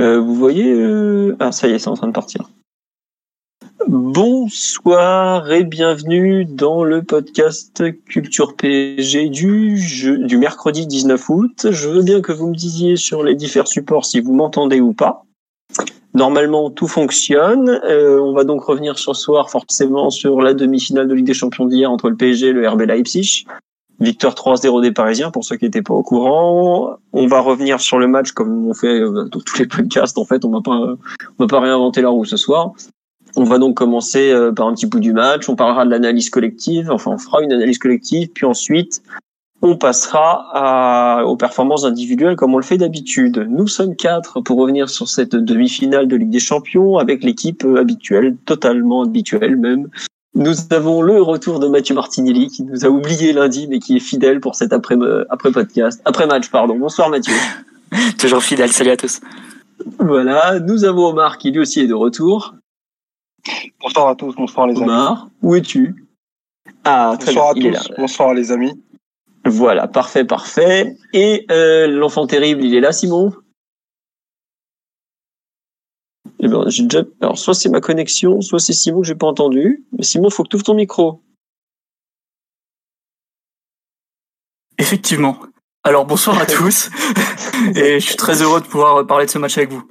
Euh, vous voyez euh, Ah, ça y est, c'est en train de partir. Bonsoir et bienvenue dans le podcast Culture PSG du, du mercredi 19 août. Je veux bien que vous me disiez sur les différents supports si vous m'entendez ou pas. Normalement, tout fonctionne. Euh, on va donc revenir ce soir forcément sur la demi-finale de Ligue des Champions d'hier entre le PSG et le RB Leipzig. Victoire 3-0 des Parisiens pour ceux qui n'étaient pas au courant. On va revenir sur le match comme on fait euh, dans tous les podcasts. En fait, on va pas, on va pas réinventer la roue ce soir. On va donc commencer euh, par un petit bout du match. On parlera de l'analyse collective. Enfin, on fera une analyse collective. Puis ensuite, on passera aux performances individuelles comme on le fait d'habitude. Nous sommes quatre pour revenir sur cette demi-finale de Ligue des Champions avec l'équipe euh, habituelle, totalement habituelle même. Nous avons le retour de Mathieu Martinelli qui nous a oublié lundi mais qui est fidèle pour cet après, après podcast, après match pardon. Bonsoir Mathieu. Toujours fidèle. Salut à tous. Voilà, nous avons Omar qui lui aussi est de retour. Bonsoir à tous, bonsoir les amis. Omar, où es-tu? Ah, très bonsoir bien, à tous, bonsoir les amis. Voilà, parfait, parfait. Et euh, l'enfant terrible, il est là, Simon? Eh ben, j'ai déjà... Alors, soit c'est ma connexion, soit c'est Simon que j'ai pas entendu. Mais Simon, faut que tu ouvres ton micro. Effectivement. Alors, bonsoir à tous. et je suis très heureux de pouvoir parler de ce match avec vous.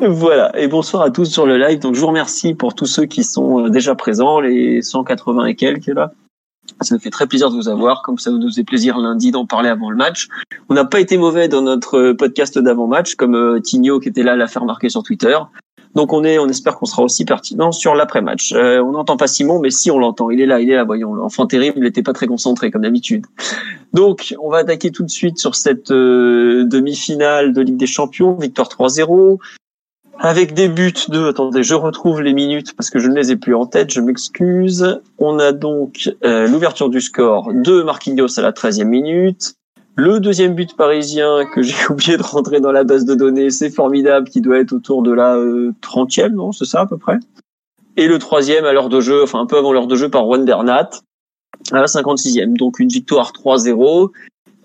Voilà, et bonsoir à tous sur le live. Donc, je vous remercie pour tous ceux qui sont déjà présents, les 180 et quelques là. Ça nous fait très plaisir de vous avoir, comme ça nous faisait plaisir lundi d'en parler avant le match. On n'a pas été mauvais dans notre podcast d'avant-match, comme euh, Tigno qui était là l'a fait remarquer sur Twitter. Donc on est, on espère qu'on sera aussi pertinent sur l'après-match. Euh, on n'entend pas Simon, mais si on l'entend, il est là, il est là. Voyons, l'enfant terrible n'était pas très concentré comme d'habitude. Donc on va attaquer tout de suite sur cette euh, demi-finale de Ligue des Champions, victoire 3-0 avec des buts de attendez je retrouve les minutes parce que je ne les ai plus en tête je m'excuse on a donc euh, l'ouverture du score de Marquinhos à la 13e minute le deuxième but parisien que j'ai oublié de rentrer dans la base de données c'est formidable qui doit être autour de la euh, 30e non c'est ça à peu près. Et le troisième à l'heure de jeu enfin un peu avant l'heure de jeu par Juan Bernat à la 56e donc une victoire 3-0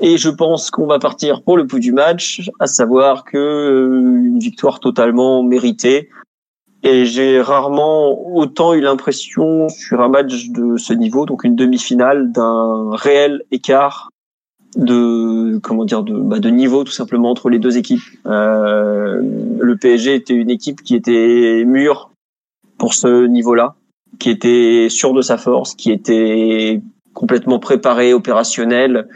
et je pense qu'on va partir pour le pouls du match, à savoir que euh, une victoire totalement méritée. Et j'ai rarement autant eu l'impression sur un match de ce niveau, donc une demi-finale, d'un réel écart de comment dire de, bah de niveau tout simplement entre les deux équipes. Euh, le PSG était une équipe qui était mûre pour ce niveau-là, qui était sûre de sa force, qui était complètement préparée, opérationnelle,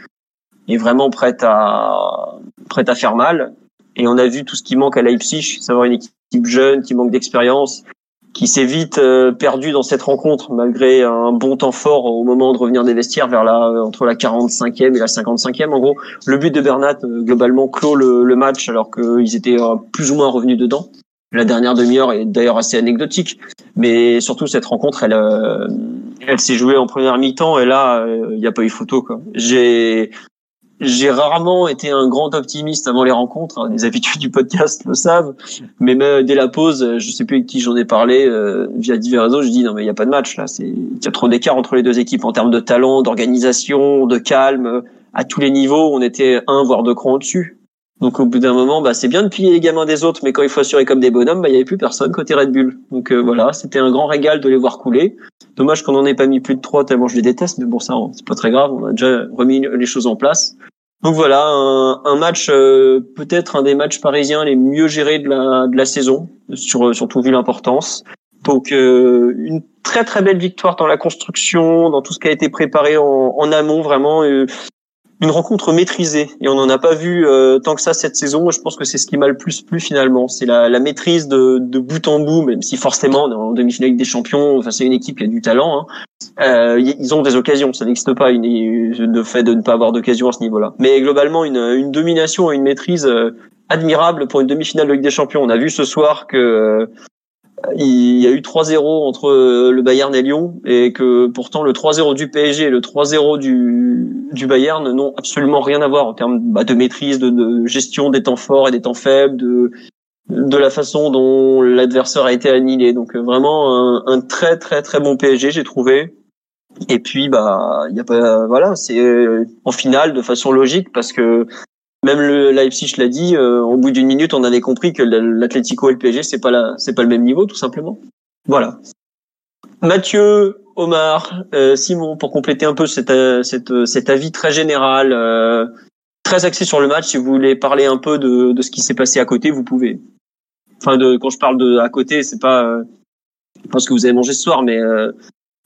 est vraiment prête à prête à faire mal. Et on a vu tout ce qui manque à Leipzig, savoir une équipe jeune qui manque d'expérience, qui s'est vite euh, perdu dans cette rencontre malgré un bon temps fort au moment de revenir des vestiaires vers la entre la 45e et la 55e. En gros, le but de Bernat euh, globalement clôt le, le match alors qu'ils étaient euh, plus ou moins revenus dedans. La dernière demi-heure est d'ailleurs assez anecdotique, mais surtout cette rencontre, elle, elle s'est jouée en première mi-temps et là, il n'y a pas eu photo. Quoi. J'ai j'ai rarement été un grand optimiste avant les rencontres. Hein. Les habitudes du podcast le savent. Mais même dès la pause, je sais plus avec qui j'en ai parlé euh, via divers réseaux. Je dis non mais il y a pas de match là. C'est il y a trop d'écart entre les deux équipes en termes de talent, d'organisation, de calme. À tous les niveaux, on était un voire deux crans au-dessus. Donc au bout d'un moment, bah c'est bien de piller les gamins des autres, mais quand il faut assurer comme des bonhommes, bah il y avait plus personne côté Red Bull. Donc euh, voilà, c'était un grand régal de les voir couler. Dommage qu'on n'en ait pas mis plus de trois tellement je les déteste, mais bon ça c'est pas très grave, on a déjà remis les choses en place. Donc voilà, un, un match euh, peut-être un des matchs parisiens les mieux gérés de la, de la saison, sur, surtout vu l'importance. Donc euh, une très très belle victoire dans la construction, dans tout ce qui a été préparé en, en amont, vraiment euh, une rencontre maîtrisée et on n'en a pas vu euh, tant que ça cette saison. Je pense que c'est ce qui m'a le plus plu finalement, c'est la, la, maîtrise de, de, bout en bout, même si forcément en demi-finale des champions, enfin c'est une équipe qui a du talent. Hein. Euh, ils ont des occasions, ça n'existe pas une, de fait de ne pas avoir d'occasion à ce niveau-là. Mais globalement une, une domination et une maîtrise euh, admirable pour une demi-finale de Ligue des Champions. On a vu ce soir que il y a eu 3-0 entre le Bayern et Lyon et que pourtant le 3-0 du PSG et le 3-0 du, du Bayern n'ont absolument rien à voir en termes bah, de maîtrise, de, de, gestion des temps forts et des temps faibles, de, de la façon dont l'adversaire a été annihilé. Donc euh, vraiment un, un, très très très bon PSG j'ai trouvé. Et puis bah il y a pas voilà c'est euh, en finale de façon logique parce que même le Leipzig l'a dit, euh, au bout d'une minute, on avait compris que l'Atlético et le PSG, c'est pas la, c'est pas le même niveau, tout simplement. Voilà. Mathieu, Omar, euh, Simon, pour compléter un peu cet, euh, cet avis très général, très axé sur le match, si vous voulez parler un peu de, de ce qui s'est passé à côté, vous pouvez. Enfin, de, quand je parle de à côté, c'est pas, pas ce que vous avez mangé ce soir, mais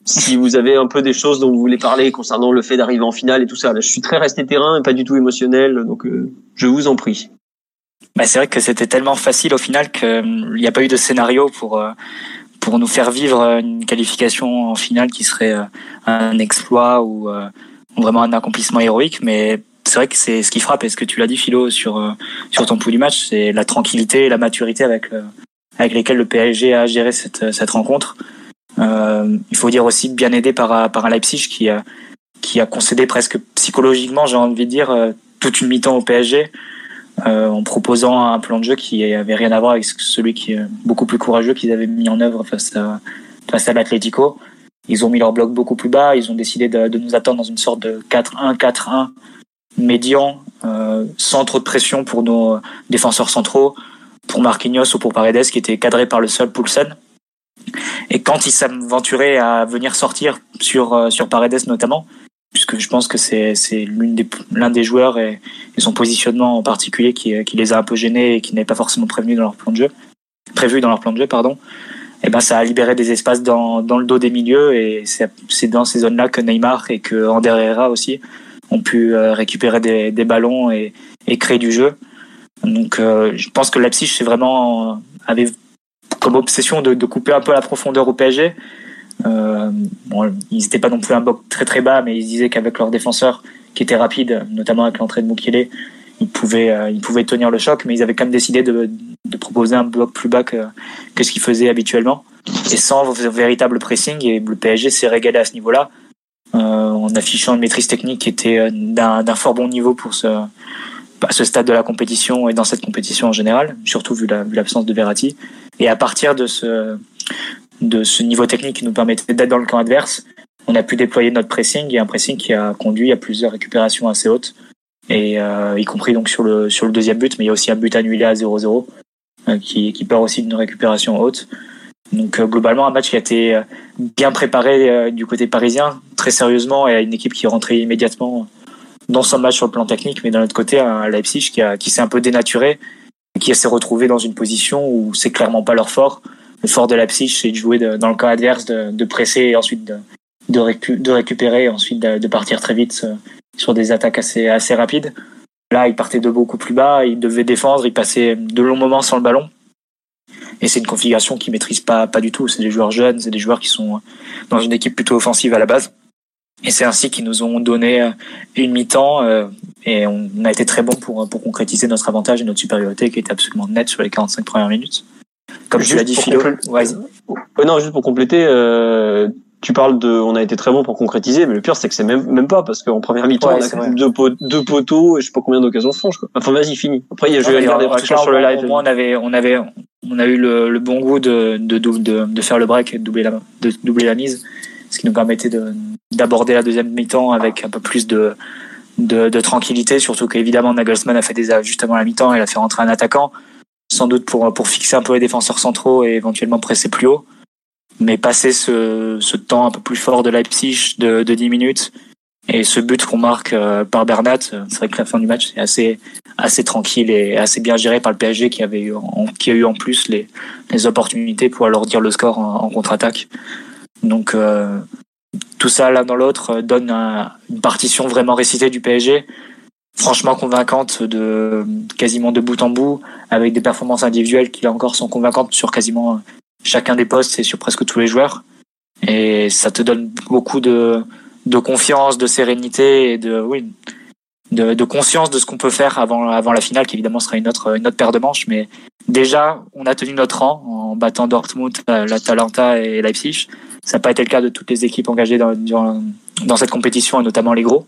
si vous avez un peu des choses dont vous voulez parler concernant le fait d'arriver en finale et tout ça. Là, je suis très resté terrain et pas du tout émotionnel, donc euh, je vous en prie. Bah, c'est vrai que c'était tellement facile au final qu'il n'y a pas eu de scénario pour euh, pour nous faire vivre une qualification en finale qui serait euh, un exploit ou vraiment un accomplissement héroïque. Mais c'est vrai que c'est ce qui frappe et ce que tu l'as dit Philo sur sur ton pouls du match, c'est la tranquillité et la maturité avec avec lesquelles le PSG a géré cette cette rencontre. Euh, il faut dire aussi bien aidé par, par un Leipzig qui a, qui a concédé presque psychologiquement, j'ai envie de dire, euh, toute une mi-temps au PSG. Euh, en proposant un plan de jeu qui avait rien à voir avec celui qui est beaucoup plus courageux qu'ils avaient mis en œuvre face à face l'Atlético. Ils ont mis leur bloc beaucoup plus bas. Ils ont décidé de, nous attendre dans une sorte de 4-1, 4-1 médian, euh, sans trop de pression pour nos défenseurs centraux, pour Marquinhos ou pour Paredes, qui était cadré par le seul Poulsen. Et quand il s'aventurait à venir sortir sur euh, sur Paredes notamment, puisque je pense que c'est l'une des l'un des joueurs et, son positionnement en particulier qui qui les a un peu gênés et qui n'est pas forcément prévenu dans leur plan de jeu, prévu dans leur plan de jeu pardon. Et eh ben ça a libéré des espaces dans dans le dos des milieux et c'est dans ces zones-là que Neymar et que Ander aussi ont pu euh, récupérer des, des ballons et, et créer du jeu. Donc euh, je pense que Leipzig c'est vraiment avait comme obsession de, de, couper un peu la profondeur au PSG. Euh, bon, ils n'étaient pas non plus un bloc très très bas, mais ils disaient qu'avec leurs défenseurs qui étaient rapides, notamment avec l'entrée de Mukele, ils pouvaient, euh, ils pouvaient tenir le choc, mais ils avaient quand même décidé de, de proposer un bloc plus bas que, que ce qu'ils faisaient habituellement, et sans véritable pressing. Et le PSG s'est régalé à ce niveau-là, euh, en affichant une maîtrise technique qui était euh, d'un fort bon niveau pour ce, à ce stade de la compétition et dans cette compétition en général, surtout vu l'absence de Verratti. Et à partir de ce, de ce niveau technique qui nous permettait d'être dans le camp adverse, on a pu déployer notre pressing et un pressing qui a conduit à plusieurs récupérations assez hautes, et euh, y compris donc sur le, sur le deuxième but, mais il y a aussi un but annulé à 0-0 euh, qui, qui part aussi d'une récupération haute. Donc euh, globalement un match qui a été bien préparé du côté parisien, très sérieusement, et une équipe qui rentrée immédiatement son match sur le plan technique, mais d'un autre côté un Leipzig qui, a, qui s'est un peu dénaturé qui s'est retrouvé dans une position où c'est clairement pas leur fort. Le fort de psyche, c'est de jouer dans le camp adverse, de, de presser et ensuite de, de, récu de récupérer et ensuite de, de, partir très vite euh, sur des attaques assez, assez rapides. Là, ils partaient de beaucoup plus bas, ils devaient défendre, ils passaient de longs moments sans le ballon. Et c'est une configuration qu'ils maîtrisent pas, pas du tout. C'est des joueurs jeunes, c'est des joueurs qui sont dans une équipe plutôt offensive à la base. Et c'est ainsi qu'ils nous ont donné euh, une mi-temps euh, et on a été très bon pour, pour concrétiser notre avantage et notre supériorité qui était absolument nette sur les 45 premières minutes. Comme juste tu l'as dit, Philo. Ouais, non, juste pour compléter, euh, tu parles de, on a été très bon pour concrétiser, mais le pire c'est que c'est même même pas parce qu'en première mi-temps ouais, on a deux, pot, deux poteaux et je sais pas combien d'occasions franches. Quoi. Enfin vas-y, fini. Après je vais regarder sur le live. Au moins on avait on avait on a eu le, le bon goût de de, de de faire le break et de doubler la de doubler la mise, ce qui nous permettait de d'aborder la deuxième mi-temps avec un peu plus de, tranquillité, surtout qu'évidemment Nagelsmann a fait des ajustements à la mi-temps, il a fait rentrer un attaquant, sans doute pour, fixer un peu les défenseurs centraux et éventuellement presser plus haut. Mais passer ce, temps un peu plus fort de Leipzig de, de 10 minutes et ce but qu'on marque euh, par Bernat, c'est vrai que la fin du match est assez, assez tranquille et assez bien géré par le PSG qui, avait eu, qui a eu en plus les, opportunités pour alors dire le score en contre-attaque. Donc, euh, tout ça l'un dans l'autre donne une partition vraiment récitée du PSG, franchement convaincante de quasiment de bout en bout, avec des performances individuelles qui là encore sont convaincantes sur quasiment chacun des postes et sur presque tous les joueurs. Et ça te donne beaucoup de, de confiance, de sérénité et de, oui, de, de conscience de ce qu'on peut faire avant, avant la finale, qui évidemment sera une autre, une autre paire de manches. Mais déjà, on a tenu notre rang en battant Dortmund, euh, l'Atalanta et Leipzig. Ça n'a pas été le cas de toutes les équipes engagées dans, cette compétition, et notamment les gros.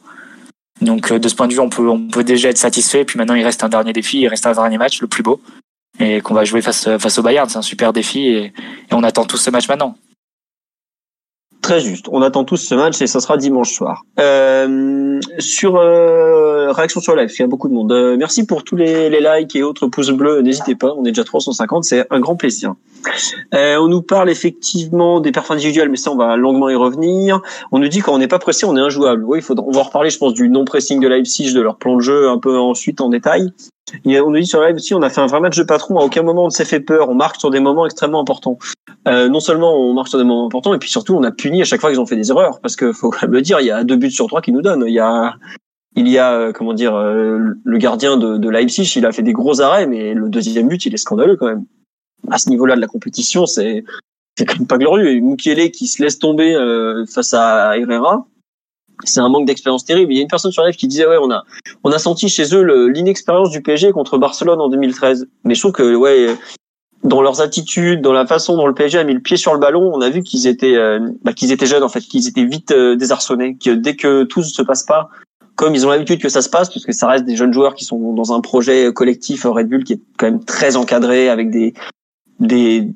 Donc, euh, de ce point de vue, on peut, on peut déjà être satisfait. Puis maintenant, il reste un dernier défi, il reste un dernier match, le plus beau, et qu'on va jouer face, face au Bayern. C'est un super défi, et on attend tous ce match maintenant. Juste. On attend tous ce match et ça sera dimanche soir. Euh, sur euh, réaction sur live, il y a beaucoup de monde. Euh, merci pour tous les, likes et autres pouces bleus. N'hésitez pas, on est déjà 350, c'est un grand plaisir. Euh, on nous parle effectivement des perfs individuels, mais ça on va longuement y revenir. On nous dit qu'on n'est pas pressé, on est injouable. Oui, il faut, on va reparler, je pense, du non pressing de Leipzig, de leur plan de jeu un peu ensuite en détail. On nous dit sur live aussi, on a fait un vrai match de patron. À aucun moment on ne s'est fait peur. On marque sur des moments extrêmement importants. Euh, non seulement on marque sur des moments importants, et puis surtout on a puni à chaque fois qu'ils ont fait des erreurs. Parce que faut le dire, il y a deux buts sur trois qui nous donnent. Il y a, il y a euh, comment dire, euh, le gardien de, de Leipzig, il a fait des gros arrêts, mais le deuxième but, il est scandaleux quand même. À ce niveau-là de la compétition, c'est c'est quand même pas glorieux. Et Mukiele qui se laisse tomber euh, face à Herrera c'est un manque d'expérience terrible. Il y a une personne sur live qui disait ouais on a on a senti chez eux l'inexpérience du PSG contre Barcelone en 2013. Mais je trouve que ouais dans leurs attitudes, dans la façon dont le PSG a mis le pied sur le ballon, on a vu qu'ils étaient euh, bah, qu'ils étaient jeunes en fait, qu'ils étaient vite euh, désarçonnés, que dès que tout se passe pas comme ils ont l'habitude que ça se passe, puisque ça reste des jeunes joueurs qui sont dans un projet collectif Red Bull qui est quand même très encadré avec des des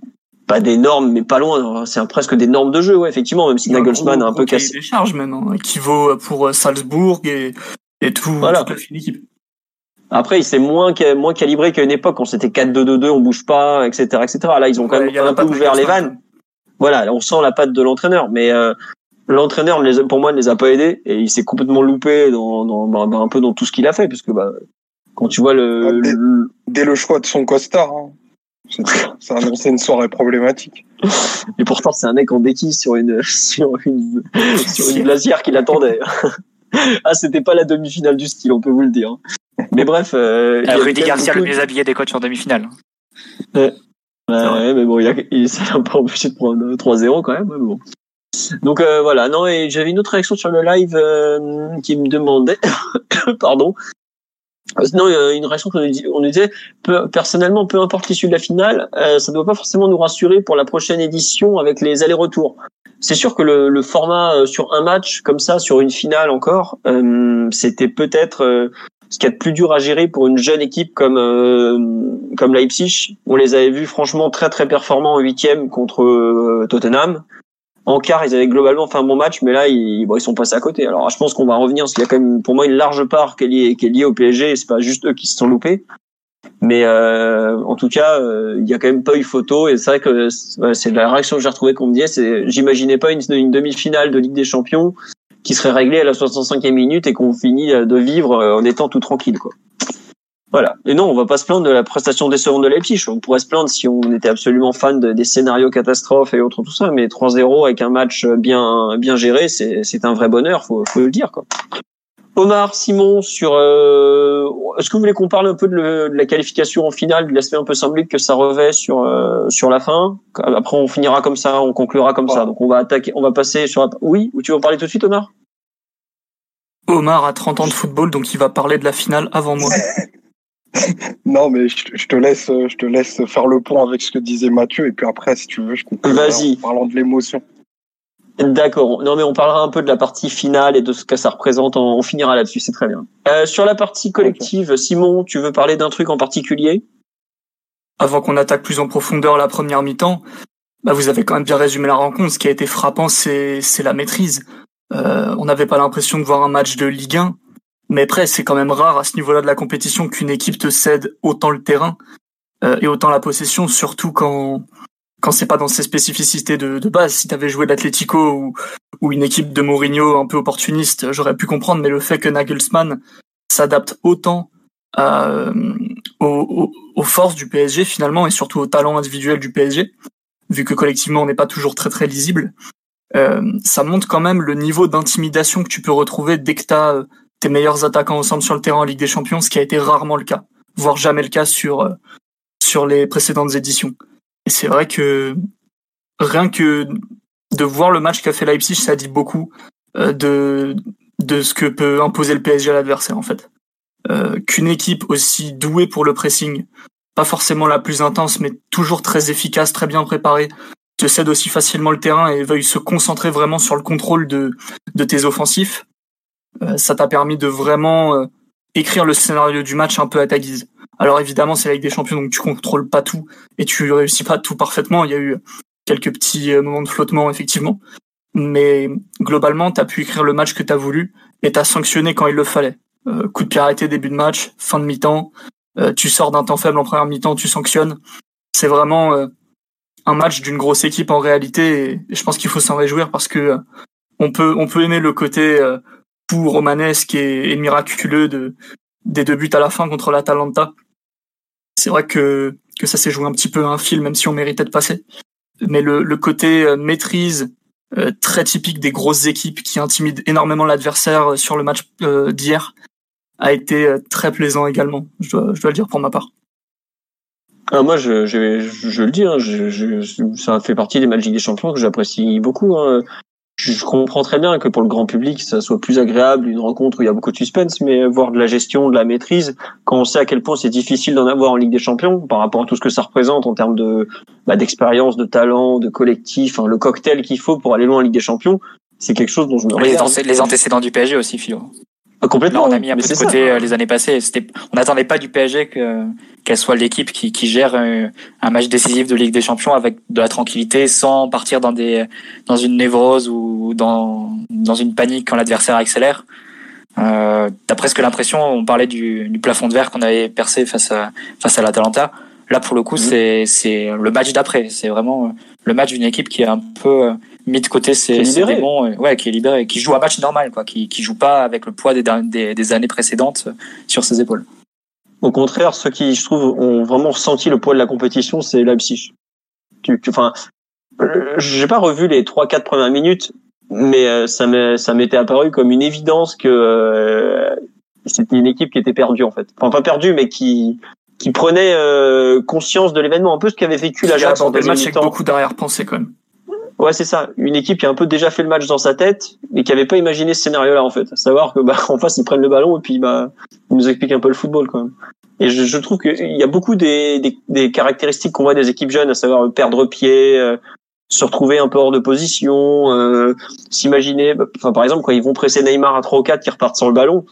pas des normes, mais pas loin. C'est presque des normes de jeu, ouais, effectivement, même si Nagelsmann a un peu cassé. des charges même, hein, qui vaut pour euh, Salzbourg et, et tout, voilà. toute l'équipe. Après, il s'est moins, moins calibré qu'à une époque. On s'était 4-2-2-2, on bouge pas, etc., etc. Là, ils ont quand même un peu ouvert les vannes. Voilà, on sent la patte de l'entraîneur, mais euh, l'entraîneur, pour moi, ne les a pas aidés et il s'est complètement loupé dans, dans, bah, bah, un peu dans tout ce qu'il a fait, puisque bah, quand tu vois le, ah, dès, le... dès le choix de son costard. Hein. Ça annonçait une soirée problématique. Et pourtant, c'est un mec en béquille sur une, sur une, sur une glacière qui l'attendait. ah, c'était pas la demi-finale du style, on peut vous le dire. Mais bref. Euh, euh Rudy Garcia, le mieux habillé des coachs en demi-finale. Ouais. ouais, mais bon, il, a, il s'est un peu empêché de prendre 3-0 quand même. Mais bon. Donc euh, voilà, non, et j'avais une autre réaction sur le live euh, qui me demandait, pardon, non, une réaction qu'on on nous disait, personnellement, peu importe l'issue de la finale, euh, ça ne doit pas forcément nous rassurer pour la prochaine édition avec les allers-retours. C'est sûr que le, le, format euh, sur un match comme ça, sur une finale encore, euh, c'était peut-être euh, ce qui est plus dur à gérer pour une jeune équipe comme comme Leipzig. On les avait vus franchement très très performants en huitième contre Tottenham en quart, ils avaient globalement fait un bon match, mais là, ils, bon, ils sont passés à côté. Alors, je pense qu'on va revenir, parce qu'il y a quand même, pour moi, une large part qui est liée, qui est liée au PSG, et c'est pas juste eux qui se sont loupés. Mais euh, en tout cas, euh, il y a quand même pas eu photo, et c'est vrai que c'est la réaction que j'ai retrouvée qu'on me disait, c'est, j'imaginais pas une, demi-finale de Ligue des Champions qui serait réglée à la 65e minute et qu'on finit de vivre euh, en étant tout tranquille. Voilà. Et non, on va pas se plaindre de la prestation décevante de Leipzig. On pourrait se plaindre si on était absolument fan de, des scénarios catastrophes et autres tout ça, mais 3-0 avec un match bien bien géré, c'est un vrai bonheur, faut faut le dire quoi. Omar, Simon, sur euh, est-ce que vous voulez qu'on parle un peu de, de, la qualification en finale, de l'aspect un peu symbolique que ça revêt sur euh, sur la fin? Après, on finira comme ça, on conclura comme ça. Donc, on va attaquer, on va passer sur. La... Oui, ou tu veux en parler tout de suite, Omar? Omar a 30 ans de football, donc il va parler de la finale avant moi. non, mais je, te laisse, je te laisse faire le pont avec ce que disait Mathieu, et puis après, si tu veux, je comprends. Vas-y. En parlant de l'émotion. D'accord. Non, mais on parlera un peu de la partie finale et de ce que ça représente. On finira là-dessus, c'est très bien. Euh, sur la partie collective, Simon, tu veux parler d'un truc en particulier? Avant qu'on attaque plus en profondeur la première mi-temps, bah vous avez quand même bien résumé la rencontre. Ce qui a été frappant, c'est la maîtrise. Euh, on n'avait pas l'impression de voir un match de Ligue 1 mais après, c'est quand même rare à ce niveau-là de la compétition qu'une équipe te cède autant le terrain euh, et autant la possession, surtout quand quand c'est pas dans ses spécificités de, de base. Si t'avais joué l'Atlético ou, ou une équipe de Mourinho un peu opportuniste, j'aurais pu comprendre. Mais le fait que Nagelsmann s'adapte autant à, euh, aux, aux, forces du PSG finalement et surtout au talent individuel du PSG, vu que collectivement on n'est pas toujours très très lisible, euh, ça montre quand même le niveau d'intimidation que tu peux retrouver dès que tu as euh, tes meilleurs attaquants ensemble sur le terrain en Ligue des Champions, ce qui a été rarement le cas, voire jamais le cas sur euh, sur les précédentes éditions. Et c'est vrai que rien que de voir le match qu'a fait Leipzig, ça dit beaucoup de de ce que peut imposer le PSG à l'adversaire en fait. Qu'une équipe aussi douée pour le pressing, pas forcément la plus intense, mais toujours très efficace, très bien préparée, te cède aussi facilement le terrain et veuille se concentrer vraiment sur le contrôle de, de tes offensifs, euh, ça t'a permis de vraiment euh, écrire le scénario du match un peu à ta guise. Alors évidemment, c'est la Ligue des Champions, donc tu contrôles pas tout et tu réussis pas tout parfaitement. Il y a eu quelques petits euh, moments de flottement, effectivement. Mais globalement, tu as pu écrire le match que tu as voulu et tu as sanctionné quand il le fallait. coup de pied arrêté, début de match, fin de mi-temps. tu sors d'un temps faible en première mi-temps, tu sanctionnes. C'est vraiment un match d'une grosse équipe en réalité. Et je pense qu'il faut s'en réjouir parce que euh, on peut on peut aimer le côté euh, romanesque et, miraculeux de des deux buts à la fin contre l'Atalanta. C'est vrai que que ça s'est joué un petit peu un fil, même si on méritait de passer. Mais le, le côté euh, maîtrise très typique des grosses équipes qui intimident énormément l'adversaire sur le match d'hier a été très plaisant également. Je dois, je dois le dire pour ma part. Ah, moi, je, je, je, le dis, hein, je, ça fait partie des Magic des Champions que j'apprécie beaucoup. Hein. Je, comprends très bien que pour le grand public, ça soit plus agréable, une rencontre où il y a beaucoup de suspense, mais voir de la gestion, de la maîtrise, quand on sait à quel point c'est difficile d'en avoir en Ligue des Champions, par rapport à tout ce que ça représente en termes de bah, d'expérience, de talent, de collectif, hein, le cocktail qu'il faut pour aller loin en Ligue des Champions, c'est quelque chose dont je me les, les antécédents du PSG aussi, Philo. Ah, complètement. on a mis un peu de côté euh, les années passées. on n'attendait pas du PSG que qu'elle soit l'équipe qui, qui gère un, un, match décisif de Ligue des Champions avec de la tranquillité, sans partir dans des dans une névrose ou dans dans une panique quand l'adversaire accélère. Euh, T'as presque l'impression, on parlait du, du plafond de verre qu'on avait percé face à face à l'Atalanta. Là, pour le coup, mhm. c'est c'est le match d'après. C'est vraiment le match d'une équipe qui est un peu mis de côté ses, démons, ouais, qui est libéré, qui joue un match normal, quoi, qui qui joue pas avec le poids des, des, des années précédentes sur ses épaules. Au contraire, ceux qui, je trouve, ont vraiment ressenti le poids de la compétition, c'est Leipzig. Tu, enfin, j'ai pas revu les trois quatre premières minutes, mais euh, ça m'était apparu comme une évidence que euh, c'était une équipe qui était perdue en fait. Enfin, pas perdue, mais qui qui prenait euh, conscience de l'événement, un peu ce qu'avait vécu l'Ajax en deuxième mi-temps. beaucoup d'arrière-pensée quand même. Ouais, c'est ça. Une équipe qui a un peu déjà fait le match dans sa tête, mais qui avait pas imaginé ce scénario-là en fait. savoir que bah en face ils prennent le ballon et puis bah ils nous expliquent un peu le football. Et je, je trouve qu'il y a beaucoup des, des, des caractéristiques qu'on voit des équipes jeunes, à savoir perdre pied, euh, se retrouver un peu hors de position, euh, s'imaginer. Bah, enfin, par exemple, quand ils vont presser Neymar à 3 ou 4 qui repartent sans le ballon,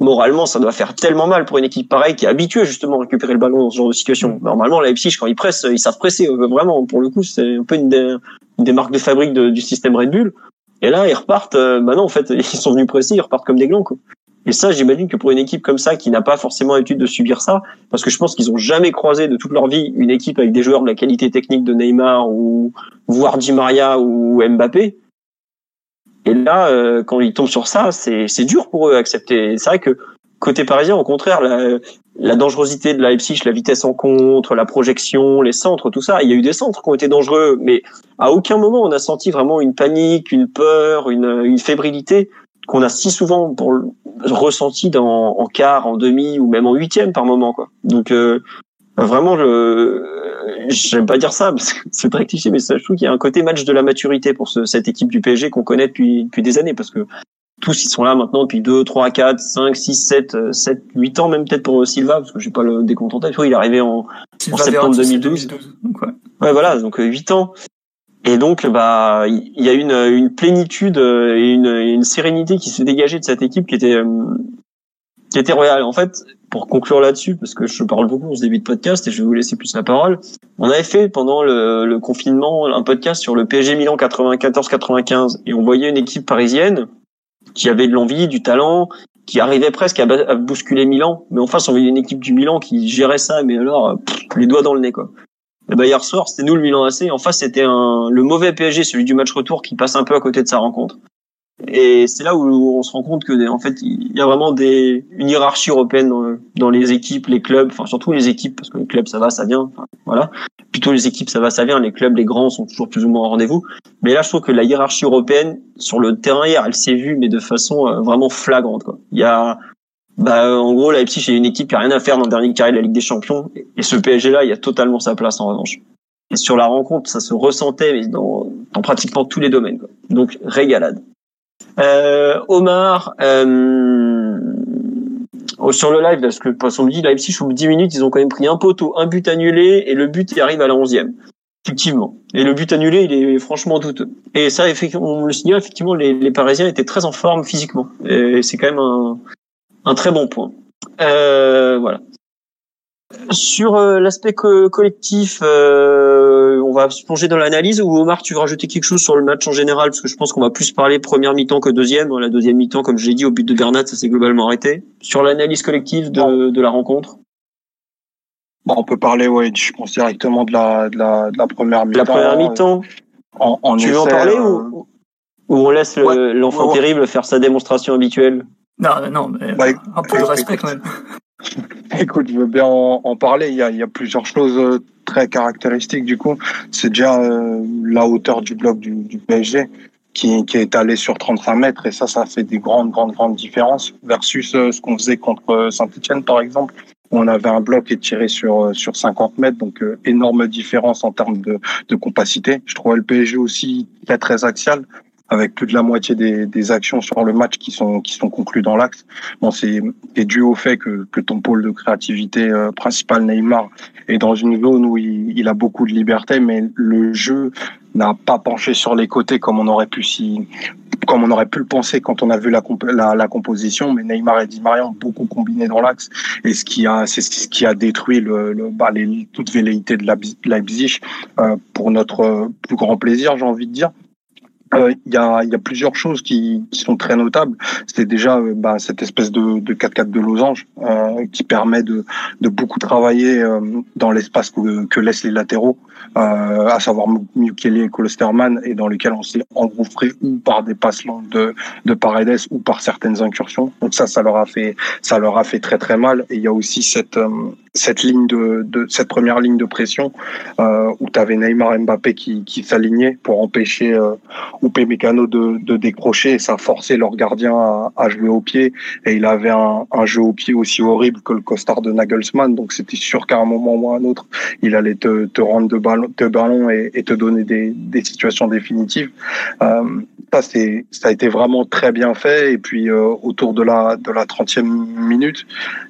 moralement, ça doit faire tellement mal pour une équipe pareille qui est habituée justement à récupérer le ballon dans ce genre de situation. Normalement, la Leipzig, quand ils pressent, ils savent presser. Euh, vraiment, pour le coup, c'est un peu une des, marques de fabrique du système Red Bull. Et là, ils repartent. Euh, bah non, en fait, ils sont venus presser, ils repartent comme des glands. Quoi. Et ça, j'imagine que pour une équipe comme ça, qui n'a pas forcément l'habitude de subir ça, parce que je pense qu'ils ont jamais croisé de toute leur vie une équipe avec des joueurs de la qualité technique de Neymar ou voire Di Maria ou Mbappé. Et là, euh, quand ils tombent sur ça, c'est dur pour eux à accepter. C'est vrai que côté parisien, au contraire, la, la dangerosité de la Leipzig, la vitesse en contre, la projection, les centres, tout ça, il y a eu des centres qui ont été dangereux, mais à aucun moment on a senti vraiment une panique, une peur, une, une fébrilité qu'on a si souvent pour, ressenti dans, en quart, en demi ou même en huitième par moment. Quoi. Donc euh, vraiment, je j'aime pas dire ça parce que c'est très cliché, mais ça, je trouve qu'il y a un côté match de la maturité pour ce, cette équipe du PSG qu'on connaît depuis, depuis des années parce que tous ils sont là maintenant depuis 2, 3, 4, 5, 6, 7, 7, 8 ans même peut-être pour Silva parce que j'ai pas le tête. il est arrivé en, en septembre 2012. 2012 ouais. ouais. voilà, donc 8 ans. Et donc, bah, il y a une, une plénitude et une, une sérénité qui se dégageait de cette équipe qui était, euh, qui était royale. En fait, pour conclure là-dessus, parce que je parle beaucoup en ce début de podcast et je vais vous laisser plus la parole, on avait fait pendant le, le confinement un podcast sur le PSG Milan 94-95 et on voyait une équipe parisienne qui avait de l'envie, du talent, qui arrivait presque à, bousculer Milan, mais en face on voyait une équipe du Milan qui gérait ça, mais alors les doigts dans le nez quoi. Et bah hier soir c'était nous le Milan AC, en face c'était le mauvais PSG, celui du match retour qui passe un peu à côté de sa rencontre. Et c'est là où on se rend compte que en fait il y a vraiment des une hiérarchie européenne dans, dans les équipes, les clubs, enfin surtout les équipes parce que les clubs ça va, ça vient, enfin, voilà. Plutôt les équipes ça va, ça vient. Les clubs, les grands sont toujours plus ou moins au rendez-vous. Mais là je trouve que la hiérarchie européenne sur le terrain hier, elle s'est vue mais de façon euh, vraiment flagrante. Quoi. Il y a bah, en gros, Leipzig est une équipe qui a rien à faire dans le dernier carré de la Ligue des Champions. Et ce PSG là, il y a totalement sa place en revanche. Et sur la rencontre, ça se ressentait mais dans, dans pratiquement tous les domaines. Quoi. Donc régalade. Euh, Omar, euh, sur le live, parce que qu'on me dit Leipzig au bout de 10 minutes, ils ont quand même pris un poteau, un but annulé et le but il arrive à la 11e. Effectivement. Et le but annulé, il est franchement douteux. Et ça, effectivement, on le signale, effectivement, les, les Parisiens étaient très en forme physiquement. Et c'est quand même un, un très bon point. Euh, voilà. Sur euh, l'aspect co collectif, euh, on va se plonger dans l'analyse. Ou Omar, tu veux rajouter quelque chose sur le match en général? Parce que je pense qu'on va plus parler première mi-temps que deuxième. La deuxième mi-temps, comme je l'ai dit, au but de Bernat, ça s'est globalement arrêté. Sur l'analyse collective de, de, la rencontre? Bon, On peut parler, ouais, je pense directement de la, de la, de la première mi-temps. La première mi-temps? En, en Tu veux en parler ou, ou on laisse l'enfant ouais, terrible faire sa démonstration habituelle? Non, non, mais ouais, un peu de respect quand même. Écoute, je veux bien en, parler. Il y, a, il y, a, plusieurs choses très caractéristiques du coup. C'est déjà euh, la hauteur du bloc du, du PSG qui, qui, est allé sur 35 mètres et ça, ça fait des grandes, grandes, grandes différences versus euh, ce qu'on faisait contre Saint-Etienne par exemple. On avait un bloc qui est tiré sur sur 50 mètres, donc euh, énorme différence en termes de, de compacité. Je trouvais le PSG aussi très très axial avec plus de la moitié des, des, actions sur le match qui sont qui sont conclues dans l'axe. Bon, c'est dû au fait que, que ton pôle de créativité euh, principal Neymar est dans une zone où il, il, a beaucoup de liberté, mais le jeu n'a pas penché sur les côtés comme on aurait pu si comme on aurait pu le penser quand on a vu la, la, la composition, mais Neymar et Di Maria ont beaucoup combiné dans l'axe, et ce qui a, c'est ce qui a détruit le, le bah, les, toute velléité de Leipzig euh, pour notre plus grand plaisir, j'ai envie de dire. Il euh, y, a, y, a, plusieurs choses qui, sont très notables. C'est déjà euh, bah, cette espèce de, de 4-4 de losange euh, qui permet de, beaucoup travailler dans l'espace que, laissent les latéraux, euh, à savoir Mukele et Kolosterman, et dans lequel on s'est engouffré ou par des passes longues de, de Paredes ou par certaines incursions. Donc ça, ça leur a fait, ça leur a fait très très mal. Et il y a aussi cette cette ligne de, de, cette première ligne de pression euh, où tu avais Neymar Mbappé qui, qui s'alignait pour empêcher euh, Mécano de, de décrocher et ça forçait leur gardien à, à, jouer au pied et il avait un, un, jeu au pied aussi horrible que le costard de Nagelsmann donc c'était sûr qu'à un moment ou à un autre il allait te, te rendre de ballon, de ballon et, te donner des, situations définitives euh, ça ça a été vraiment très bien fait et puis euh, autour de la de la 30e minute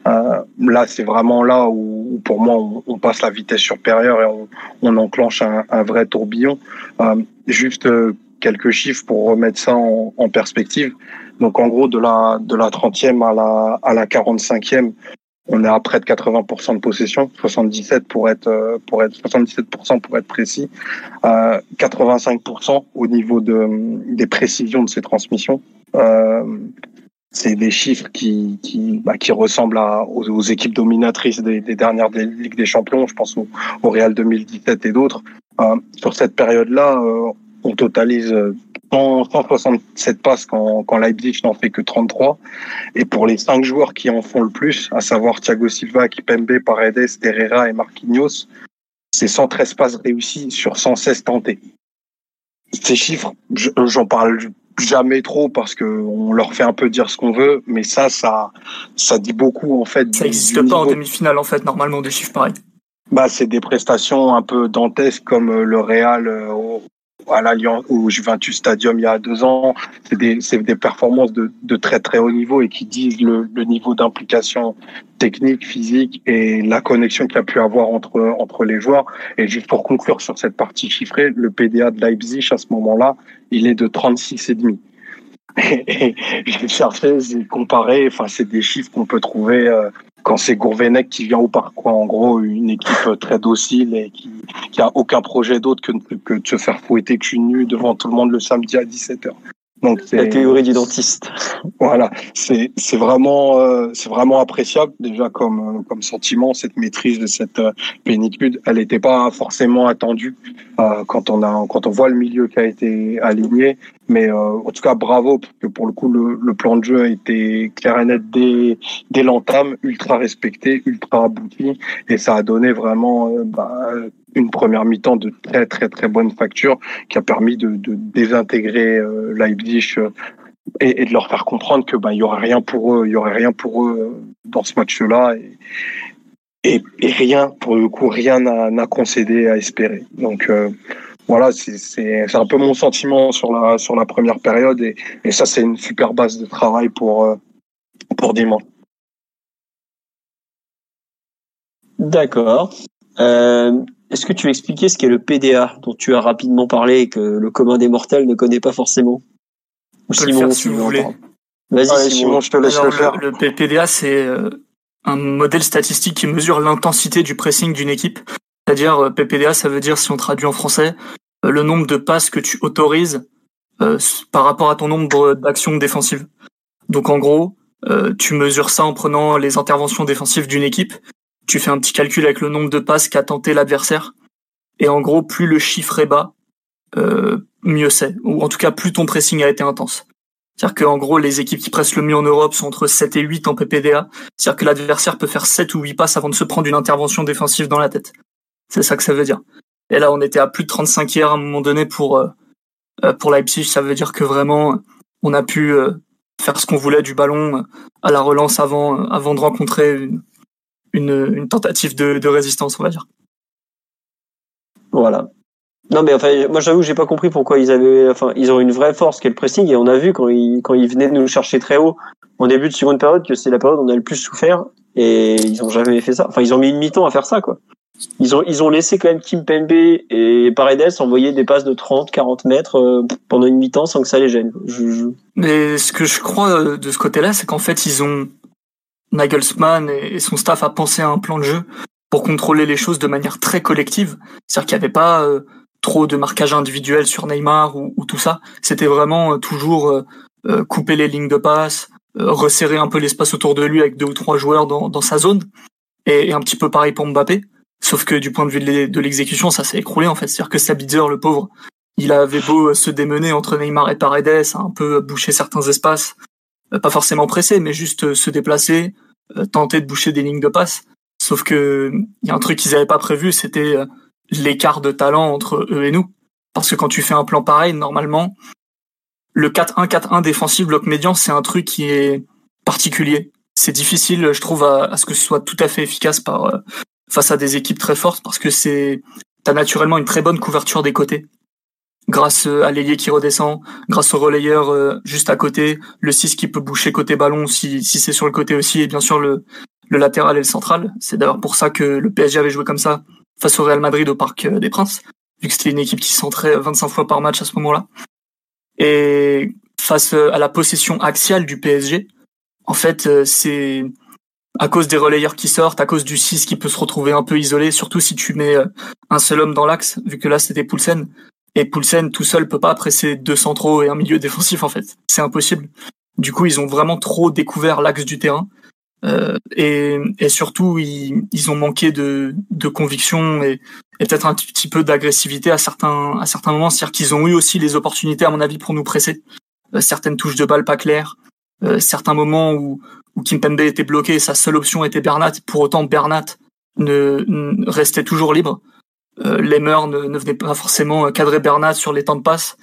euh, là c'est vraiment là où, pour moi on, passe la vitesse supérieure et on, enclenche un, vrai tourbillon. Juste quelques chiffres pour remettre ça en, en, perspective. Donc en gros de la de la 30e à la à la 45e, on est à près de 80% de possession, 77 pour être euh, pour être 77% pour être précis, euh, 85% au niveau de des précisions de ces transmissions. Euh, c'est des chiffres qui qui, bah, qui ressemblent à, aux, équipes dominatrices des, dernières des Ligues des Champions. Je pense au, Real 2017 et d'autres. Euh, sur cette période-là, on totalise 167 passes quand, quand Leipzig n'en fait que 33. Et pour les cinq joueurs qui en font le plus, à savoir Thiago Silva, Kipembe, Paredes, Herrera et Marquinhos, c'est 113 passes réussies sur 116 tentées. Ces chiffres, j'en parle jamais trop parce que on leur fait un peu dire ce qu'on veut, mais ça, ça, ça dit beaucoup en fait. Ça n'existe pas en demi-finale en fait, normalement des chiffres pareils. Bah, c'est des prestations un peu dantesques comme euh, le Real au, à l'Alliance au Juventus Stadium il y a deux ans. C'est des, des performances de, de, très très haut niveau et qui disent le, le niveau d'implication technique, physique et la connexion qu'il a pu avoir entre entre les joueurs. Et juste pour conclure sur cette partie chiffrée, le PDA de Leipzig à ce moment-là, il est de 36 et demi. J'ai cherché, j'ai comparé. Enfin, c'est des chiffres qu'on peut trouver euh, quand c'est Gourvenec qui vient au parc, quoi. En gros, une équipe très docile et qui, qui a aucun projet d'autre que, de se faire fouetter suis nu devant tout le monde le samedi à 17h. Donc la théorie du dentiste. Voilà, c'est c'est vraiment euh, c'est vraiment appréciable déjà comme euh, comme sentiment cette maîtrise de cette euh, plénitude. Elle n'était pas forcément attendue euh, quand on a quand on voit le milieu qui a été aligné, mais en tout cas bravo parce que pour le coup le, le plan de jeu a été clair et net dès dès l'entame, ultra respecté, ultra abouti et ça a donné vraiment bah, une première mi-temps de très très très bonne facture qui a permis de, de désintégrer euh, Leipzig euh, et, et, de leur faire comprendre que bah il y aurait rien pour eux, il y aurait rien pour eux euh, dans ce match-là et, et, rien pour le coup rien n'a concédé à espérer. Donc euh, voilà, c'est un peu mon sentiment sur la sur la première période et, et ça c'est une super base de travail pour pour dimanche. D'accord. Euh, est-ce que tu veux expliquer ce qu'est le PDA dont tu as rapidement parlé et que le commun des mortels ne connaît pas forcément? Ou Simon, si vous voulez. Vas-y Simon, je te laisse le faire. Le, PDA, c'est euh, un modèle statistique qui mesure l'intensité du pressing d'une équipe. C'est-à-dire, euh, PPDA, ça veut dire, si on traduit en français, euh, le nombre de passes que tu autorises par rapport à ton nombre d'actions défensives. Donc en gros, tu mesures ça en prenant les interventions défensives d'une équipe tu fais un petit calcul avec le nombre de passes qu'a tenté l'adversaire. Et en gros, plus le chiffre est bas, euh, mieux c'est. Ou en tout cas, plus ton pressing a été intense. C'est-à-dire qu'en gros, les équipes qui pressent le mieux en Europe sont entre 7 et 8 en PPDA. C'est-à-dire que l'adversaire peut faire 7 ou 8 passes avant de se prendre une intervention défensive dans la tête. C'est ça que ça veut dire. Et là, on était à plus de 35 hier à un moment donné pour, euh, euh, pour Leipzig. Ça veut dire que vraiment, on a pu faire ce qu'on voulait du ballon à la relance avant, avant de rencontrer une, une, une tentative de, de, résistance, on va dire. Voilà. Non mais enfin, moi j'avoue, j'ai pas compris pourquoi ils avaient, enfin, ils ont une vraie force qui est le pressing et on a vu quand ils quand ils venaient nous chercher très haut en début de seconde période que c'est la période où on a le plus souffert et ils ont jamais fait ça. Enfin, ils ont mis une mi-temps à faire ça quoi. Ils ont ils ont laissé quand même Kim Pembe et Paredes envoyer des passes de 30, 40 mètres euh, pendant une mi-temps sans que ça les gêne. Je, Mais ce que je crois euh, de ce côté-là, c'est qu'en fait ils ont Nagelsmann et son staff a pensé à un plan de jeu pour contrôler les choses de manière très collective. C'est-à-dire qu'il n'y avait pas euh, trop de marquage individuel sur Neymar ou, tout ça. C'était vraiment euh, toujours euh, couper les lignes de passe, resserrer un peu l'espace autour de lui avec deux ou trois joueurs dans, dans sa zone. Et, un petit peu pareil pour Mbappé. Sauf que du point de vue de l'exécution, ça s'est écroulé en fait. C'est-à-dire que Sabitzer, le pauvre, il avait beau se démener entre Neymar et Paredes, un peu boucher certains espaces, euh, pas forcément pressé, mais juste euh, se déplacer, euh, tenter de boucher des lignes de passe. Sauf que il y a un truc qu'ils n'avaient pas prévu, c'était l'écart de talent entre eux et nous. Parce que quand tu fais un plan pareil, normalement, le 4-1-4-1 défensif bloc médian, c'est un truc qui est particulier. C'est difficile, je trouve, à, ce que ce soit tout à fait efficace face à des équipes très fortes, parce que c'est t'as naturellement une très bonne couverture des côtés grâce euh, à l'ailier qui redescend, grâce au relayeur euh, juste à côté, le 6 qui peut boucher côté ballon si, si c'est sur le côté aussi, et bien sûr le, le latéral et le central. C'est d'ailleurs pour ça que le PSG avait joué comme ça face au Real Madrid au Parc euh, des Princes, vu que c'était une équipe qui centrait 25 fois par match à ce moment-là. Et face à la possession axiale du PSG, en fait, c'est à cause des relayeurs qui sortent, à cause du 6 qui peut se retrouver un peu isolé, surtout si tu mets un seul homme dans l'axe, vu que là c'était Poulsen, et Poulsen tout seul peut pas presser deux centraux et un milieu défensif en fait. C'est impossible. Du coup, ils ont vraiment trop découvert l'axe du terrain. Euh, et, et, surtout, ils, ils, ont manqué de, de conviction et, et peut-être un petit peu d'agressivité à certains, à certains moments. C'est-à-dire qu'ils ont eu aussi les opportunités, à mon avis, pour nous presser. Euh, certaines touches de balle pas claires, euh, certains moments où, où Kimpembe était bloqué, sa seule option était Bernat. Pour autant, Bernat ne, ne restait toujours libre Lemmer ne, ne venait pas forcément cadrer Bernat sur les temps de passe.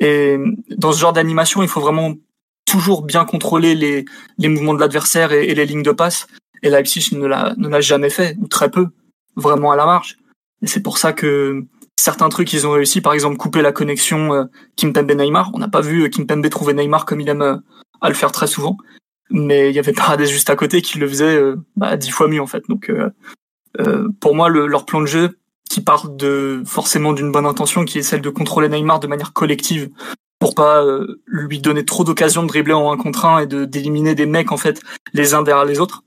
Et dans ce genre d'animation, il faut vraiment toujours bien contrôler les, les mouvements de l'adversaire et, les lignes de passe. Et Leipzig ne l'a, jamais fait, ou très peu, vraiment à la marge. Et c'est pour ça que certains trucs, ils ont réussi, par exemple, couper la connexion euh, Kimpembe-Neymar. On n'a pas vu Kimpembe trouver Neymar comme il aime euh, à le faire très souvent. Mais il y avait Paredes juste à côté qui le faisait euh, bah, dix fois mieux, en fait. Donc, euh, pour moi, le, leur plan de jeu, qui part de forcément d'une bonne intention, qui est celle de contrôler Neymar de manière collective pour pas euh, lui donner trop d'occasions de dribbler en un contre un et de d'éliminer des mecs en fait les uns derrière les autres.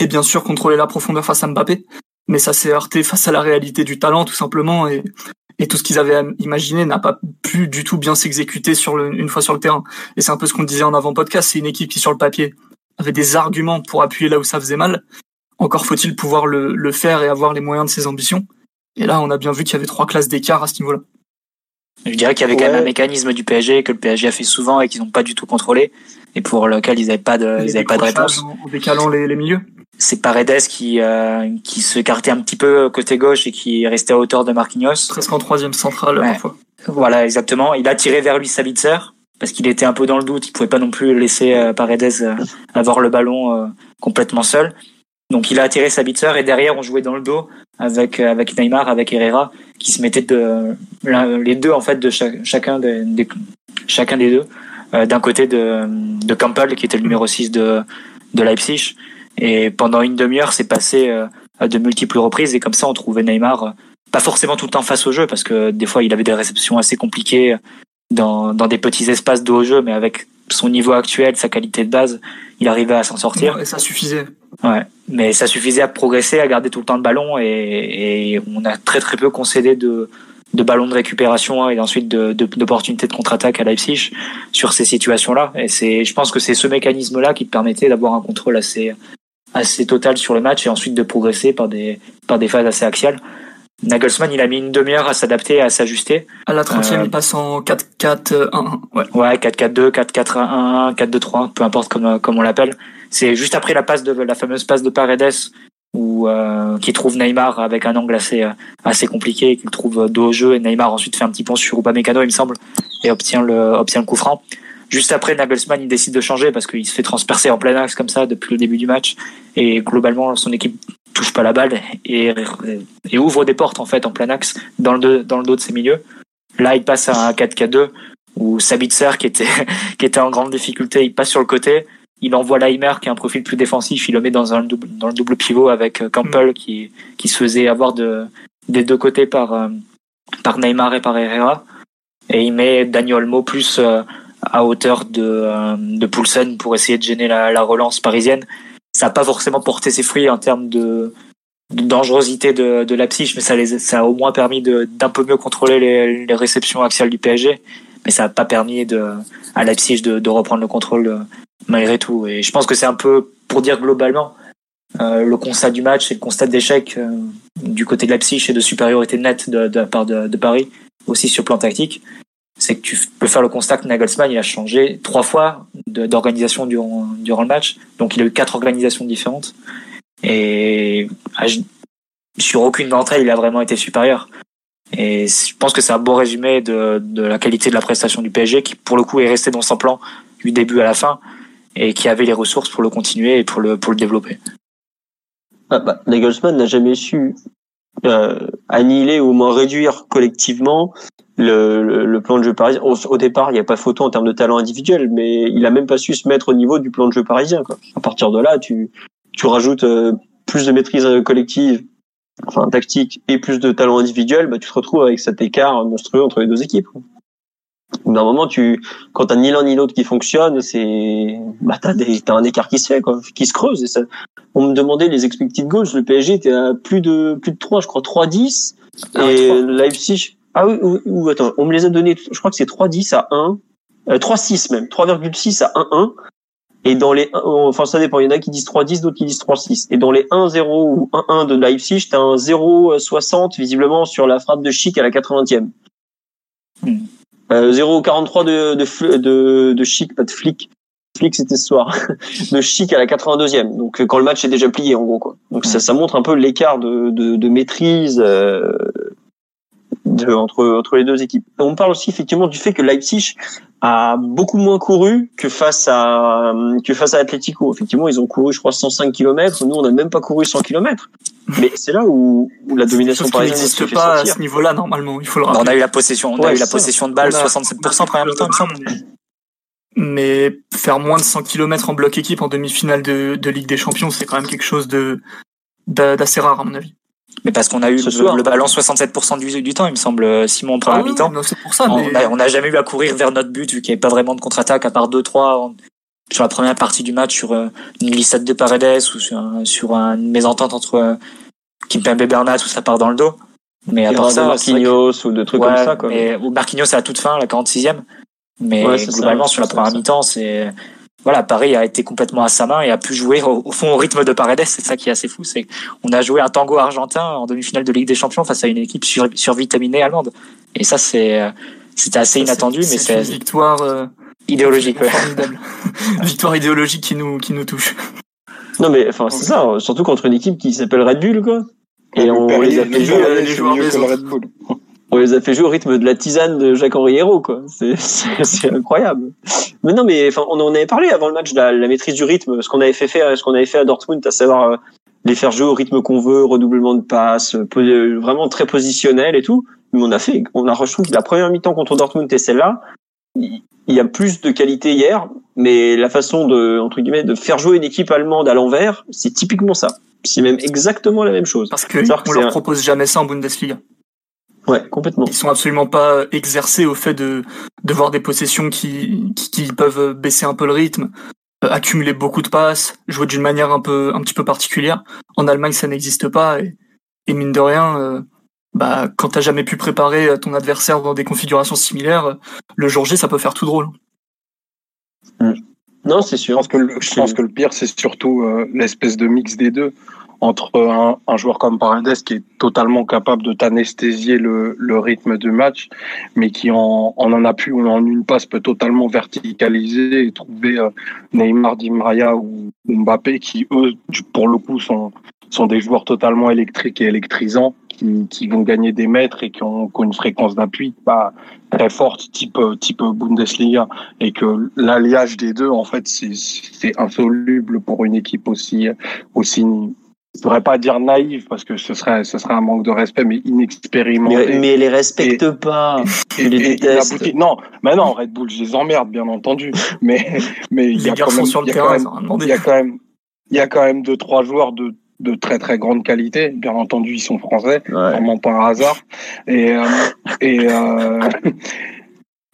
Et bien sûr contrôler la profondeur face à Mbappé, mais ça s'est heurté face à la réalité du talent tout simplement et, et tout ce qu'ils avaient imaginé n'a pas pu du tout bien s'exécuter sur le, une fois sur le terrain. Et c'est un peu ce qu'on disait en avant podcast, c'est une équipe qui sur le papier avait des arguments pour appuyer là où ça faisait mal. Encore faut-il pouvoir le, le faire et avoir les moyens de ses ambitions. Et là, on a bien vu qu'il y avait trois classes d'écart à ce niveau-là. Je dirais qu'il y avait quand même un mécanisme du PSG que le PSG a fait souvent et qu'ils n'ont pas du tout contrôlé et pour lequel ils n'avaient pas de, ils avaient pas de réponse. En décalant les, les milieux. C'est Paredes qui euh, qui se cartait un petit peu côté gauche et qui restait à hauteur de Marquinhos. Presque en troisième centrale Ouais. parfois. Voilà, exactement. Il a tiré vers lui Sabitzer parce qu'il était un peu dans le doute. Il pouvait pas non plus laisser euh, Paredes euh, avoir le ballon euh, complètement seul. Donc il a attiré Sabitzer et derrière on jouait dans le dos avec euh, avec Neymar, avec Herrera qui se mettaient de les deux en fait de cha- chacun des, chacun des deux Euh, d'un côté de de Campbell qui était le numéro 6 de de Leipzig. Et pendant une demi-heure c'est passé euh, à de multiples reprises. Et comme ça on trouvait Neymar pas forcément tout le temps face au jeu parce que des fois il avait des réceptions assez compliquées dans, dans des petits espaces de haut jeu mais avec son niveau actuel, sa qualité de base, il arrivait à s'en sortir. Et ça suffisait. Ouais. Mais ça suffisait à progresser, à garder tout le temps le ballon et, et on a très très peu concédé de, de ballons de récupération et ensuite de, de, d'opportunités de contre-attaque à Leipzig sur ces situations-là. Et c'est, je pense que c'est ce mécanisme-là qui te permettait d'avoir un contrôle assez, assez total sur le match et ensuite de progresser par des, par des phases assez axiales. Nagelsmann, il a mis une demi-heure à s'adapter, à s'ajuster. À la 30e, Euh, il passe en 4-4-1-1. Ouais. Ouais, 4-4-2, 4-4-1-1, 4-2-3, peu importe comme, comme on l'appelle. C'est juste après la passe de la fameuse passe de Paredes où euh, qui trouve Neymar avec un angle assez assez compliqué, qu'il trouve dos au jeu et Neymar ensuite fait un petit pont sur Upamecano, il me semble, et obtient le obtient le coup franc. Juste après, Nagelsmann il décide de changer parce qu'il se fait transpercer en plein axe comme ça depuis le début du match. Et globalement son équipe touche pas la balle et, et ouvre des portes en fait en plein axe dans le dos, dans le dos de ses milieux. Là, il passe à un 4-4-2 où Sabitzer qui était qui était en grande difficulté, il passe sur le côté, il envoie Leimer qui a un profil plus défensif, il le met dans un double dans le double pivot avec euh, Campbell qui qui se faisait avoir de des deux côtés par euh, par Neymar et par Herrera. Et il met Daniel Olmo plus euh, à hauteur de euh, de Poulsen pour essayer de gêner la, la relance parisienne. Ça n'a pas forcément porté ses fruits en termes de dangerosité de, de Leipzig, mais ça, les, ça a au moins permis d'un peu mieux contrôler les, réceptions axiales du PSG, mais ça n'a pas permis à Leipzig de, de reprendre le contrôle euh, malgré tout. Et je pense que c'est un peu, pour dire globalement, euh, le constat du match et le constat d'échec du côté de Leipzig et de supériorité nette de, la part de, de Paris, aussi sur plan tactique, c'est que tu peux faire le constat que Nagelsmann il a changé trois fois d'organisation durant, durant le match, donc il a eu quatre organisations différentes. Et à- sur aucune d'entre elles, il a vraiment été supérieur. Et je pense que c'est un bon résumé de, de la qualité de la prestation du PSG, qui pour le coup est resté dans son plan du début à la fin, et qui avait les ressources pour le continuer et pour le, pour le développer. Ah bah, Nagelsmann n'a jamais su euh, annihiler ou au moins réduire collectivement le, le, le plan de jeu parisien. Au, au départ, il n'y a pas photo en termes de talent individuel, mais il a même pas su se mettre au niveau du plan de jeu parisien. Quoi. À partir de là, tu, tu rajoutes euh, plus de maîtrise collective, enfin tactique, et plus de talent individuel, bah, tu te retrouves avec cet écart monstrueux entre les deux équipes. quoi. D'un tu, quand t'as ni l'un ni l'autre qui fonctionne, c'est, bah, t'as un écart qui se fait, quoi, qui se creuse. Et ça, on me demandait les expected goals. Le PSG était à plus de, plus de 3, je crois, 3-10. Ah, et trois. Leipzig, ah oui, ou, ou, attends, on me les a donnés, je crois que c'est 3-10 à 1, euh, 3-6 même, 3,6 à 1-1. Et dans les, 1, enfin, ça dépend. Il y en a qui disent 3-10, d'autres qui disent 3-6. Et dans les 1-0 ou 1-1 de Leipzig, t'as un 0-60, visiblement, sur la frappe de Chic à la 80e. Hmm. Euh, 0-43 de, de, de, de Chic, pas de Flick. Flick, c'était ce soir. de Chic à la 82e. Donc, quand le match est déjà plié, en gros, quoi. Donc, ça, ça montre un peu l'écart de, de, de maîtrise, euh, de, entre, entre les deux équipes. On parle aussi, effectivement, du fait que Leipzig a beaucoup moins couru que face à, que face à Atletico. Effectivement, ils ont couru, je crois, 105 km. Nous, on n'a même pas couru 100 km. Mais c'est là où, où la domination parisienne se n'existe fait pas à ce niveau-là, normalement. Il faut le On rappeler. a eu la possession, on a eu la possession de balle, On a- 67% première mi-temps, semble. Mais faire moins de 100 km en bloc équipe en demi-finale de, de Ligue des Champions, c'est quand même quelque chose de d'a- d'assez rare, à mon avis. Mais parce qu'on a eu le, soir. le ballon 67% du, du temps, il me semble, Simon, en première Ah oui, mi-temps. non, c'est pour ça, On mais a- on n'a jamais eu à courir vers notre but vu qu'il n'y avait pas vraiment de contre-attaque à part 2-3 en- sur la première partie du match sur euh, une glissade de Paredes ou sur, un- sur un- une mésentente entre euh, Kimpembe et Bernat où ça part dans le dos. Mais à part ça, Marquinhos ou de trucs comme ça. Quoi. Mais, ou Marquinhos c'est à toute fin, la 46e. Mais globalement, sur la première mi-temps, c'est voilà, Paris a été complètement à sa main et a pu jouer au, fond au rythme de Paredes. C'est ça qui est assez fou, c'est qu'on a joué un tango argentin en demi-finale de Ligue des Champions face à une équipe sur, survitaminée allemande. Et ça, c'est c'était assez inattendu, mais c'est une victoire euh, idéologique, formidable. victoire idéologique qui nous qui nous touche. Non mais enfin c'est ça, surtout contre une équipe qui s'appelle Red Bull quoi. Et on les a fait jouer les joueurs Red Bull on les a fait jouer au rythme de la tisane de Jacques-Henri Hérault, quoi. C'est incroyable. Mais non, mais enfin, on en avait parlé avant le match de la, maîtrise du rythme, ce qu'on avait fait faire, ce qu'on avait fait à Dortmund, à savoir euh, les faire jouer au rythme qu'on veut, redoublement de passes, euh, vraiment très positionnel et tout. Mais on a fait, on a reçu la première mi-temps contre Dortmund et celle-là, il y a plus de qualité hier, mais la façon de entre guillemets de faire jouer une équipe allemande à l'envers, c'est typiquement ça. C'est même exactement la même chose. Parce que on leur propose jamais ça en Bundesliga. Ouais, complètement. Ils sont absolument pas exercés au fait de, de voir des possessions qui, qui, peuvent baisser un peu le rythme, euh, accumuler beaucoup de passes, jouer d'une manière un peu un petit peu particulière. En Allemagne, ça n'existe pas et, et, mine de rien, euh, bah quand t'as jamais pu préparer ton adversaire dans des configurations similaires, le jour G, ça peut faire tout drôle. Mm. Non, c'est sûr. Je pense que le, je pense que le pire, c'est surtout euh, l'espèce de mix des deux entre un, un, joueur comme Paredes qui est totalement capable de t'anesthésier le, le, rythme du match, mais qui en, en en appui ou en une passe peut totalement verticaliser et trouver euh, Neymar, Di Maria ou, Mbappé qui eux, pour le coup, sont, sont des joueurs totalement électriques et électrisants qui, qui vont gagner des mètres et qui ont, qui ont une fréquence d'appui bah, très forte, type, type Bundesliga, et que l'alliage des deux, en fait, c'est insoluble pour une équipe aussi, aussi je voudrais pas dire naïf parce que ce serait ce serait un manque de respect mais inexpérimenté. Mais, mais les respecte pas. et, les déteste. non mais non Red Bull je les emmerde bien entendu. Mais mais il y a quand même il y, a quand même il y a quand même deux trois joueurs de de très très grande qualité. Bien entendu ils sont français vraiment par hasard. Et euh, et euh,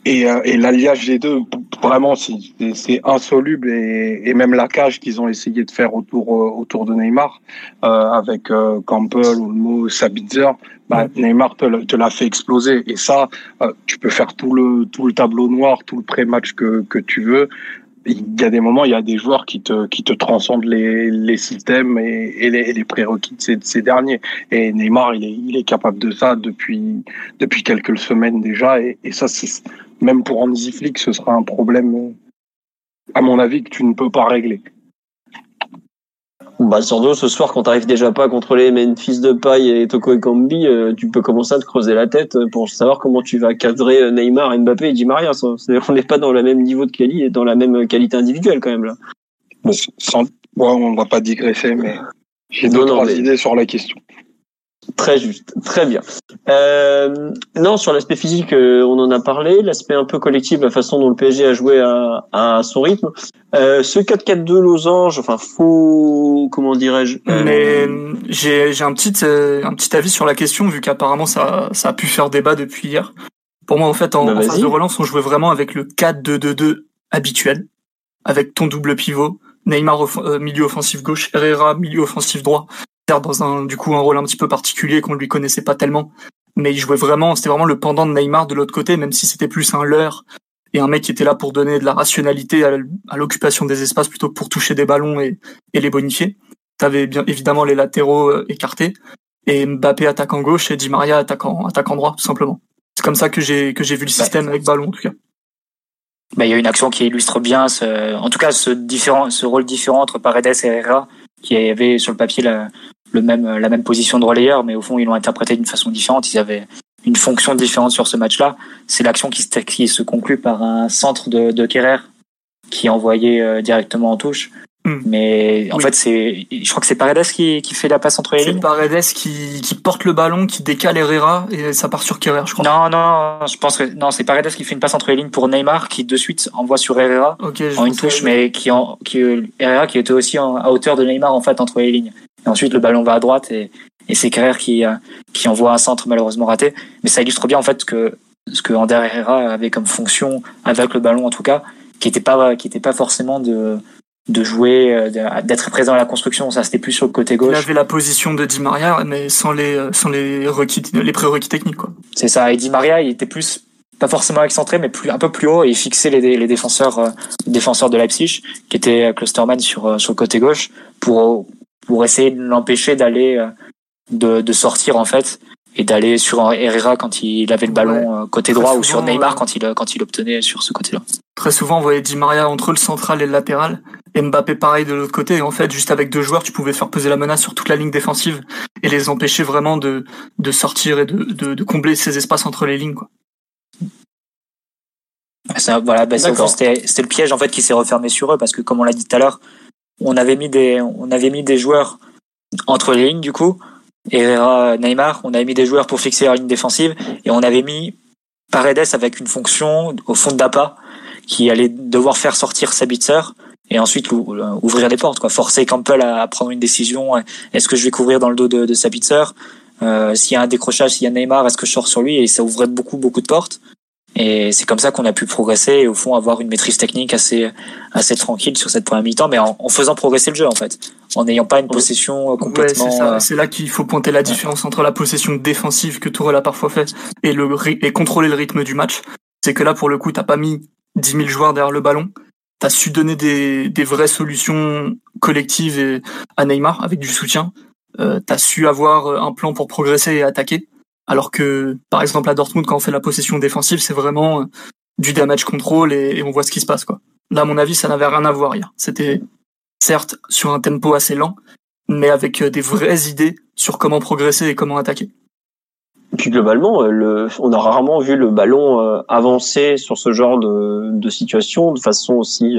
et, euh, et l'alliage des deux, vraiment, c'est insoluble. Et, et, même la cage qu'ils ont essayé de faire autour, euh, autour de Neymar, euh, avec euh, Campbell, Olmo, Sabitzer, bah, Neymar te, te l'a fait exploser. Et ça, euh, tu peux faire tout le, tout le tableau noir, tout le pré-match que, que tu veux il y a des moments, il y a des joueurs qui te, qui te transcendent les, les systèmes et, et, les, les, prérequis de ces, ces, derniers. Et Neymar, il est, il est capable de ça depuis, depuis quelques semaines déjà. Et, et ça, c'est, même pour Flick, ce sera un problème, à mon avis, que tu ne peux pas régler. Bah, surtout ce soir, quand t'arrives déjà pas à contrôler Memphis de paille et Toko Ekambi, euh, tu peux commencer à te creuser la tête pour savoir comment tu vas cadrer euh, Neymar, Mbappé et Di Maria. On n'est pas dans le même niveau de qualité et dans la même qualité individuelle quand même là. Sans... on va pas digresser, mais j'ai deux trois idées sur la question. Très juste, très bien. Euh, non, sur l'aspect physique, euh, on en a parlé. L'aspect un peu collectif, la façon dont le PSG a joué à, à son rythme. Euh, ce 4-4-2 losange, enfin faux, comment dirais-je euh, Mais j'ai j'ai un petit euh, un petit avis sur la question vu qu'apparemment ça ça a pu faire débat depuis hier. Pour moi, en fait, en, bah, en phase de relance, on jouait vraiment avec le 4-2-2-2 habituel, avec ton double pivot, Neymar milieu offensif gauche, Herrera milieu offensif droit dans un du coup un rôle un petit peu particulier qu'on lui connaissait pas tellement. Mais il jouait vraiment, c'était vraiment le pendant de Neymar de l'autre côté, même si c'était plus un leurre et un mec qui était là pour donner de la rationalité à l'occupation des espaces plutôt que pour toucher des ballons et, et les bonifier. T'avais bien évidemment les latéraux euh, écartés et Mbappé attaquant gauche et Di Maria attaquant attaquant droit tout simplement. C'est comme ça que j'ai que j'ai vu le bah, système avec ballon en tout cas. Bah, il y a une action qui illustre bien ce, en tout cas ce différent, ce rôle différent entre Paredes et Herrera, qui avait sur le papier la, le même, la même position de relayeur, mais au fond, ils l'ont interprété d'une façon différente. Ils avaient une fonction différente sur ce match-là. C'est l'action qui, qui, se conclut par un centre de, de Kerrer qui est envoyé euh, directement en touche. Hmm. Mais en fait, c'est, je crois que c'est Paredes qui, qui fait la passe entre les lignes. C'est Paredes qui, qui porte le ballon, qui décale Herrera et ça part sur Kerrer, je crois. Non, non, je pense que non, c'est Paredes qui fait une passe entre les lignes pour Neymar, qui de suite envoie sur Herrera en une touche, mais qui en, qui Herrera qui était aussi en, à hauteur de Neymar en fait entre les lignes. Et ensuite, le ballon va à droite et, et c'est Kerrer qui, euh, qui envoie un centre malheureusement raté. Mais ça illustre bien en fait que ce que Ander Herrera avait comme fonction avec le ballon en tout cas, qui était pas qui était pas forcément de de jouer, d'être présent à la construction. Ça, c'était plus sur le côté gauche. Il avait la position de Di Maria, mais sans les, sans les requis, les prérequis techniques, quoi. C'est ça. Et Di Maria, il était plus, pas forcément excentré, mais plus, un peu plus haut et il fixait les, les défenseurs, défenseurs de Leipzig, qui était Clusterman sur, sur le côté gauche, pour, pour essayer de l'empêcher d'aller, de, de sortir, en fait et d'aller sur Herrera quand il avait le ballon euh, côté droit ou sur Neymar quand il quand il obtenait sur ce côté-là. Très souvent, on voyait Di Maria entre le central et le latéral, et Mbappé pareil de l'autre côté. Et en fait, juste avec deux joueurs, tu pouvais faire peser la menace sur toute la ligne défensive et les empêcher vraiment de de sortir et de de, de combler ces espaces entre les lignes, quoi. Ça, voilà, bah, c'était le piège en fait qui s'est refermé sur eux parce que comme on l'a dit tout à l'heure, on avait mis des on avait mis des joueurs entre les lignes du coup Herrera, Neymar, on avait mis des joueurs pour fixer la ligne défensive et on avait mis Paredes avec une fonction au fond d'appât qui allait devoir faire sortir Sabitzer et ensuite ouvrir les portes, quoi. Forcer Campbell à prendre une décision. Est-ce que je vais couvrir dans le dos de, de Sabitzer? Euh, S'il y a un décrochage, s'il y a Neymar, est-ce que je sors sur lui? Et ça ouvrait beaucoup, beaucoup de portes. Et c'est comme ça qu'on a pu progresser et au fond avoir une maîtrise technique assez assez tranquille sur cette première mi-temps, mais en, faisant progresser le jeu en fait, en n'ayant pas une possession complètement. Euh, c'est là qu'il faut pointer la différence entre la possession défensive que Tourelle a parfois fait et le et contrôler le rythme du match. C'est que là pour le coup t'as pas mis 10 000 joueurs derrière le ballon, t'as su donner des des vraies solutions collectives et, à Neymar avec du soutien. Euh, t'as su avoir un plan pour progresser et attaquer alors que, par exemple, à Dortmund, quand on fait la possession défensive, c'est vraiment euh, du damage control et, on voit ce qui se passe, quoi. Là, à mon avis, ça n'avait rien à voir hier. C'était, certes, sur un tempo assez lent, mais avec euh, des vraies idées sur comment progresser et comment attaquer. Et puis globalement, euh, on a rarement vu le ballon avancer sur ce genre de, situation de façon aussi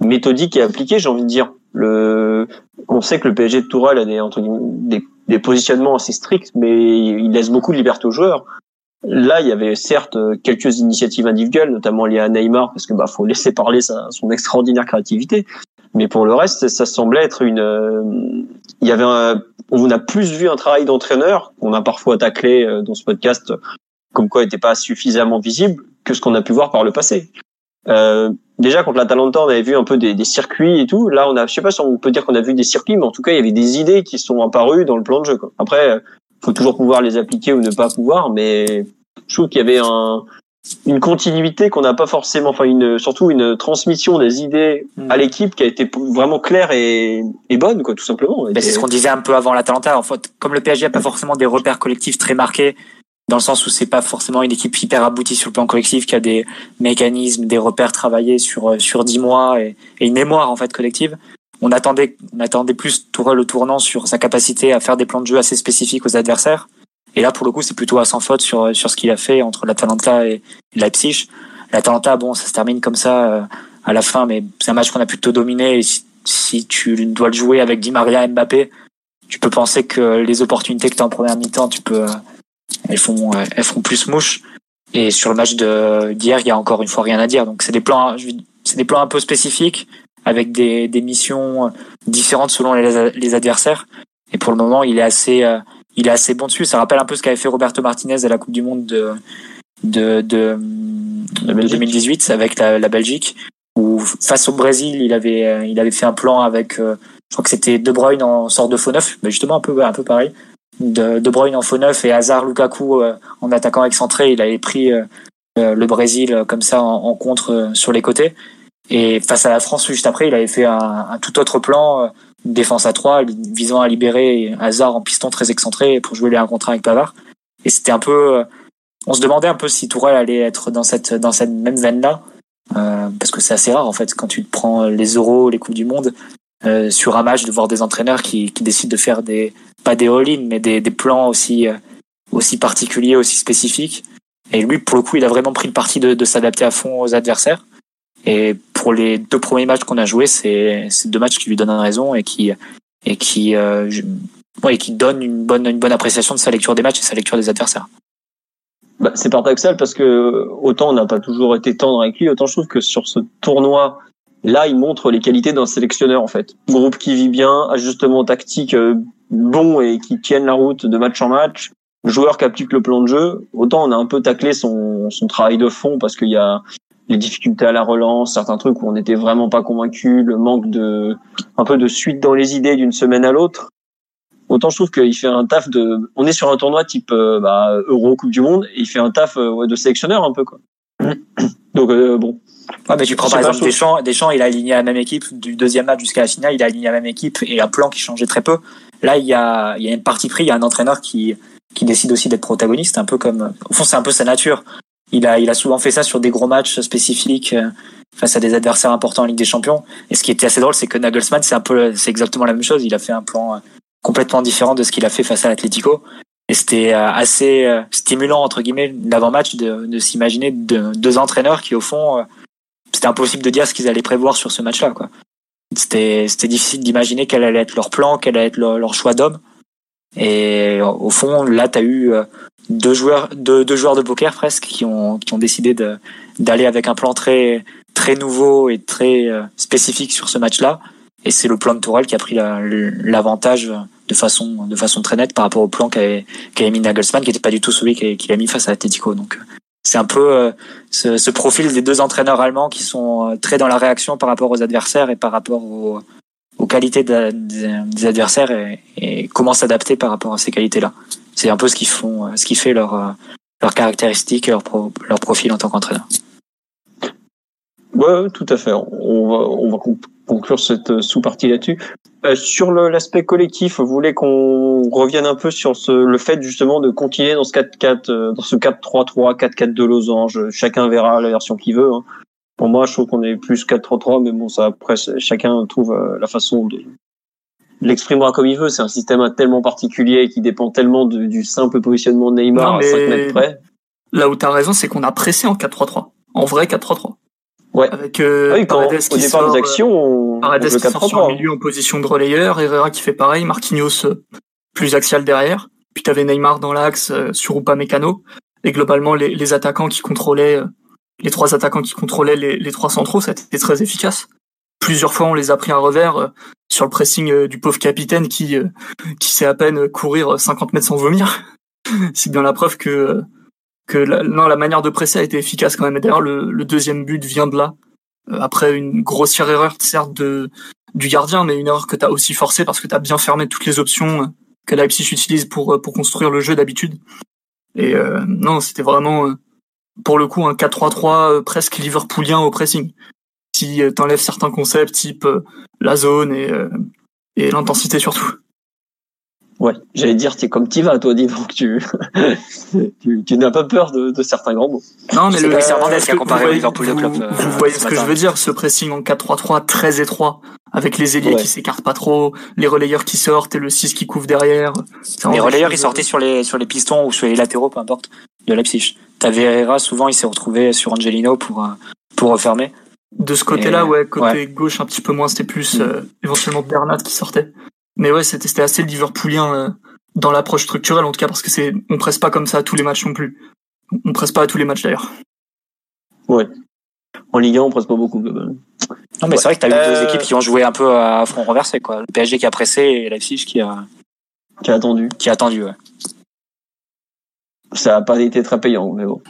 méthodique et appliquée, j'ai envie de dire. On sait que le PSG de Tourelle a des, entre des des positionnements assez stricts, mais il laisse beaucoup de liberté aux joueurs. Là, il y avait certes quelques initiatives individuelles, notamment liées à Neymar, parce que bah faut laisser parler sa, son extraordinaire créativité. Mais pour le reste, ça semblait être une. Euh, il y avait un, on a plus vu un travail d'entraîneur qu'on a parfois taclé euh, dans ce podcast, comme quoi il n'était pas suffisamment visible que ce qu'on a pu voir par le passé. Euh, déjà contre l'Atalanta, on avait vu un peu des, des, circuits et tout. Là, on a, je sais pas si on peut dire qu'on a vu des circuits, mais en tout cas, il y avait des idées qui sont apparues dans le plan de jeu. Quoi. Après, faut toujours pouvoir les appliquer ou ne pas pouvoir, mais je trouve qu'il y avait un, une continuité qu'on n'a pas forcément, enfin une, surtout une transmission des idées à hmm. l'équipe qui a été vraiment claire et, et bonne, quoi, tout simplement. c'est ce qu'on disait un peu avant l'Atalanta. En fait, comme le PSG a pas forcément des repères collectifs très marqués, dans le sens où c'est pas forcément une équipe hyper aboutie sur le plan collectif, qui a des mécanismes, des repères travaillés sur euh, sur dix mois et, et, une mémoire en fait collective. On attendait on attendait plus le tournant sur sa capacité à faire des plans de jeu assez spécifiques aux adversaires. Et là pour le coup c'est plutôt à sans faute sur sur ce qu'il a fait entre l'Atalanta et Leipzig. L'Atalanta bon ça se termine comme ça euh, à la fin, mais c'est un match qu'on a plutôt dominé. Et si, si tu dois le jouer avec Di Maria et Mbappé, tu peux penser que les opportunités que tu as en première mi-temps, tu peux elles font elles font plus mouche. Et sur le match de d'hier, il y a encore une fois rien à dire. Donc c'est des plans, c'est des plans un peu spécifiques avec des, des missions différentes selon les, les adversaires. Et pour le moment, il est assez euh, il est assez bon dessus. Ça rappelle un peu ce qu'avait fait Roberto Martinez à la Coupe du Monde de de, de, de 2018 avec la, la, Belgique, où face au Brésil, il avait euh, il avait fait un plan avec, euh, je crois que c'était De Bruyne en sorte de faux neuf, mais justement un peu un peu pareil, de, de Bruyne en faux neuf et Hazard Lukaku euh, en attaquant excentré. Il avait pris euh, euh, le Brésil comme ça en, contre sur les côtés. Et face à la France, juste après, il avait fait un, un tout autre plan, défense à trois, visant à libérer Hazard en piston très excentré pour jouer les 1 contre 1 avec Pavard. Et c'était un peu, on se demandait un peu si Tourelle allait être dans cette dans cette même veine là, euh, parce que c'est assez rare en fait quand tu prends les Euros, les coupes du monde, euh, sur un match de voir des entraîneurs qui, qui décident de faire des pas des all-in mais des, des plans aussi euh, aussi particuliers aussi spécifiques. Et lui pour le coup il a vraiment pris le parti de, de s'adapter à fond aux adversaires. Et pour les deux premiers matchs qu'on a joués c'est c'est deux matchs qui lui donnent raison et qui et qui euh, ouais, qui donnent une bonne une bonne appréciation de sa lecture des matchs et sa lecture des adversaires. Bah, c'est paradoxal parce que autant on n'a pas toujours été tendre avec lui autant je trouve que sur ce tournoi Là, il montre les qualités d'un sélectionneur en fait. Groupe qui vit bien, ajustement tactique euh, bon et qui tienne la route de match en match, joueur qui applique le plan de jeu. Autant on a un peu taclé son, son travail de fond parce qu'il y a les difficultés à la relance, certains trucs où on n'était vraiment pas convaincu, le manque de un peu de suite dans les idées d'une semaine à l'autre. Autant je trouve qu'il fait un taf de. On est sur un tournoi type euh, bah, Euro, Coupe du Monde, et il fait un taf euh, de sélectionneur un peu quoi. Donc euh, bon. Ouais, mais tu prends par exemple Deschamps, Deschamps, il a aligné la même équipe du deuxième match jusqu'à la finale, il a aligné la même équipe et un plan qui changeait très peu. Là, il y a, il y a une partie pris, il y a un entraîneur qui, qui décide aussi d'être protagoniste, un peu comme, au fond, c'est un peu sa nature. Il a, il a souvent fait ça sur des gros matchs spécifiques face à des adversaires importants en Ligue des Champions. Et ce qui était assez drôle, c'est que Nagelsmann, c'est un peu, c'est exactement la même chose. Il a fait un plan complètement différent de ce qu'il a fait face à l'Atlético. Et c'était euh, assez euh, stimulant, entre guillemets, l'avant-match de, de s'imaginer de, deux entraîneurs qui, au fond, euh, c'était impossible de dire ce qu'ils allaient prévoir sur ce match-là. C'était, difficile d'imaginer quel allait être leur plan, quel allait être leur, choix d'homme. Et au fond, là, tu as eu deux joueurs, deux, deux, joueurs de poker presque qui ont, qui ont décidé d'aller avec un plan très, très nouveau et très spécifique sur ce match-là. Et c'est le plan de Tourelle qui a pris l'avantage de façon, de façon très nette par rapport au plan qu'avait mis Nagelsmann, qui n'était pas du tout celui qu'il a mis face à Atletico. Donc, c'est un peu euh, ce, profil des deux entraîneurs allemands qui sont euh, très dans la réaction par rapport aux adversaires et par rapport aux, qualités des adversaires et, comment s'adapter par rapport à ces qualités-là. C'est un peu ce qui font, euh, ce qui fait leur, leur caractéristique, leur, leur profil en tant qu'entraîneur. Ouais, tout à fait. On va, on va conclure cette euh, sous-partie là-dessus. Euh, sur l'aspect collectif, vous voulez qu'on revienne un peu sur ce, le fait justement de continuer dans ce 4-4, euh, dans ce 4-3-3, 4-4 de losange. Chacun verra la version qu'il veut. Hein. Pour moi, je trouve qu'on est plus 4-3-3, mais bon, ça après, chacun trouve la façon de l'exprimera comme il veut. C'est un système tellement particulier qui dépend tellement du simple positionnement de Neymar à 5 mètres près. Là où tu as raison, c'est qu'on a pressé en 4-3-3. En vrai 4-3-3. Ouais. Avec euh, ah oui, quand, Paredes qui sort, des actions, on, Paredes qui sort sur le milieu en position de relayeur, Herrera qui fait pareil, Marquinhos euh, plus axial derrière, puis t'avais Neymar dans l'axe euh, sur Upamecano, et globalement les, les attaquants qui contrôlaient, euh, les trois attaquants qui contrôlaient les, les trois centraux, ça a été très efficace. Plusieurs fois on les a pris un revers sur le pressing du pauvre capitaine qui qui sait à peine courir 50 mètres sans vomir. C'est bien la preuve que que la, non, la manière de presser a été efficace quand même. Et d'ailleurs, le, deuxième but vient de là. Euh, après une grossière erreur, certes, de, du gardien, mais une erreur que tu as aussi forcée parce que tu as bien fermé toutes les options euh, que Leipzig utilise pour, euh, pour construire le jeu d'habitude. Et euh, non, c'était vraiment, pour le coup, un 4-3-3 presque liverpoolien au pressing. Si t'enlèves certains concepts type la zone et, et l'intensité surtout. Ouais, j'allais dire, es comme Tiva, toi, dis donc, tu, tu, tu n'as pas peur de, de, certains grands mots. Non, mais le Hernandez qui a comparé Liverpool club. Vous, vous voyez ce, que je veux dire, ce pressing en 4-3-3 très étroit, avec les ailiers qui s'écartent pas trop, les relayeurs qui sortent et le 6 qui couvre derrière. Les relayeurs, ils sortaient sur les, sur les pistons ou sur les latéraux, peu importe, de Leipzig. T'avais Herrera, souvent, il s'est retrouvé sur Angelino pour, euh, pour refermer. De ce côté-là, ouais, côté gauche un petit peu moins, c'était plus, euh, éventuellement Bernat qui sortait. Mais ouais, c'était assez Liverpoolien euh, dans l'approche structurelle en tout cas parce que c'est on presse pas comme ça à tous les matchs non plus. On presse pas à tous les matchs d'ailleurs. Ouais. En Ligue 1, on presse pas beaucoup. Non, mais c'est vrai que t'as eu deux équipes qui ont joué un peu à front renversé, quoi. Le PSG qui a pressé et Leipzig qui a. Qui a attendu. Qui a attendu, ouais. Ça a pas été très payant, mais bon.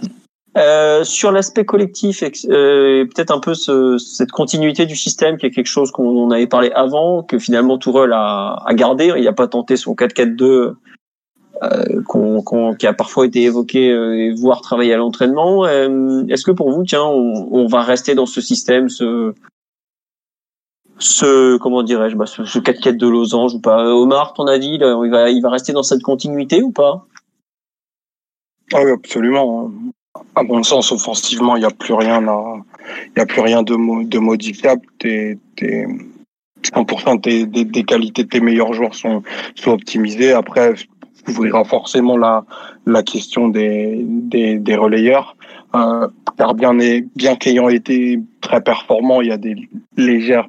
Euh, sur l'aspect collectif, euh, peut-être un peu ce, cette continuité du système, qui est quelque chose qu'on avait parlé avant, que finalement Tourelle a, a gardé. Il n'a pas tenté son 4-4-2 euh, qui a parfois été évoqué euh, et voire travaillé à l'entraînement. Euh, est-ce que pour vous, tiens, on, on, va rester dans ce système, ce, ce comment dirais-je, bah, ce, 4-4 de losange ou pas? Omar, ton avis, là, il va, il va rester dans cette continuité ou pas? Ah oui, absolument à mon sens, offensivement, il n'y a plus rien à, il y a plus rien de, modifiable. T'es, t'es, 100% des, des, des, qualités de tes meilleurs joueurs sont, sont optimisées. Après, ouvrira forcément la, la question des, des, des relayeurs. Euh, car bien, bien qu'ayant été très performant, il y a des légères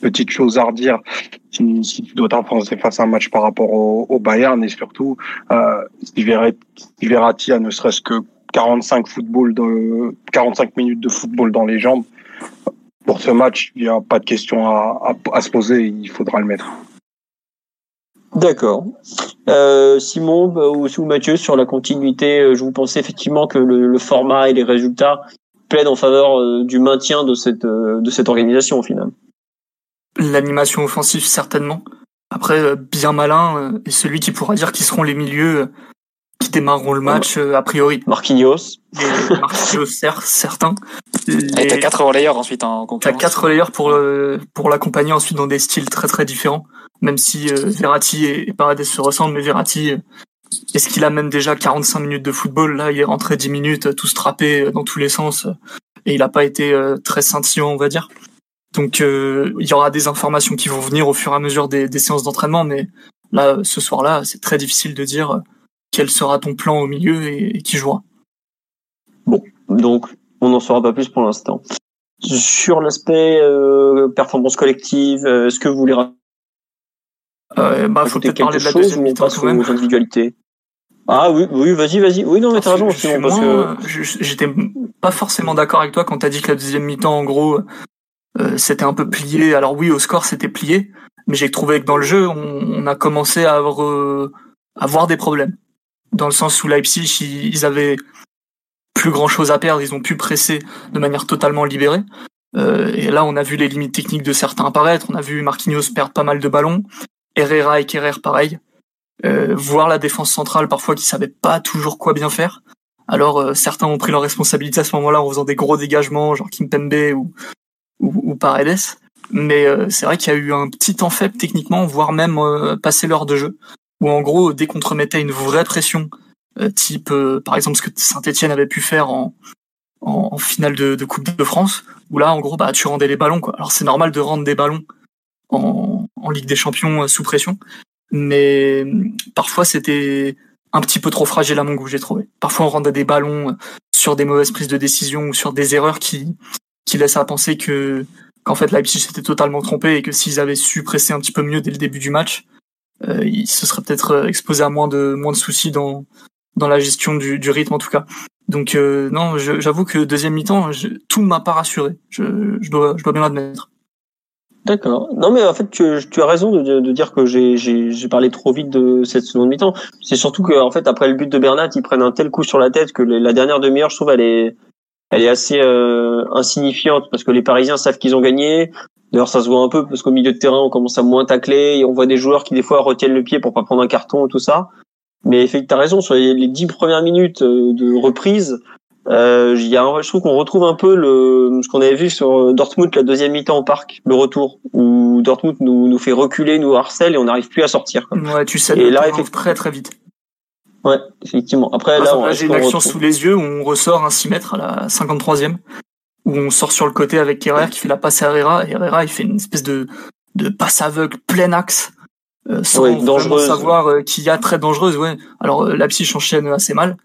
petites choses à redire si, si tu dois t'enfoncer face à un match par rapport au, au Bayern et surtout euh, si Verratti a ne serait-ce que 45 football de 45 minutes de football dans les jambes. Pour ce match, il n'y a pas de question à, à, se poser, il faudra le mettre. D'accord. Euh, Simon bah, ou, Mathieu sur la continuité, euh, je vous pensais effectivement que le, le, format et les résultats plaide en faveur du maintien de cette de cette organisation au final. L'animation offensive certainement. Après, bien malin est celui qui pourra dire qui seront les milieux qui démarreront le match a priori. Marquinhos. Marquinhos, certains. Et t'as quatre relayeurs ensuite en concurrence. T'as quatre relayeurs pour pour l'accompagner ensuite dans des styles très très différents. Même si Verratti et Paredes se ressemblent, mais Verratti est-ce qu'il a même déjà 45 minutes de football? Là, il est rentré 10 minutes, tout strappé dans tous les sens, et il n'a pas été très scintillant, on va dire. Donc, il y aura des informations qui vont venir au fur et à mesure des, des séances d'entraînement, mais là, ce soir-là, c'est très difficile de dire quel sera ton plan au milieu et, qui jouera. Bon, donc on n'en saura pas plus pour l'instant. Sur l'aspect euh, performance collective, euh, est-ce que vous voulez euh, bah, faut peut-être parler de la deuxième mi-temps quand même. individualités. Ah oui, oui, vas-y, vas-y. Oui, non, mais t'as raison. Sinon, parce que j'étais pas forcément d'accord avec toi quand t'as dit que la deuxième mi-temps, en gros, euh, c'était un peu plié. Alors oui, au score, c'était plié, mais j'ai trouvé que dans le jeu, on, on a commencé à avoir, euh, à avoir des problèmes dans le sens où Leipzig, ils avaient plus grand chose à perdre, ils ont pu presser de manière totalement libérée. Euh, et là, on a vu les limites techniques de certains apparaître, on a vu Marquinhos perdre pas mal de ballons, Herrera et Kerrer pareil, euh, voir la défense centrale parfois qui savait pas toujours quoi bien faire. Alors euh, certains ont pris leur responsabilité à ce moment-là en faisant des gros dégagements, genre Kimpembe ou, ou, ou Paredes. Mais euh, c'est vrai qu'il y a eu un petit temps faible techniquement, voire même euh, passer l'heure de jeu où en gros, dès qu'on remettait une vraie pression, euh, type euh, par exemple ce que Saint-Etienne avait pu faire en, finale de, Coupe de France, où là, en gros, bah, tu rendais les ballons. Quoi. Alors c'est normal de rendre des ballons en, Ligue des Champions euh, sous pression, mais parfois c'était un petit peu trop fragile à mon goût, j'ai trouvé. Parfois on rendait des ballons sur des mauvaises prises de décision ou sur des erreurs qui, qui laissent à penser que qu'en fait Leipzig s'était totalement trompé et que s'ils avaient su presser un petit peu mieux dès le début du match, euh, il se serait peut-être euh, exposé à moins de moins de soucis dans dans la gestion du, du rythme en tout cas. Donc euh, non, j'avoue que deuxième mi-temps, tout m'a pas rassuré. Je, je, dois je dois bien l'admettre. D'accord. Non, mais en fait, tu, tu as raison de, de dire que j'ai parlé trop vite de cette seconde mi-temps. C'est surtout que, en fait, après le but de Bernat, ils prennent un tel coup sur la tête que la dernière demi-heure, je trouve, elle est, elle est assez euh, insignifiante parce que les Parisiens savent qu'ils ont gagné. D'ailleurs, ça se voit un peu parce qu'au milieu de terrain, on commence à moins tacler et on voit des joueurs qui des fois retiennent le pied pour pas prendre un carton et tout ça. Mais effectivement, as raison sur les dix premières minutes euh, de reprise. Euh, y a, je trouve qu'on retrouve un peu le ce qu'on avait vu sur Dortmund la deuxième mi-temps au parc, le retour où Dortmund nous, nous fait reculer, nous harcèle et on n'arrive plus à sortir. Ouais, tu sais, et là, effectivement, très très vite. Ouais, effectivement. Après, là, j'ai une action sous les yeux où on ressort un 6 mètres à la 53e où on sort sur le côté avec Herrera qui fait la passe à Herrera. Et Herrera il fait une espèce de de passe aveugle plein axe euh, sans ouais, savoir euh, qui y a très dangereuse ouais. Alors euh, la psyche enchaîne assez mal.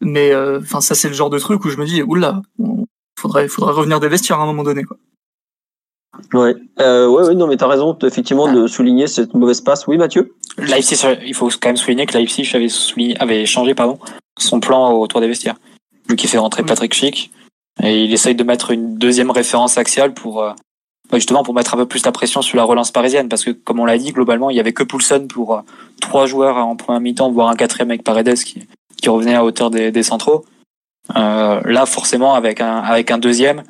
Mais euh, enfin ça c'est le genre de truc où je me dis oula faudrait faudrait revenir des vestiaires à un moment donné quoi. Ouais, euh, ouais, ouais, non, mais t'as raison, effectivement, de souligner cette mauvaise passe. Oui, Mathieu? Leipzig, il faut quand même souligner que Leipzig avait souligné, avait changé, pardon, son plan autour des vestiaires. Vu qu'il fait rentrer Patrick Schick, et il essaye de mettre une deuxième référence axiale pour euh, bah, justement pour mettre un peu plus la pression sur la relance parisienne. Parce que comme on l'a dit globalement il y avait que Poulsen pour euh, trois joueurs en première mi-temps voire un quatrième avec Paredes qui, qui revenait à hauteur des, des centraux. Euh, là forcément avec un avec un deuxième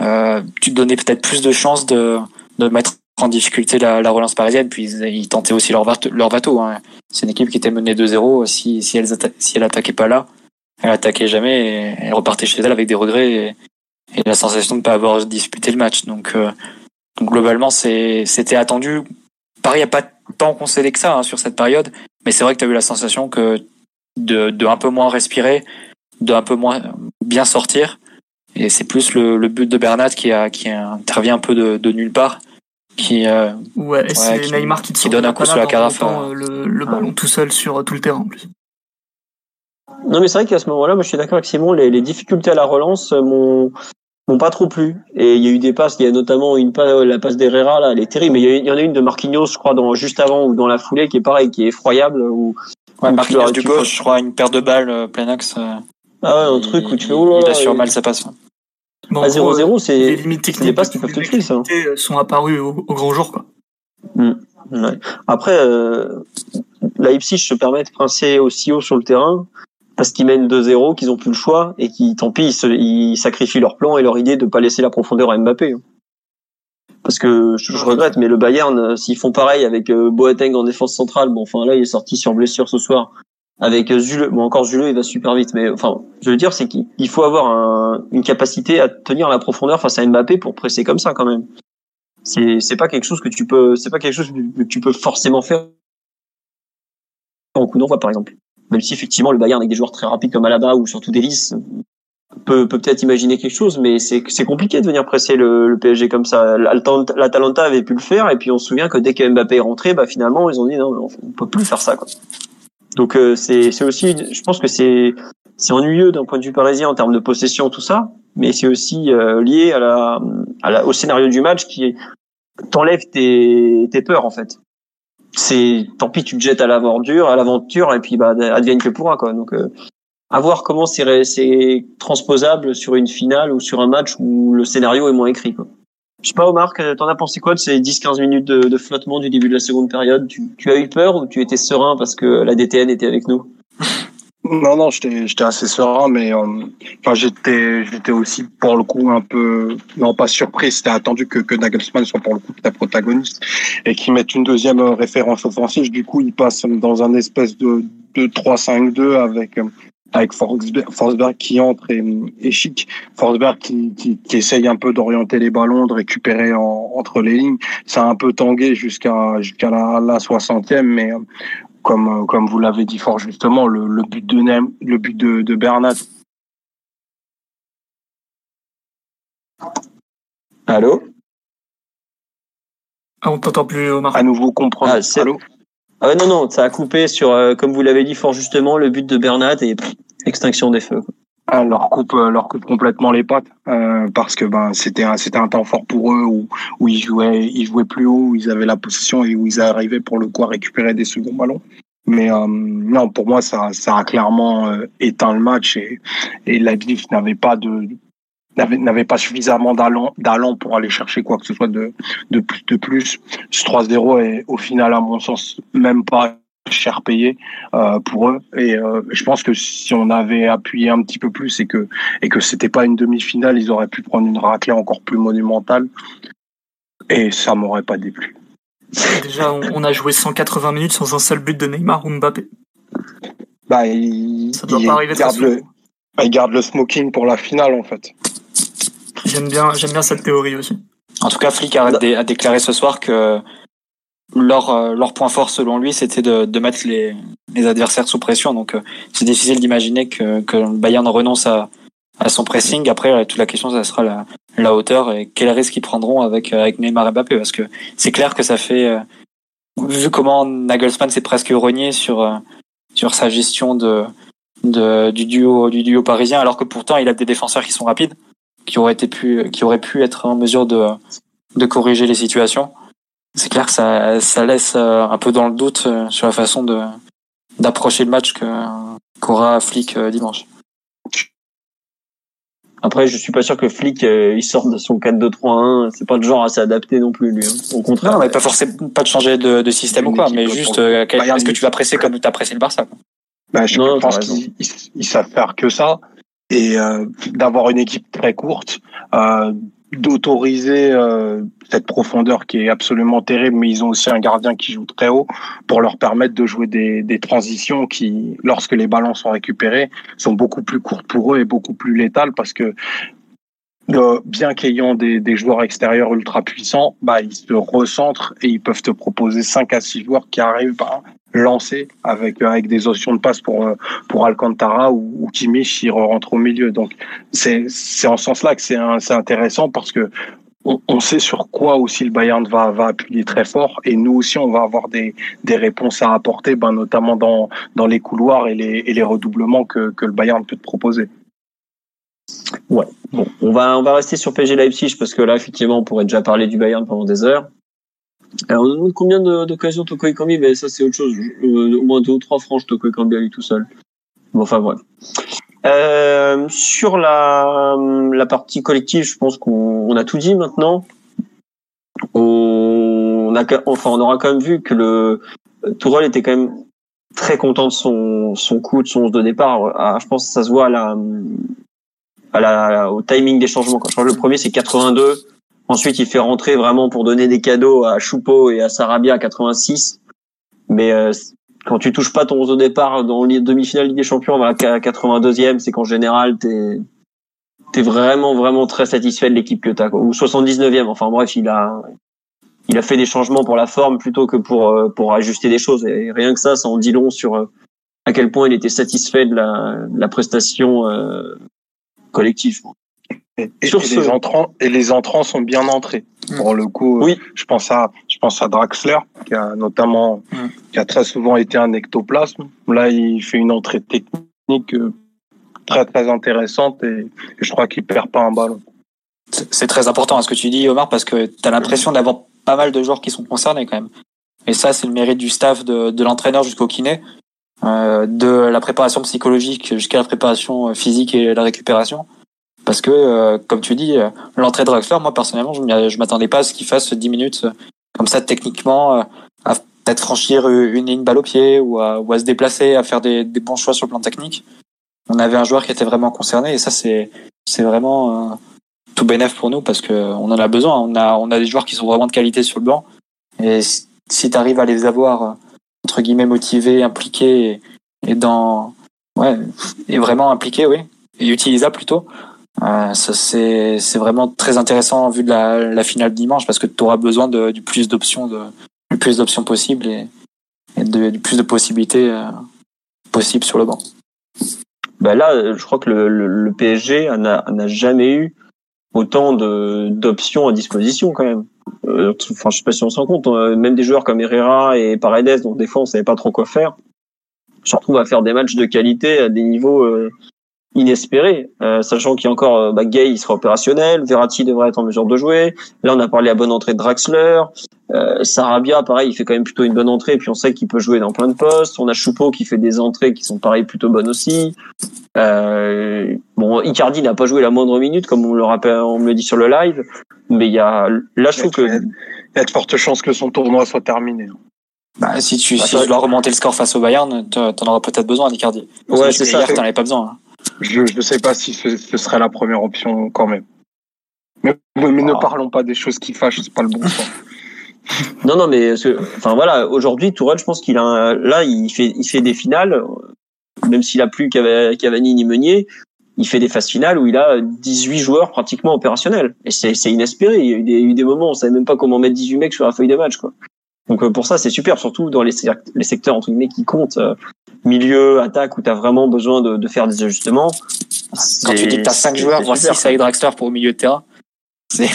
euh, tu te donnais peut-être plus de chances de de mettre en difficulté la, la relance parisienne. Puis ils, tentaient aussi leur, leur bateau hein. c'est une équipe qui était menée 2-0 si si elle si elle attaquait pas là elle attaquait jamais et elle repartait chez elle avec des regrets et, la sensation de ne pas avoir disputé le match. Donc, euh, donc globalement, c'était attendu. Paris a pas tant concédé que ça hein, sur cette période, mais c'est vrai que tu as eu la sensation que de, de un peu moins respirer, de un peu moins bien sortir. Et c'est plus le, le, but de Bernat qui, a, qui intervient un peu de, de nulle part. Qui, euh, ouais, c'est Neymar qui, qui donne un coup sur la carafe. Euh, le, le ballon tout seul sur tout le terrain en plus. Non, mais c'est vrai qu'à ce moment-là, moi, je suis d'accord avec Simon, les, les difficultés à la relance m'ont m'ont pas trop plu. Et il y a eu des passes, il y a notamment une passe, la passe d'Herrera, là, elle est terrible, mais il y, en a une de Marquinhos, je crois, dans, juste avant ou dans la foulée, qui est pareil, qui est effroyable. Où, ouais, Marquinhos du gauche, je crois, une paire de balles euh, plein axe. Euh, ah ouais, un truc où tu fais, oh là là. Il assure mal sa passe. Bon, à 0-0, c'est les limites techniques des passes qui peuvent te tuer, ça. sont apparues au, au, grand jour, quoi. Mmh. Ouais. Après, euh, Leipzig se permet de princer aussi haut sur le terrain parce qu'ils mènent 2-0, qu'ils ont plus le choix et qui, tant pis, ils, sacrifient leur plan et leur idée de pas laisser la profondeur à Mbappé. Hein. Parce que je, regrette, mais le Bayern, euh, s'ils font pareil avec euh, Boateng en défense centrale, bon, enfin là, il est sorti sur blessure ce soir. Avec euh, Zule, bon encore Zule, il va super vite, mais enfin, je veux dire, c'est qu'il faut avoir un, une capacité à tenir la profondeur face à Mbappé pour presser comme ça quand même. C'est c'est pas quelque chose que tu peux, c'est pas quelque chose que tu peux forcément faire en coup d'envoi par exemple. Même si effectivement le Bayern avec des joueurs très rapides comme Alaba ou surtout Delis peut peut-être imaginer quelque chose, mais c'est compliqué de venir presser le, le PSG comme ça. L'Atalanta avait pu le faire, et puis on se souvient que dès que Mbappé est rentré, bah finalement ils ont dit non, on peut plus faire ça quoi. Donc euh, c'est aussi, je pense que c'est c'est ennuyeux d'un point de vue parisien en termes de possession tout ça, mais c'est aussi euh, lié à la, à la au scénario du match qui t'enlève tes tes peurs en fait. C'est tant pis tu te jettes à l'aventure, à l'aventure et puis bah advienne que pourra quoi. Donc euh, à voir comment c'est transposable sur une finale ou sur un match où le scénario est moins écrit. Quoi. Je sais pas, Omar, t'en as pensé quoi de ces 10-15 minutes de, flottement du début de la seconde période? Tu, as eu peur ou tu étais serein parce que la DTN était avec nous? Non, non, j'étais assez serein, mais euh, enfin, j'étais aussi pour le coup un peu non pas surpris. C'était attendu que que Nagelsmann soit pour le coup la protagoniste et qu'il mette une deuxième référence offensive. Du coup, il passe dans un espèce de, de 3-5-2 avec avec Forsberg, qui entre et, et Chic. Forsberg qui, qui, qui, essaye un peu d'orienter les ballons, de récupérer entre les lignes. Ça a un peu tangué jusqu'à jusqu'à la, la 60e, mais euh, comme euh, comme vous l'avez dit fort justement, le, le but de Nem, le but de, de Bernat. Allô? Ah, On t'entend plus, Omar. À nouveau comprendre. Ah, Allô? Ah ouais, non, non, ça a coupé sur, euh, comme vous l'avez dit fort justement, le but de Bernat et extinction des feux. Ah, leur coupe, euh, leur coupe complètement les pattes euh, parce que ben c'était un c'était un temps fort pour eux où où ils jouaient ils jouaient plus haut, où ils avaient la possession et où ils arrivaient pour le coup à récupérer des seconds ballons. Mais euh, non, pour moi ça ça a clairement euh, éteint le match et et Leipzig n'avait pas de n'avait n'avait pas suffisamment d'allant pour aller chercher quoi que ce soit de de plus de plus. Ce 3-0 est au final à mon sens même pas cher payé euh, pour eux. Et euh, je pense que si on avait appuyé un petit peu plus et que et que c'était pas une demi-finale ils auraient pu prendre une raclée encore plus monumentale. Et ça m'aurait pas déplu. Déjà on a joué 180 minutes sans un seul but de Neymar ou Mbappé. Bah il, ça doit pas arriver garde le, il garde le smoking pour la finale en fait. J'aime bien j'aime bien cette théorie aussi. En tout cas Flick a, a déclaré ce soir que leur, euh, leur point fort selon lui, c'était de, de mettre les, les adversaires sous pression. Donc euh, c'est difficile d'imaginer que, que Bayern renonce à, à son pressing. Après, toute la question, ça sera la, la hauteur et quel risque ils prendront avec, euh, avec Neymar et Mbappé. Parce que c'est clair que ça fait, vu comment Nagelsmann s'est presque renié sur, sur sa gestion de, de, du, duo, du duo parisien, alors que pourtant il a des défenseurs qui sont rapides, qui auraient, été pu, qui auraient pu être en mesure de, de corriger les situations c'est clair que ça, ça laisse euh, un peu dans le doute euh, sur la façon de d'approcher le match que qu'aura Flick euh, dimanche. Après, je suis pas sûr que Flick il sorte de son 4-2-3-1. C'est pas le genre à s'adapter non plus lui. Hein. Au contraire. Non, mais pas forcément pas de changer de, de système ou quoi, mais juste est-ce que tu vas presser comme tu as pressé le Barça quoi? Bah, je pense qu'ils savent faire que ça et d'avoir une équipe très courte, d'autoriser euh, cette profondeur qui est absolument terrible, mais ils ont aussi un gardien qui joue très haut pour leur permettre de jouer des, transitions qui, lorsque les ballons sont récupérés, sont beaucoup plus courtes pour eux et beaucoup plus létales parce que euh, bien qu'ayant des, des, joueurs extérieurs ultra puissants, bah, ils se recentrent et ils peuvent te proposer 5 à 6 joueurs qui arrivent bah, lancés avec, avec des options de passe pour, euh, pour Alcantara ou, ou Kimmich s'il rentre au milieu. Donc c'est en ce sens-là que c'est intéressant parce que on, sait sur quoi aussi le Bayern va, va appuyer très fort et nous aussi on va avoir des, des réponses à apporter, ben, notamment dans, dans les couloirs et les, et les redoublements que, que le Bayern peut te proposer. Ouais. Bon, on va on va rester sur PSG Leipzig parce que là effectivement on pourrait déjà parler du Bayern pendant des heures. Alors, on demande combien d'occasions Toko Ekambi Mais ça c'est autre chose. Euh, au moins deux ou trois franches Toko Ekambi à lui tout seul. Bon, enfin bref. Euh, sur la la partie collective, je pense qu'on a tout dit maintenant. On a enfin on aura quand même vu que le Tourelle était quand même très content de son, son coup, de son 11 de départ. Ah, je pense que ça se voit à la, à la, au timing des changements. Quand je que le premier, c'est 82. Ensuite, il fait rentrer vraiment pour donner des cadeaux à Choupo et à Sarabia à 86. Mais euh, quand tu touches pas ton 11 de départ dans les demi-finale Ligue des Champions à 82e, c'est qu'en général, t'es t'es vraiment vraiment très satisfait de l'équipe que t'as. Ou 79e. Enfin bref, il a il a fait des changements pour la forme plutôt que pour euh, pour ajuster des choses. Et rien que ça, ça en dit long sur euh, à quel point il était satisfait de la, de la prestation euh, collective. Et, et, les entrants et les entrants sont bien entrés. Mm. Pour le coup, oui. je pense à je pense à Draxler qui a notamment mm. qui a très souvent été un ectoplasme. Là, il fait une entrée technique très très intéressante et, et je crois qu'il perd pas un ballon. C'est très important à ce que tu dis, Omar, parce que tu as l'impression d'avoir pas mal de joueurs qui sont concernés quand même. Et ça, c'est le mérite du staff, de, de l'entraîneur jusqu'au kiné, euh, de la préparation psychologique jusqu'à la préparation euh, physique et la récupération. Parce que, euh, comme tu dis, euh, l'entrée de Draxler, moi personnellement, je m'attendais pas à ce qu'il fasse 10 minutes comme ça techniquement, à peut-être franchir une ligne balle au pied ou à, ou à se déplacer, à faire des, des, bons choix sur le plan technique. On avait un joueur qui était vraiment concerné et ça, c'est vraiment tout bénéf pour nous parce que on en a besoin. On a, on a des joueurs qui sont vraiment de qualité sur le banc. Et si tu arrives à les avoir, entre guillemets, motivés, impliqués et, dans, ouais, et vraiment impliqués, oui, et utilisables plutôt, euh, c'est, vraiment très intéressant en vue de la, la finale dimanche parce que tu auras besoin de, du plus d'options, de, du plus d'options possibles et, et de, du plus de possibilités euh, possibles sur le banc. Bah là, je crois que le, le, le PSG n'a jamais eu autant d'options à disposition quand même. Euh, enfin, je sais pas si on se rend compte, euh, même des joueurs comme Herrera et Paredes, donc des fois on savait pas trop quoi faire, se retrouvent à faire des matchs de qualité à des niveaux euh, inespéré, euh, sachant qu'il y a encore euh, bah, Gay, il sera opérationnel, Verratti devrait être en mesure de jouer. Là, on a parlé à bonne entrée de Draxler, euh, Sarabia, pareil, il fait quand même plutôt une bonne entrée, et puis on sait qu'il peut jouer dans plein de postes. On a Choupeau qui fait des entrées qui sont pareil plutôt bonnes aussi. Euh, bon, Icardi n'a pas joué la moindre minute, comme on le rappelle, on me le dit sur le live, mais il y a là, je trouve que il y a de fortes chances que son tournoi soit terminé. Bah, si tu, bah, si tu dois remonter le score face au Bayern, t'en auras peut-être besoin d'Icardi. Ouais, c'est ça. T'en avais pas besoin. Hein. Je ne sais pas si ce, ce, serait la première option quand même. Mais, mais ne ah. parlons pas des choses qui fâchent, c'est pas le bon sens. non, non, mais enfin voilà, aujourd'hui Tourelle, je pense qu'il a un, là, il fait, il fait des finales, même s'il a plus Cavani ni Meunier, il fait des phases finales où il a 18 joueurs pratiquement opérationnels. Et c'est inespéré. Il y a eu des, eu des moments, on savait même pas comment mettre 18 mecs sur la feuille de match, quoi. Donc euh, pour ça, c'est super, surtout dans les, les secteurs entre guillemets qui comptent, euh, milieu, attaque, où tu as vraiment besoin de, de, faire des ajustements. Quand tu dis que tu as 5 joueurs, voire 6 avec Draxler pour au milieu de terrain, c'est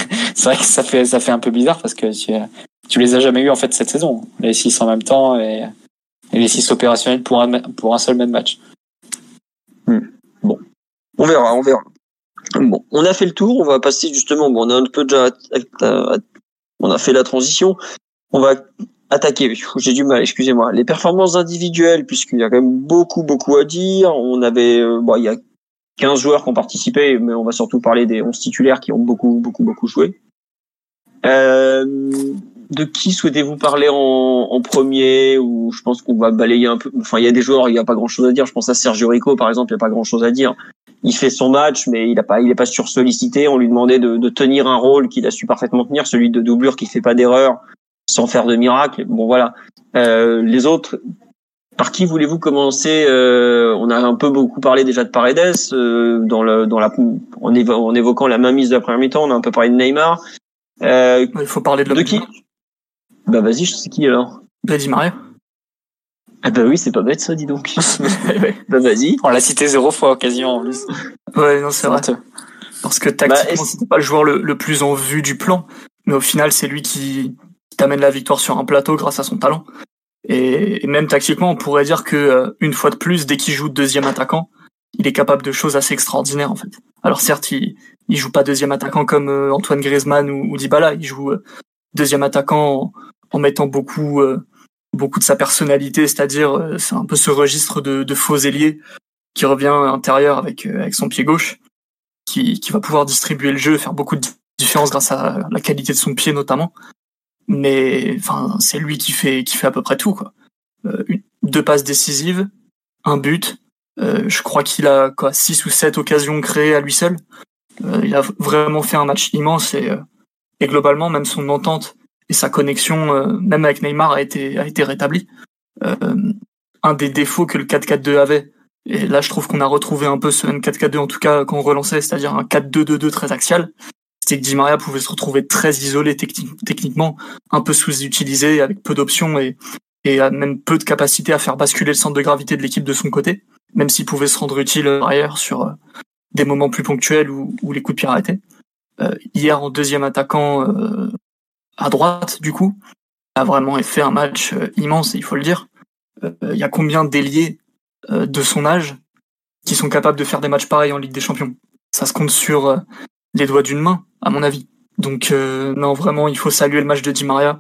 vrai que ça fait, ça fait un peu bizarre parce que tu, tu les as jamais eu en fait cette saison, les 6 en même temps et, et les 6 opérationnels pour un, pour un seul même match. Hmm. Bon, on verra, on verra. Bon, on a fait le tour, on va passer justement, bon, on a un peu déjà, on a fait la transition. On va attaquer. J'ai du mal, excusez-moi. Les performances individuelles, puisqu'il y a quand même beaucoup, beaucoup à dire. On avait, euh, bon, il y a 15 joueurs qui ont participé, mais on va surtout parler des 11 titulaires qui ont beaucoup, beaucoup, beaucoup joué. Euh, de qui souhaitez-vous parler en, premier? Ou je pense qu'on va balayer un peu. Enfin, il y a des joueurs, il n'y a pas grand-chose à dire. Je pense à Sergio Rico, par exemple, il n'y a pas grand-chose à dire. Il fait son match, mais il n'a pas, il est pas sursollicité. On lui demandait de, tenir un rôle qu'il a su parfaitement tenir, celui de doublure qui fait pas d'erreur, sans faire de miracle. Bon voilà. Euh, les autres, par qui voulez-vous commencer euh, On a un peu beaucoup parlé déjà de Paredes euh, dans le dans la en, en, évoquant la mainmise de la première mi-temps. On a un peu parlé de Neymar. Euh, Il faut parler de, de qui Bah vas-y, je sais qui alors. Bah Di Maria. Ah bah oui, c'est pas bête ça, dis donc. bah vas-y. On l'a cité zéro fois quasiment en plus. Ouais, non, c'est vrai. Parce que tactiquement, bah, c'était pas le joueur le, le, plus en vue du plan, mais au final, c'est lui qui, t'amène la victoire sur un plateau grâce à son talent. Et, même tactiquement, on pourrait dire que euh, une fois de plus, dès qu'il joue deuxième attaquant, il est capable de choses assez extraordinaires en fait. Alors certes, il, il joue pas deuxième attaquant comme euh, Antoine Griezmann ou, ou Dybala, il joue euh, deuxième attaquant en, mettant beaucoup beaucoup de sa personnalité, c'est-à-dire c'est un peu ce registre de, de faux ailier qui revient à l'intérieur avec avec son pied gauche, qui, qui va pouvoir distribuer le jeu, faire beaucoup de différence grâce à la qualité de son pied notamment mais enfin c'est lui qui fait qui fait à peu près tout quoi. Euh, deux passes décisives, un but. je crois qu'il a quoi six ou sept occasions créées à lui seul. il a vraiment fait un match immense et, et globalement même son entente et sa connexion même avec Neymar a été a été rétablie. un des défauts que le 4-4-2 avait, et là je trouve qu'on a retrouvé un peu ce 4-4-2 en tout cas quand on relançait, c'est-à-dire un 4-2-2-2 très axial, c'était que Di Maria pouvait se retrouver très isolé techniquement, un peu sous-utilisé, avec peu d'options et, et même peu de capacité à faire basculer le centre de gravité de l'équipe de son côté, même s'il pouvait se rendre utile ailleurs sur euh, des moments plus ponctuels où, les coups de pied arrêtaient. Euh, hier, en deuxième attaquant euh, à droite, du coup, a vraiment fait un match immense, il faut le dire. Il y a combien d'ailiers de son âge qui sont capables de faire des matchs pareils en Ligue des Champions? Ça se compte sur les doigts d'une main, à mon avis. Donc euh, non, vraiment, il faut saluer le match de Di Maria.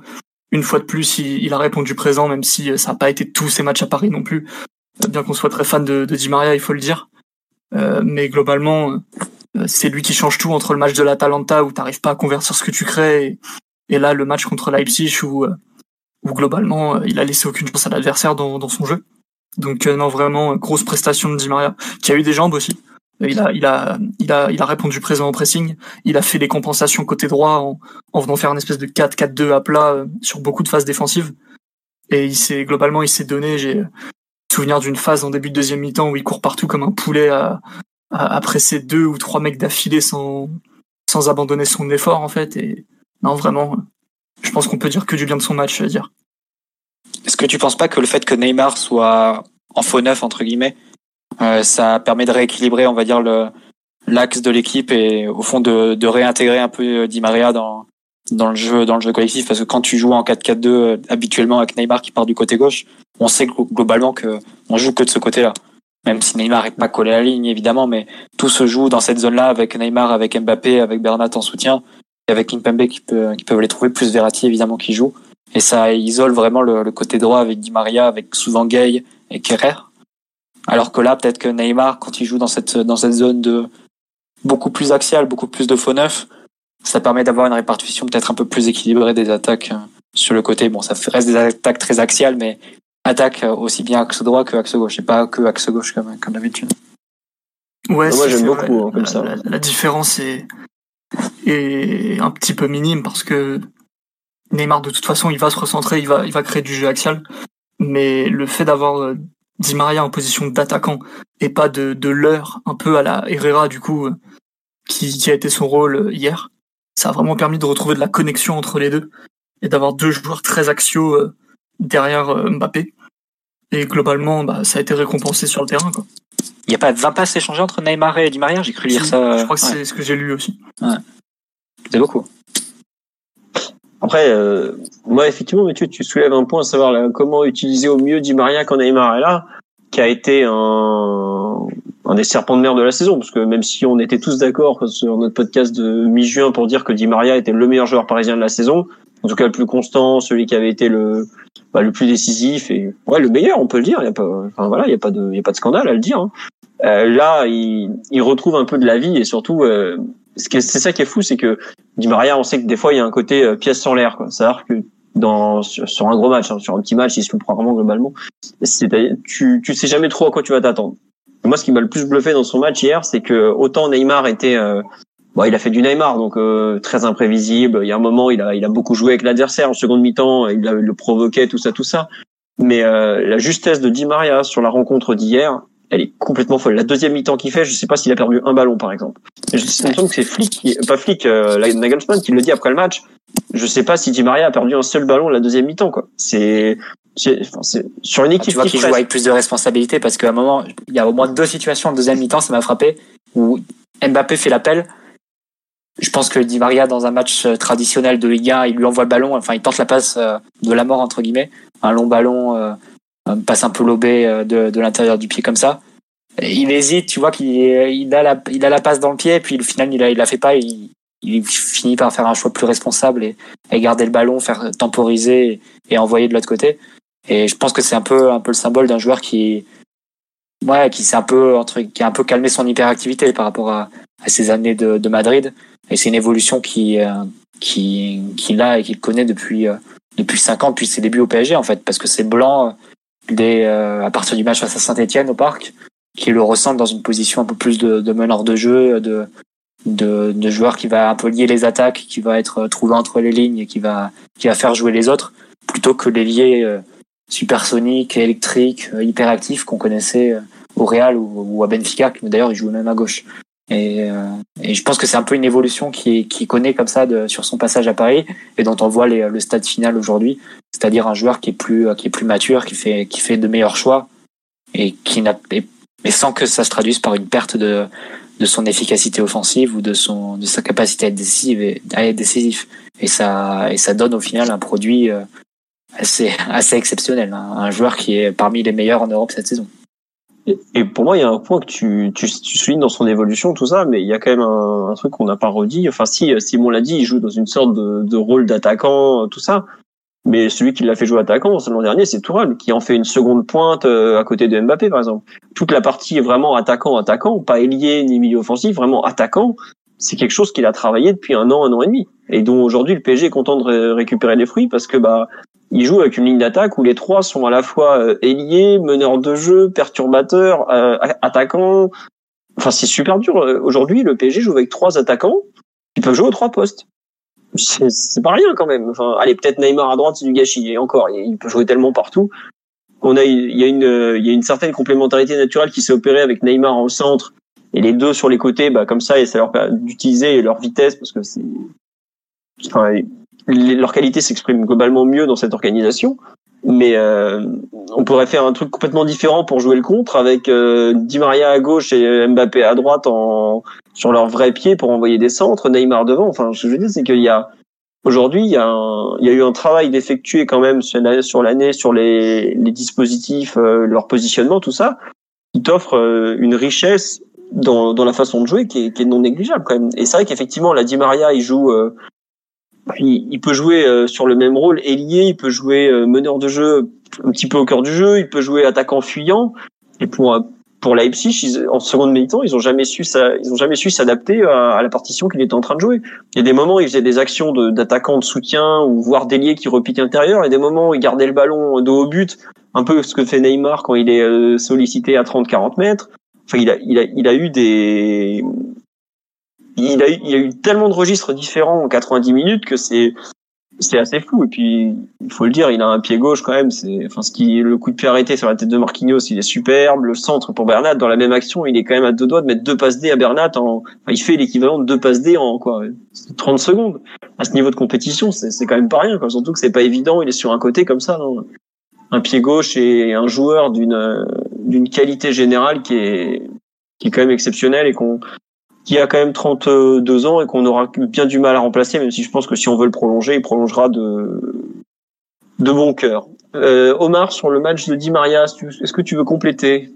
Une fois de plus, il, a répondu présent, même si euh, ça n'a pas été tous ses matchs à Paris non plus. Euh, bien qu'on soit très fan de, de, Di Maria, il faut le dire. mais globalement, c'est lui qui change tout entre le match de l'Atalanta où t'arrives pas à convertir ce que tu crées et, là le match contre Leipzig où, où globalement il a laissé aucune chance à l'adversaire dans, dans son jeu. Donc non, vraiment grosse prestation de Di Maria, qui a eu des jambes aussi. Il a, il a, il a, il a répondu présent au pressing. Il a fait des compensations côté droit en, en venant faire une espèce de 4-4-2 à plat euh, sur beaucoup de phases défensives. Et il s'est globalement, il s'est donné. J'ai souvenir d'une phase en début de deuxième mi-temps où il court partout comme un poulet à, à, presser deux ou trois mecs d'affilée sans, sans abandonner son effort en fait. Et non, vraiment, je pense qu'on peut dire que du bien de son match, je veux dire. Est-ce que tu penses pas que le fait que Neymar soit en faux neuf entre guillemets euh, ça permet de rééquilibrer, on va dire, le l'axe de l'équipe et au fond de, de réintégrer un peu euh, Di Maria dans dans le jeu dans le jeu collectif. Parce que quand tu joues en 4-4-2 euh, habituellement avec Neymar qui part du côté gauche, on sait globalement que on joue que de ce côté-là. Même si Neymar est pas collé à la ligne évidemment, mais tout se joue dans cette zone-là avec Neymar, avec Mbappé, avec Bernat en soutien et avec Kimpembe qui peut qui peuvent les trouver plus Verratti évidemment qui joue. Et ça isole vraiment le, le côté droit avec Di Maria, avec souvent Gay et Kerrer alors que là, peut-être que Neymar, quand il joue dans cette, dans cette zone de beaucoup plus axiale, beaucoup plus de faux neuf, ça permet d'avoir une répartition peut-être un peu plus équilibrée des attaques euh, sur le côté. Bon, ça reste des attaques très axiales, mais attaque euh, aussi bien axe droit que axe gauche, et pas que axe gauche comme, comme d'habitude. Ouais, moi j'aime beaucoup hein, comme ça. La, différence est, est un petit peu minime parce que Neymar de toute façon il va se recentrer, il va, il va créer du jeu axial, mais le fait d'avoir euh, Di Maria en position d'attaquant et pas de, de l'heure un peu à la Herrera du coup euh, qui, qui a été son rôle euh, hier. Ça a vraiment permis de retrouver de la connexion entre les deux et d'avoir deux joueurs très axiaux euh, derrière Mbappé. Et globalement, bah, ça a été récompensé sur le terrain. Quoi. Il n'y a pas 20 passes échangées entre Neymar et Di Maria? J'ai cru lire ça. Je crois que c'est ce que j'ai lu aussi. Ouais. C'est beaucoup. Après, euh, moi, effectivement, Mathieu, tu soulèves un point à savoir comment utiliser au mieux Di Maria quand Neymar est là, qui a été un, un des serpents de mer de la saison, parce que même si on était tous d'accord sur notre podcast de mi-juin pour dire que Di Maria était le meilleur joueur parisien de la saison, en tout cas le plus constant, celui qui avait été le bah, le plus décisif et ouais le meilleur, on peut le dire. Il y a pas, enfin voilà, il y a pas de, il y a pas de scandale à le dire. Hein. Euh, là, il, il retrouve un peu de la vie et surtout, euh, c'est ça qui est fou, c'est que Di Maria, on sait que des fois il y a un côté euh, pièce sur l'air. C'est-à-dire que dans sur, un gros match, hein, sur un petit match, il se prend vraiment globalement. Tu tu sais jamais trop à quoi tu vas t'attendre. Moi, ce qui m'a le plus bluffé dans son match hier, c'est que autant Neymar était euh, Bon, il a fait du Neymar, donc euh, très imprévisible. Il y a un moment, il a, il a beaucoup joué avec l'adversaire en seconde mi-temps, il, le provoquait, tout ça, tout ça. Mais la justesse de Di Maria sur la rencontre d'hier, elle est complètement folle. La deuxième mi-temps qu'il fait, je sais pas s'il a perdu un ballon, par exemple. Je me que c'est Flick, pas Flick, euh, Nagelsmann qui le dit après le match. Je sais pas si Di Maria a perdu un seul ballon la deuxième mi-temps, quoi. C'est, enfin, sur une équipe tu vois qui, joue avec plus de responsabilité parce qu'à un moment, il y a au moins deux situations en deuxième mi-temps, ça m'a frappé, où Mbappé fait l'appel. Je pense que Di Maria, dans un match euh, traditionnel de Ligue 1, il lui envoie le ballon, enfin, il tente la passe euh, de la mort, entre guillemets. Un long ballon, euh, passe un peu lobé euh, de, de l'intérieur du pied comme ça. il hésite, tu vois qu'il il a la il a la passe dans le pied, puis au final il a il la fait pas, il, finit par faire un choix plus responsable et, garder le ballon, faire temporiser et, envoyer de l'autre côté. Et je pense que c'est un peu un peu le symbole d'un joueur qui ouais qui s'est un peu entre qui a un peu calmé son hyperactivité par rapport à, ses années de, Madrid. Et c'est une évolution qui euh, qui qu'il a et qu'il connaît depuis euh, depuis cinq ans depuis ses débuts au PSG en fait parce que c'est blanc dès à partir du match face à Saint-Etienne au parc, qui le ressentent dans une position un peu plus de, de meneur de jeu, de, de, joueur qui va un peu lier les attaques, qui va être trouvé entre les lignes et qui va, qui va faire jouer les autres, plutôt que les lier supersonique, électrique, hyperactif qu'on connaissait au Real ou, à Benfica, qui d'ailleurs il joue même à gauche. Et, euh, et je pense que c'est un peu une évolution qui, qui connaît comme ça de, sur son passage à Paris et dont on voit les, le stade final aujourd'hui, c'est-à-dire un joueur qui est plus qui est plus mature, qui fait qui fait de meilleurs choix et qui n'a mais sans que ça se traduise par une perte de de son efficacité offensive ou de son de sa capacité à être décisif et à être décisif et ça et ça donne au final un produit euh, assez assez exceptionnel, hein. un joueur qui est parmi les meilleurs en Europe cette saison. Et pour moi, il y a un point que tu, tu, tu soulignes dans son évolution, tout ça, mais il y a quand même un, un truc qu'on n'a pas redit. Enfin, si Simon l'a dit, il joue dans une sorte de, de rôle d'attaquant, tout ça. Mais celui qui l'a fait jouer attaquant l'an dernier, c'est Tourelle, qui en fait une seconde pointe euh, à côté de Mbappé, par exemple. Toute la partie est vraiment attaquant-attaquant, pas ailier ni milieu offensif, vraiment attaquant. C'est quelque chose qu'il a travaillé depuis un an, un an et demi, et dont aujourd'hui le PSG est content de récupérer les fruits parce que bah il joue avec une ligne d'attaque où les trois sont à la fois euh, ailiers, meneurs de jeu, perturbateurs, euh, attaquants. Enfin, c'est super dur. Euh, aujourd'hui, le PSG joue avec trois attaquants qui peuvent jouer aux trois postes. C'est pas rien quand même. Enfin, allez, peut-être Neymar à droite, c'est du gâchis. Et encore, il peut jouer tellement partout. On a, il y a une, il y a une certaine complémentarité naturelle qui s'est opérée avec Neymar au centre et les deux sur les côtés, bah comme ça, et ça leur permet d'utiliser leur vitesse parce que c'est, leur qualité s'exprime globalement mieux dans cette organisation. Mais euh, on pourrait faire un truc complètement différent pour jouer le contre avec euh, Di Maria à gauche et Mbappé à droite en sur leur vrai pied pour envoyer des centres, Neymar devant. Enfin, ce que je veux dire, c'est qu'il y a aujourd'hui il y a il y a eu un travail d'effectuer quand même sur l'année sur les, les dispositifs, euh, leur positionnement, tout ça, qui t'offre euh, une richesse dans, dans la façon de jouer qui est, qui est non négligeable quand même. Et c'est vrai qu'effectivement, la Di Maria, il joue il, peut jouer euh, sur le même rôle ailier, il peut jouer euh, meneur de jeu un petit peu au cœur du jeu, il peut jouer attaquant fuyant. Et pour euh, pour Leipzig, en seconde mi-temps, ils ont jamais su ils ont jamais su s'adapter à, la partition qu'il était en train de jouer. Il y a des moments ils faisaient des actions d'attaquant de, soutien ou voire d'ailier qui repique intérieur, et des moments ils gardaient le ballon de haut but, un peu ce que fait Neymar quand il est sollicité à 30-40 mètres. Enfin, il a, il a, il a eu des, il a, il a eu tellement de registres différents en 90 minutes que c'est c'est assez flou. Et puis, il faut le dire, il a un pied gauche quand même. C'est, enfin, ce qui, le coup de pied arrêté sur la tête de Marquinhos, il est superbe. Le centre pour Bernat, dans la même action, il est quand même à deux doigts de mettre deux passes D à Bernat en, enfin, il fait l'équivalent de deux passes D en quoi, 30 secondes. À ce niveau de compétition, c'est, c'est quand même pas rien, quoi. Surtout que c'est pas évident. Il est sur un côté comme ça, non? Un pied gauche et un joueur d'une, d'une qualité générale qui est, qui est quand même exceptionnelle et qu'on, qui a quand même 32 ans et qu'on aura bien du mal à remplacer, même si je pense que si on veut le prolonger, il prolongera de, de bon cœur. Euh, Omar, sur le match de Di Maria, est-ce que tu veux compléter?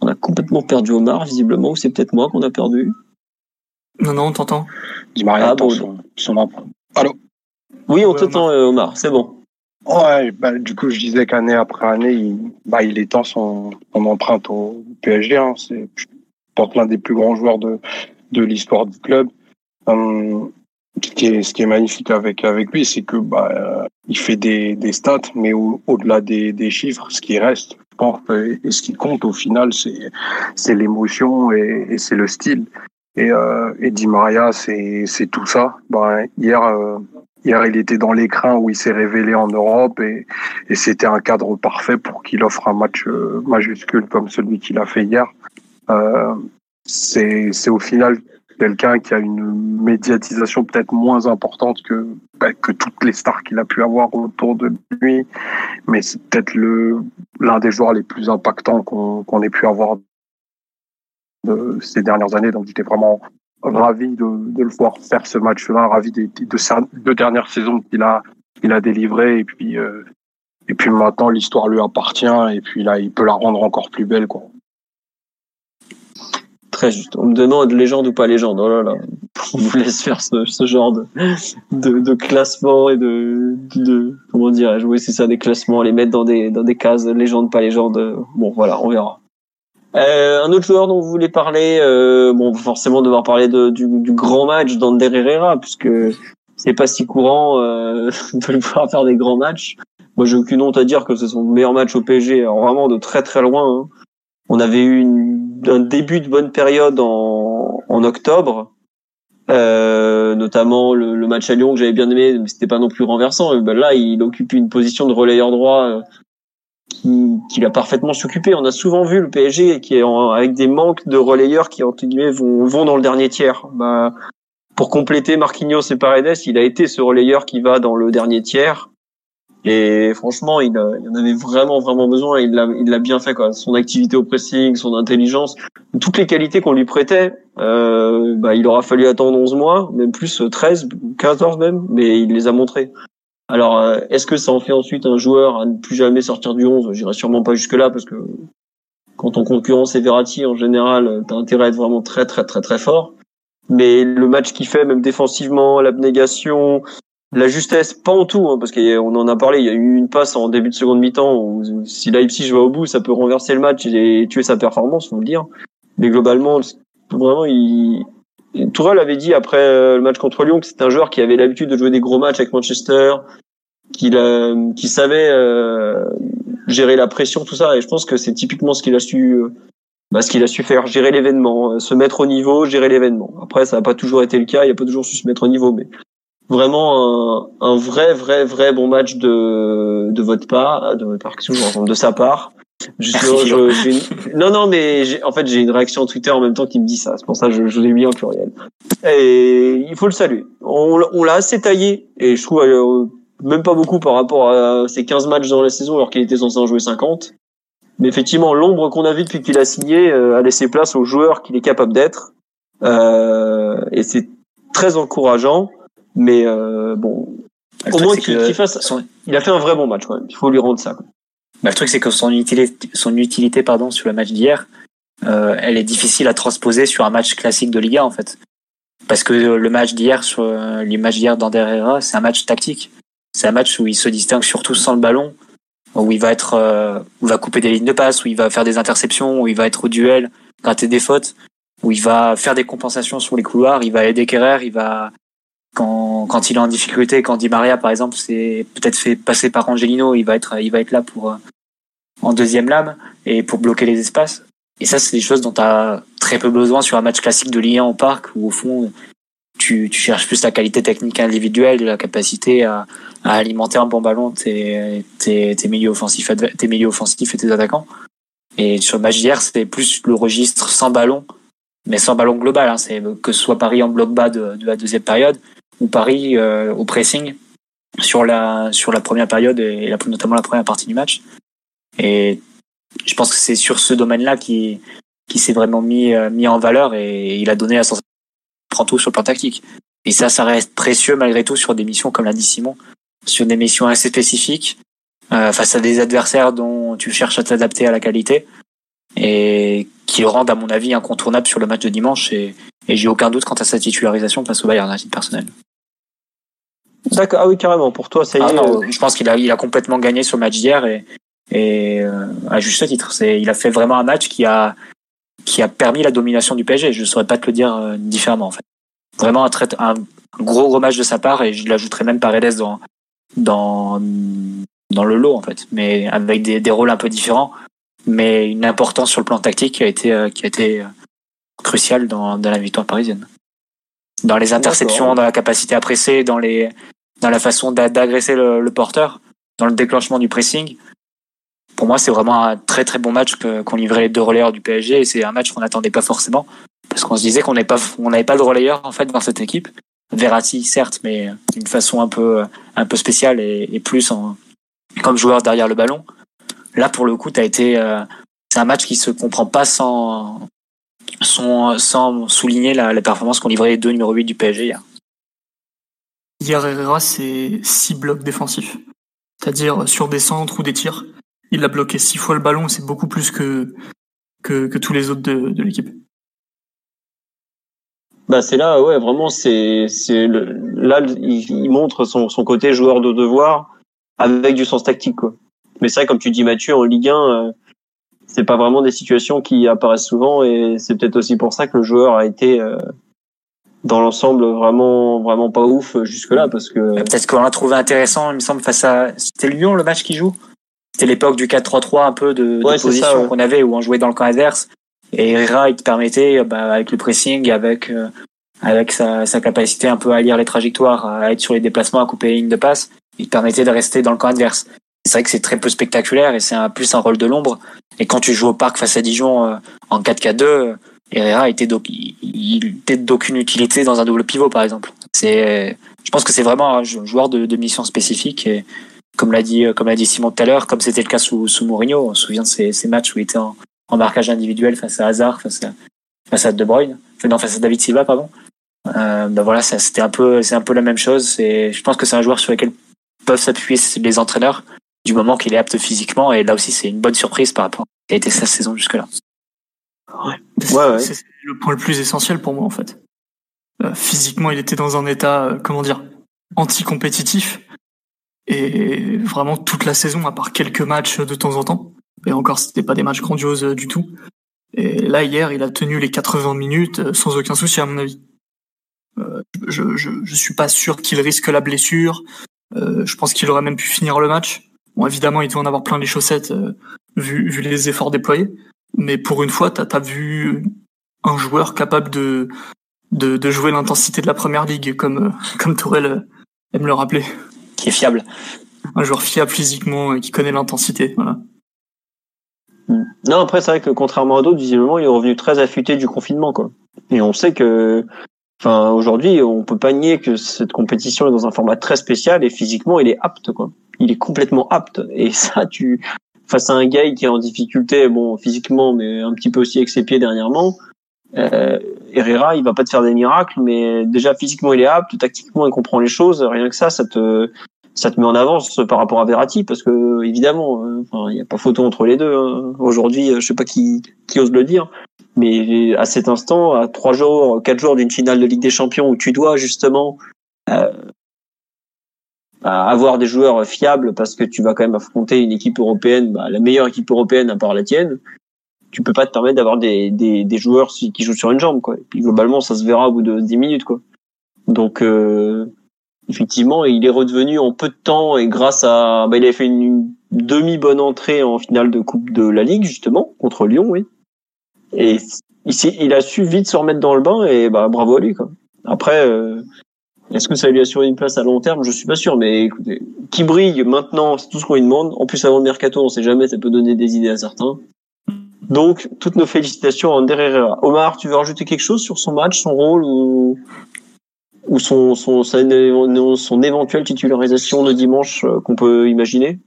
On a complètement perdu Omar, visiblement, ou c'est peut-être moi qu'on a perdu? Non, non, on t'entend. Di Maria, ah, son, son... Allô? Oui, on t'entend, euh, Omar, c'est bon. Ouais, bah, du coup, je disais qu'année après année, il, bah, il étend son, son empreinte au PSG. Hein. C'est, pense, l'un des plus grands joueurs de, de l'histoire du club. Hum, ce, qui est, ce qui est magnifique avec, avec lui, c'est que bah, euh, il fait des, des stats, mais au, au-delà des, des chiffres, ce qui reste, je pense, et, ce qui compte au final, c'est, c'est l'émotion et, et c'est le style. Et, euh, et Di Maria, c'est, c'est tout ça. Bah, hier, euh, Hier, il était dans l'écran où il s'est révélé en Europe et, c'était un cadre parfait pour qu'il offre un match euh, majuscule comme celui qu'il a fait hier. Euh, c'est au final quelqu'un qui a une médiatisation peut-être moins importante que bah, que toutes les stars qu'il a pu avoir autour de lui, mais c'est peut-être l'un des joueurs les plus impactants qu'on ait pu avoir de ces dernières années. Donc j'étais vraiment ravi de, de, le voir faire ce match-là, ravi des, de deux dernières saisons qu'il a, qu'il a délivrées. Et puis, euh, et puis maintenant, l'histoire lui appartient. Et puis là, il peut la rendre encore plus belle. Quoi. Très juste. On me demande légende ou pas légende. Oh là là. On vous laisse faire ce, ce genre de, de, classement et de, de comment dire, jouer c'est ça des classements, les mettre dans des dans des cases légende pas légende. Bon voilà, on verra. Euh, un autre joueur dont vous voulez parler, euh, bon, forcément devoir parler de, du, du, grand match d'Ander Herrera, puisque c'est pas si courant euh, de le voir faire des grands matchs. Moi, j'ai aucune honte à dire que c'est son meilleur match au PSG, alors vraiment de très très loin. Hein. On avait eu une, un début de bonne période en, en octobre, euh, notamment le, le, match à Lyon que j'avais bien aimé, mais c'était pas non plus renversant. Ben là, il occupe une position de relayeur droit euh, qui, qui a parfaitement s'occuper. On a souvent vu le PSG qui est avec des manques de relayeurs qui entre guillemets vont, vont dans le dernier tiers. Bah, pour compléter Marquinhos et Paredes, il a été ce relayeur qui va dans le dernier tiers. Et franchement, il, il en avait vraiment, vraiment besoin. Il l'a, il l'a bien fait, quoi. Son activité au pressing, son intelligence, toutes les qualités qu'on lui prêtait, euh, bah, il aura fallu attendre 11 mois, même plus 13, 14 même, mais il les a montrés. Alors, euh, est-ce que ça en fait ensuite un joueur à ne plus jamais sortir du 11 J'irai sûrement pas jusque-là, parce que quand ton concurrent c'est Verratti, en général, t'as intérêt à être vraiment très, très, très, très fort. Mais le match qu'il fait, même défensivement, l'abnégation, la justesse, pas en tout, hein, parce qu'on en a parlé. Il y a eu une passe en début de seconde mi-temps où si Leipzig va au bout, ça peut renverser le match et tuer sa performance, faut le dire. Mais globalement, vraiment, il, Tourelle avait dit après euh, le match contre Lyon que c'était un joueur qui avait l'habitude de jouer des gros matchs avec Manchester, qu'il qui savait euh, gérer la pression, tout ça. Et je pense que c'est typiquement ce qu'il a su, euh, bah, ce qu'il a su faire, gérer l'événement, se mettre au niveau, gérer l'événement. Après, ça n'a pas toujours été le cas, il a pas toujours su se mettre au niveau, mais vraiment un, un, vrai, vrai, vrai bon match de, de votre part, de votre part, de sa part. Non, non, mais en fait, j'ai une réaction Twitter en même temps qui me dit ça. C'est pour ça que je, je l'ai mis en pluriel. Et il faut le saluer. On, on l'a assez taillé, et je trouve euh, même pas beaucoup par rapport à ses 15 matchs dans la saison, alors qu'il était censé en jouer 50. Mais effectivement, l'ombre qu'on a vu depuis qu'il a signé euh, a laissé place aux joueurs qu'il est capable d'être. Euh, et c'est très encourageant. Mais euh, bon, au moins qu'il fasse. Il a fait un vrai bon match. Quand même. Il faut lui rendre ça. Quoi. Bah, le truc c'est que son utilité, son utilité pardon sur le match d'hier, euh, elle est difficile à transposer sur un match classique de Liga en fait. Parce que le match d'hier sur euh, les matchs d'hier d'Ander c'est un match tactique. C'est un match où il se distingue surtout sans le ballon, où il va être, euh, où il va couper des lignes de passe, où il va faire des interceptions, où il va être au duel, gratter des fautes, où il va faire des compensations sur les couloirs, il va aider Kerrer, il va quand, quand il est en difficulté, quand Di Maria par exemple c'est peut-être fait passer par Angelino, il va être il va être là pour euh, en deuxième lame et pour bloquer les espaces. Et ça c'est des choses dont tu as très peu besoin sur un match classique de Ligue 1 au parc où au fond tu, tu cherches plus la qualité technique individuelle la capacité à, à alimenter un bon ballon tes, tes, tes milieux offensifs tes milieux offensifs et tes attaquants. Et sur le match d'hier, c'était plus le registre sans ballon, mais sans ballon global. Hein. C'est que ce soit Paris en bloc bas de, de la deuxième période, ou Paris euh, au pressing sur la sur la première période et la, notamment la première partie du match. Et je pense que c'est sur ce domaine-là qui qui s'est vraiment mis euh, mis en valeur et il a donné la sensation prend tout sur le plan tactique. Et ça, ça reste précieux malgré tout sur des missions comme l'a dit Simon, sur des missions assez spécifiques euh, face à des adversaires dont tu cherches à t'adapter à la qualité et qui le rendent à mon avis incontournable sur le match de dimanche et, et j'ai aucun doute quant à sa titularisation face au Bayern à titre personnel. D'accord, ah oui, carrément. Pour toi, ça y ah est. je pense qu'il a, il a complètement gagné sur le match d'hier et, et euh, à juste titre. C'est, il a fait vraiment un match qui a, qui a permis la domination du PSG. Je ne saurais pas te le dire euh, différemment, en fait. Vraiment un, très, un gros, gros match de sa part et je l'ajouterais même par Paredes dans, dans, dans le lot, en fait. Mais avec des, des rôles un peu différents, mais une importance sur le plan tactique qui a été, euh, qui a été cruciale dans, dans la victoire parisienne. Dans les interceptions, dans la capacité à presser, dans les, dans la façon d'agresser le, porteur, dans le déclenchement du pressing. Pour moi, c'est vraiment un très très bon match qu'ont livré les deux relayeurs du PSG et c'est un match qu'on n'attendait pas forcément parce qu'on se disait qu'on n'avait pas on n'avait pas de relayeur en fait dans cette équipe. Verratti certes, mais d'une façon un peu un peu spéciale et, et plus en comme joueur derrière le ballon. Là, pour le coup, as été euh, c'est un match qui se comprend pas sans sans, sans souligner la, la performance qu'ont livré les deux numéro 8 du PSG hier. Hier, Herrera, c'est six blocs défensifs. C'est-à-dire sur des centres ou des tirs. Il a bloqué six fois le ballon, c'est beaucoup plus que, que, que, tous les autres de, de l'équipe. Bah c'est là, ouais, vraiment, c'est c'est là il, montre son, son côté joueur de devoir avec du sens tactique quoi. Mais c'est vrai, comme tu dis Mathieu, en Ligue 1, euh, c'est pas vraiment des situations qui apparaissent souvent et c'est peut-être aussi pour ça que le joueur a été euh, dans l'ensemble vraiment vraiment pas ouf jusque là parce que peut-être qu'on l'a trouvé intéressant il me semble face à c'était Lyon le match qui joue? C'était l'époque du 4-3-3 un peu de, de position qu'on avait où on jouait dans le camp adverse. Et Herrera il te permettait bah, avec le pressing avec euh, avec sa, sa capacité un peu à lire les trajectoires à être sur les déplacements à couper les lignes de passe il te permettait de rester dans le camp adverse. C'est vrai que c'est très peu spectaculaire et c'est un, plus un rôle de l'ombre. Et quand tu joues au parc face à Dijon euh, en 4-4-2 Herrera était il était d'aucune utilité dans un double pivot par exemple. C'est, je pense que c'est vraiment un joueur de, de mission spécifique et comme l'a dit comme l'a dit Simon tout à l'heure, comme c'était le cas sous, sous Mourinho, on se souvient de ces, ces matchs où il était en, en, marquage individuel face à Hazard, face à face à De Bruyne, enfin non face à David Silva pardon. Euh, ben voilà, c'était un peu c'est un peu la même chose. Et je pense que c'est un joueur sur lequel peuvent s'appuyer les entraîneurs du moment qu'il est apte physiquement et là aussi c'est une bonne surprise par rapport à ce qui a été sa saison jusque là. Ouais. Ouais, C'est le point le plus essentiel pour moi en fait. Euh, physiquement, il était dans un état, euh, comment dire, anti-compétitif. Et vraiment toute la saison, à part quelques matchs de temps en temps. Et encore, c'était pas des matchs grandioses euh, du tout. Et là, hier, il a tenu les 80 minutes sans aucun souci, à mon avis. je, je, je suis pas sûr qu'il risque la blessure. je pense qu'il aurait même pu finir le match. Bon, évidemment, il doit en avoir plein les chaussettes vu, les efforts déployés. Mais pour une fois, t'as as vu un joueur capable de jouer l'intensité de la première ligue, comme, comme Tourelle aime le rappeler. Qui est fiable. Un joueur fiable physiquement et qui connaît l'intensité. Voilà. Hmm. Non, après, c'est vrai que contrairement à d'autres, visiblement, il est revenu très affûté du confinement, quoi. Et on sait que, enfin, aujourd'hui, on peut pas nier que cette compétition est dans un format très spécial et physiquement, il est apte, quoi. Il est complètement apte. Et ça, tu, face à un gars qui est en difficulté, bon, physiquement, mais un petit peu aussi avec ses pieds dernièrement, euh, Herrera, il va pas te faire des miracles, mais déjà physiquement il est apte, tactiquement il comprend les choses. Rien que ça, ça te ça te met en avance par rapport à Verratti, parce que évidemment, euh, il n'y a pas photo entre les deux. Hein. Aujourd'hui, je sais pas qui qui ose le dire, mais à cet instant, à trois jours, quatre jours d'une finale de Ligue des Champions où tu dois justement euh, avoir des joueurs fiables parce que tu vas quand même affronter une équipe européenne, bah, la meilleure équipe européenne à part la tienne. Tu peux pas te permettre d'avoir des, des, des, joueurs qui jouent sur une jambe, quoi. Et puis globalement, ça se verra au bout de 10 minutes, quoi. Donc euh, effectivement, il est redevenu en peu de temps et grâce à, bah, il avait fait une, demi bonne entrée en finale de Coupe de la Ligue justement contre Lyon, oui. Et il, il a su vite se remettre dans le bain et bah bravo à lui, quoi. Après. Euh, est-ce que ça lui assure une place à long terme? Je suis pas sûr, mais écoutez, qui brille maintenant, c'est tout ce qu'on lui demande. En plus, avant le mercato, on sait jamais, ça peut donner des idées à certains. Donc, toutes nos félicitations à Ander Herrera. Omar, tu veux rajouter quelque chose sur son match, son rôle ou, ou son, son, son, son éventuelle titularisation le dimanche euh, qu'on peut imaginer?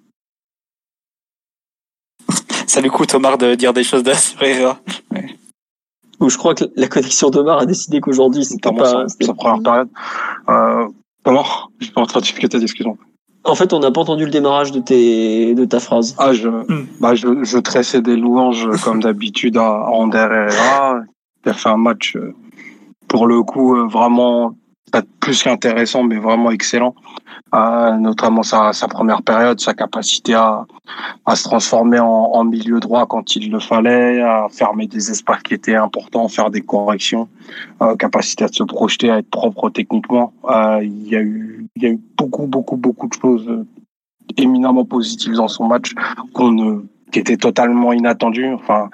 Ça lui coûte, Omar, de dire des choses sur Herrera. Où je crois que la connexion d'Omar a décidé qu'aujourd'hui c'était pas sa, première période. Euh, comment J'ai pas entendu que t'as dit, excuse-moi. En fait, on n'a pas entendu le démarrage de tes de ta phrase. Ah, je, hmm. bah, je, je tressais des louanges comme d'habitude à Ander Herrera. Il a fait un match euh, pour le coup euh, vraiment pas plus qu'intéressant, mais vraiment excellent. Euh, notamment sa, sa, première période, sa capacité à, à se transformer en, en, milieu droit quand il le fallait, à fermer des espaces qui étaient importants, faire des corrections, euh, capacité à se projeter, à être propre techniquement. Euh, il y a eu, il y a eu beaucoup, beaucoup, beaucoup de choses euh, éminemment positives dans son match qu'on qui étaient totalement inattendues. Enfin,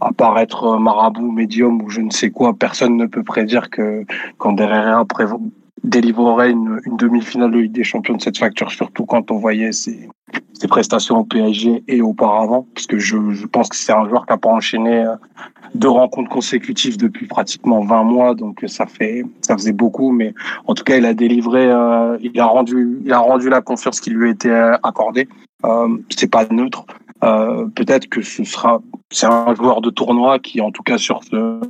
à être marabout, médium ou je ne sais quoi, personne ne peut prédire que quand derrière délivrerait une, une demi-finale de Ligue des Champions de cette facture, surtout quand on voyait ses, ses prestations au PSG et auparavant, parce que je, je pense que c'est un joueur qui n'a pas enchaîné euh, deux rencontres consécutives depuis pratiquement 20 mois, donc ça fait ça faisait beaucoup, mais en tout cas il a délivré, euh, il a rendu il a rendu la confiance qui lui était euh, accordée. Euh, c'est pas neutre. Euh, peut-être que ce sera c'est un joueur de tournoi qui en tout cas sur ce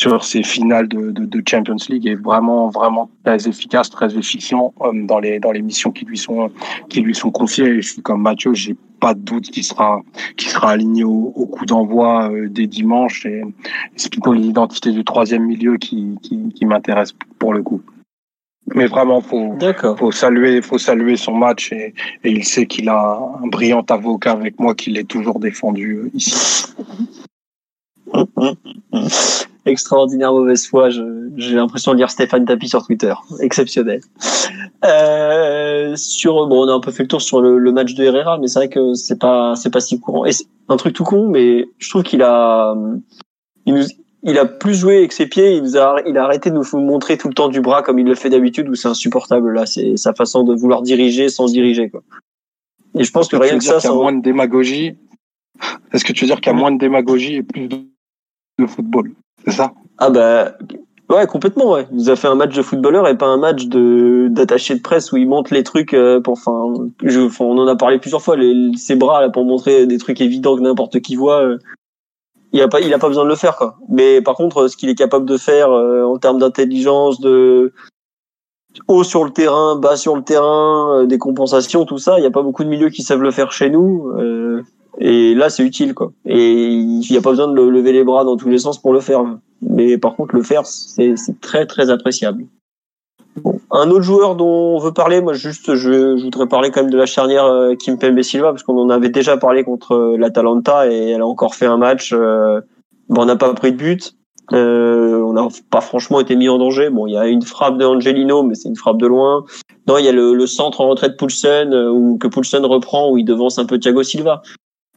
sur ces finales de, de, de, Champions League est vraiment vraiment très efficace, très efficient euh, dans les dans les missions qui lui sont qui lui sont confiées. Et je suis comme Mathieu, j'ai pas de doute qu'il sera qui sera aligné au, au coup d'envoi euh, des dimanches. Et c'est plutôt l'identité du troisième milieu qui qui, qui m'intéresse pour le coup. Mais vraiment, faut faut saluer faut saluer son match et, et il sait qu'il a un brillant avocat avec moi qui l'est toujours défendu euh, ici. Extraordinaire mauvaise foi. J'ai l'impression de lire Stéphane Tapi sur Twitter. Exceptionnel. Euh, sur bon, on a un peu fait le tour sur le, match de Herrera, mais c'est vrai que c'est pas c'est pas si courant. Et un truc tout con, mais je trouve qu'il a il nous il a plus joué avec ses pieds. Il, nous a, il a arrêté de nous montrer tout le temps du bras comme il le fait d'habitude, où c'est insupportable. Là, c'est sa façon de vouloir diriger sans diriger. Quoi. Et je pense que, rien que ça, ça moins de démagogie? Est-ce que tu veux dire qu'il y a moins de démagogie et plus de football? C'est ça Ah bah ouais, complètement. Ouais. Il nous a fait un match de footballeur et pas un match de d'attaché de presse où il monte les trucs euh, pour. Enfin, je, on en a parlé plusieurs fois. Les, ses bras là pour montrer des trucs évidents que n'importe qui voit. Euh, il a pas, il a pas besoin de le faire quoi. Mais par contre, ce qu'il est capable de faire euh, en termes d'intelligence, de haut sur le terrain, bas sur le terrain, des compensations, tout ça. Il n'y a pas beaucoup de milieux qui savent le faire chez nous. Euh, et là, c'est utile, quoi. Et il n'y a pas besoin de le lever les bras dans tous les sens pour le faire. Mais par contre, le faire, c'est très, très appréciable. Bon. Un autre joueur dont on veut parler, moi, juste, je, je voudrais parler quand même de la charnière euh, Kim Pembe Silva, parce qu'on en avait déjà parlé contre l'Atalanta et elle a encore fait un match. bon, on n'a pas pris de but. Euh, on n'a pas franchement été mis en danger. Bon, il y a une frappe de Angelino, mais c'est une frappe de loin. Non, il y a le, le centre en retrait de Poulsen, euh, ou que Poulsen reprend, où il devance un peu Thiago Silva.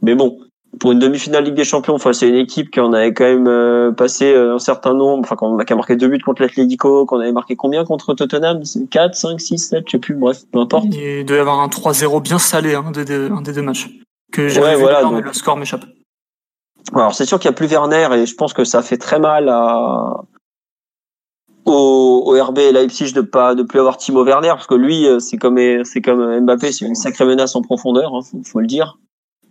Mais bon, pour une demi-finale Ligue des Champions, enfin c'est une équipe qui en avait quand même euh, passé euh, un certain nombre, enfin qu'on a marqué deux buts contre l'Atlético, qu'on avait marqué combien contre Tottenham? 4, 5, 6, 7, je sais plus, bref, peu importe. Il doit y avoir un 3-0 bien salé, hein, un des deux matchs. Que j'avais vu voilà, mais le score m'échappe. Alors c'est sûr qu'il y a plus Werner et je pense que ça fait très mal à au, au RB Leipzig de pas de plus avoir Timo Werner parce que lui euh, c'est comme c'est comme Mbappé c'est une sacrée menace en profondeur hein, faut, le dire.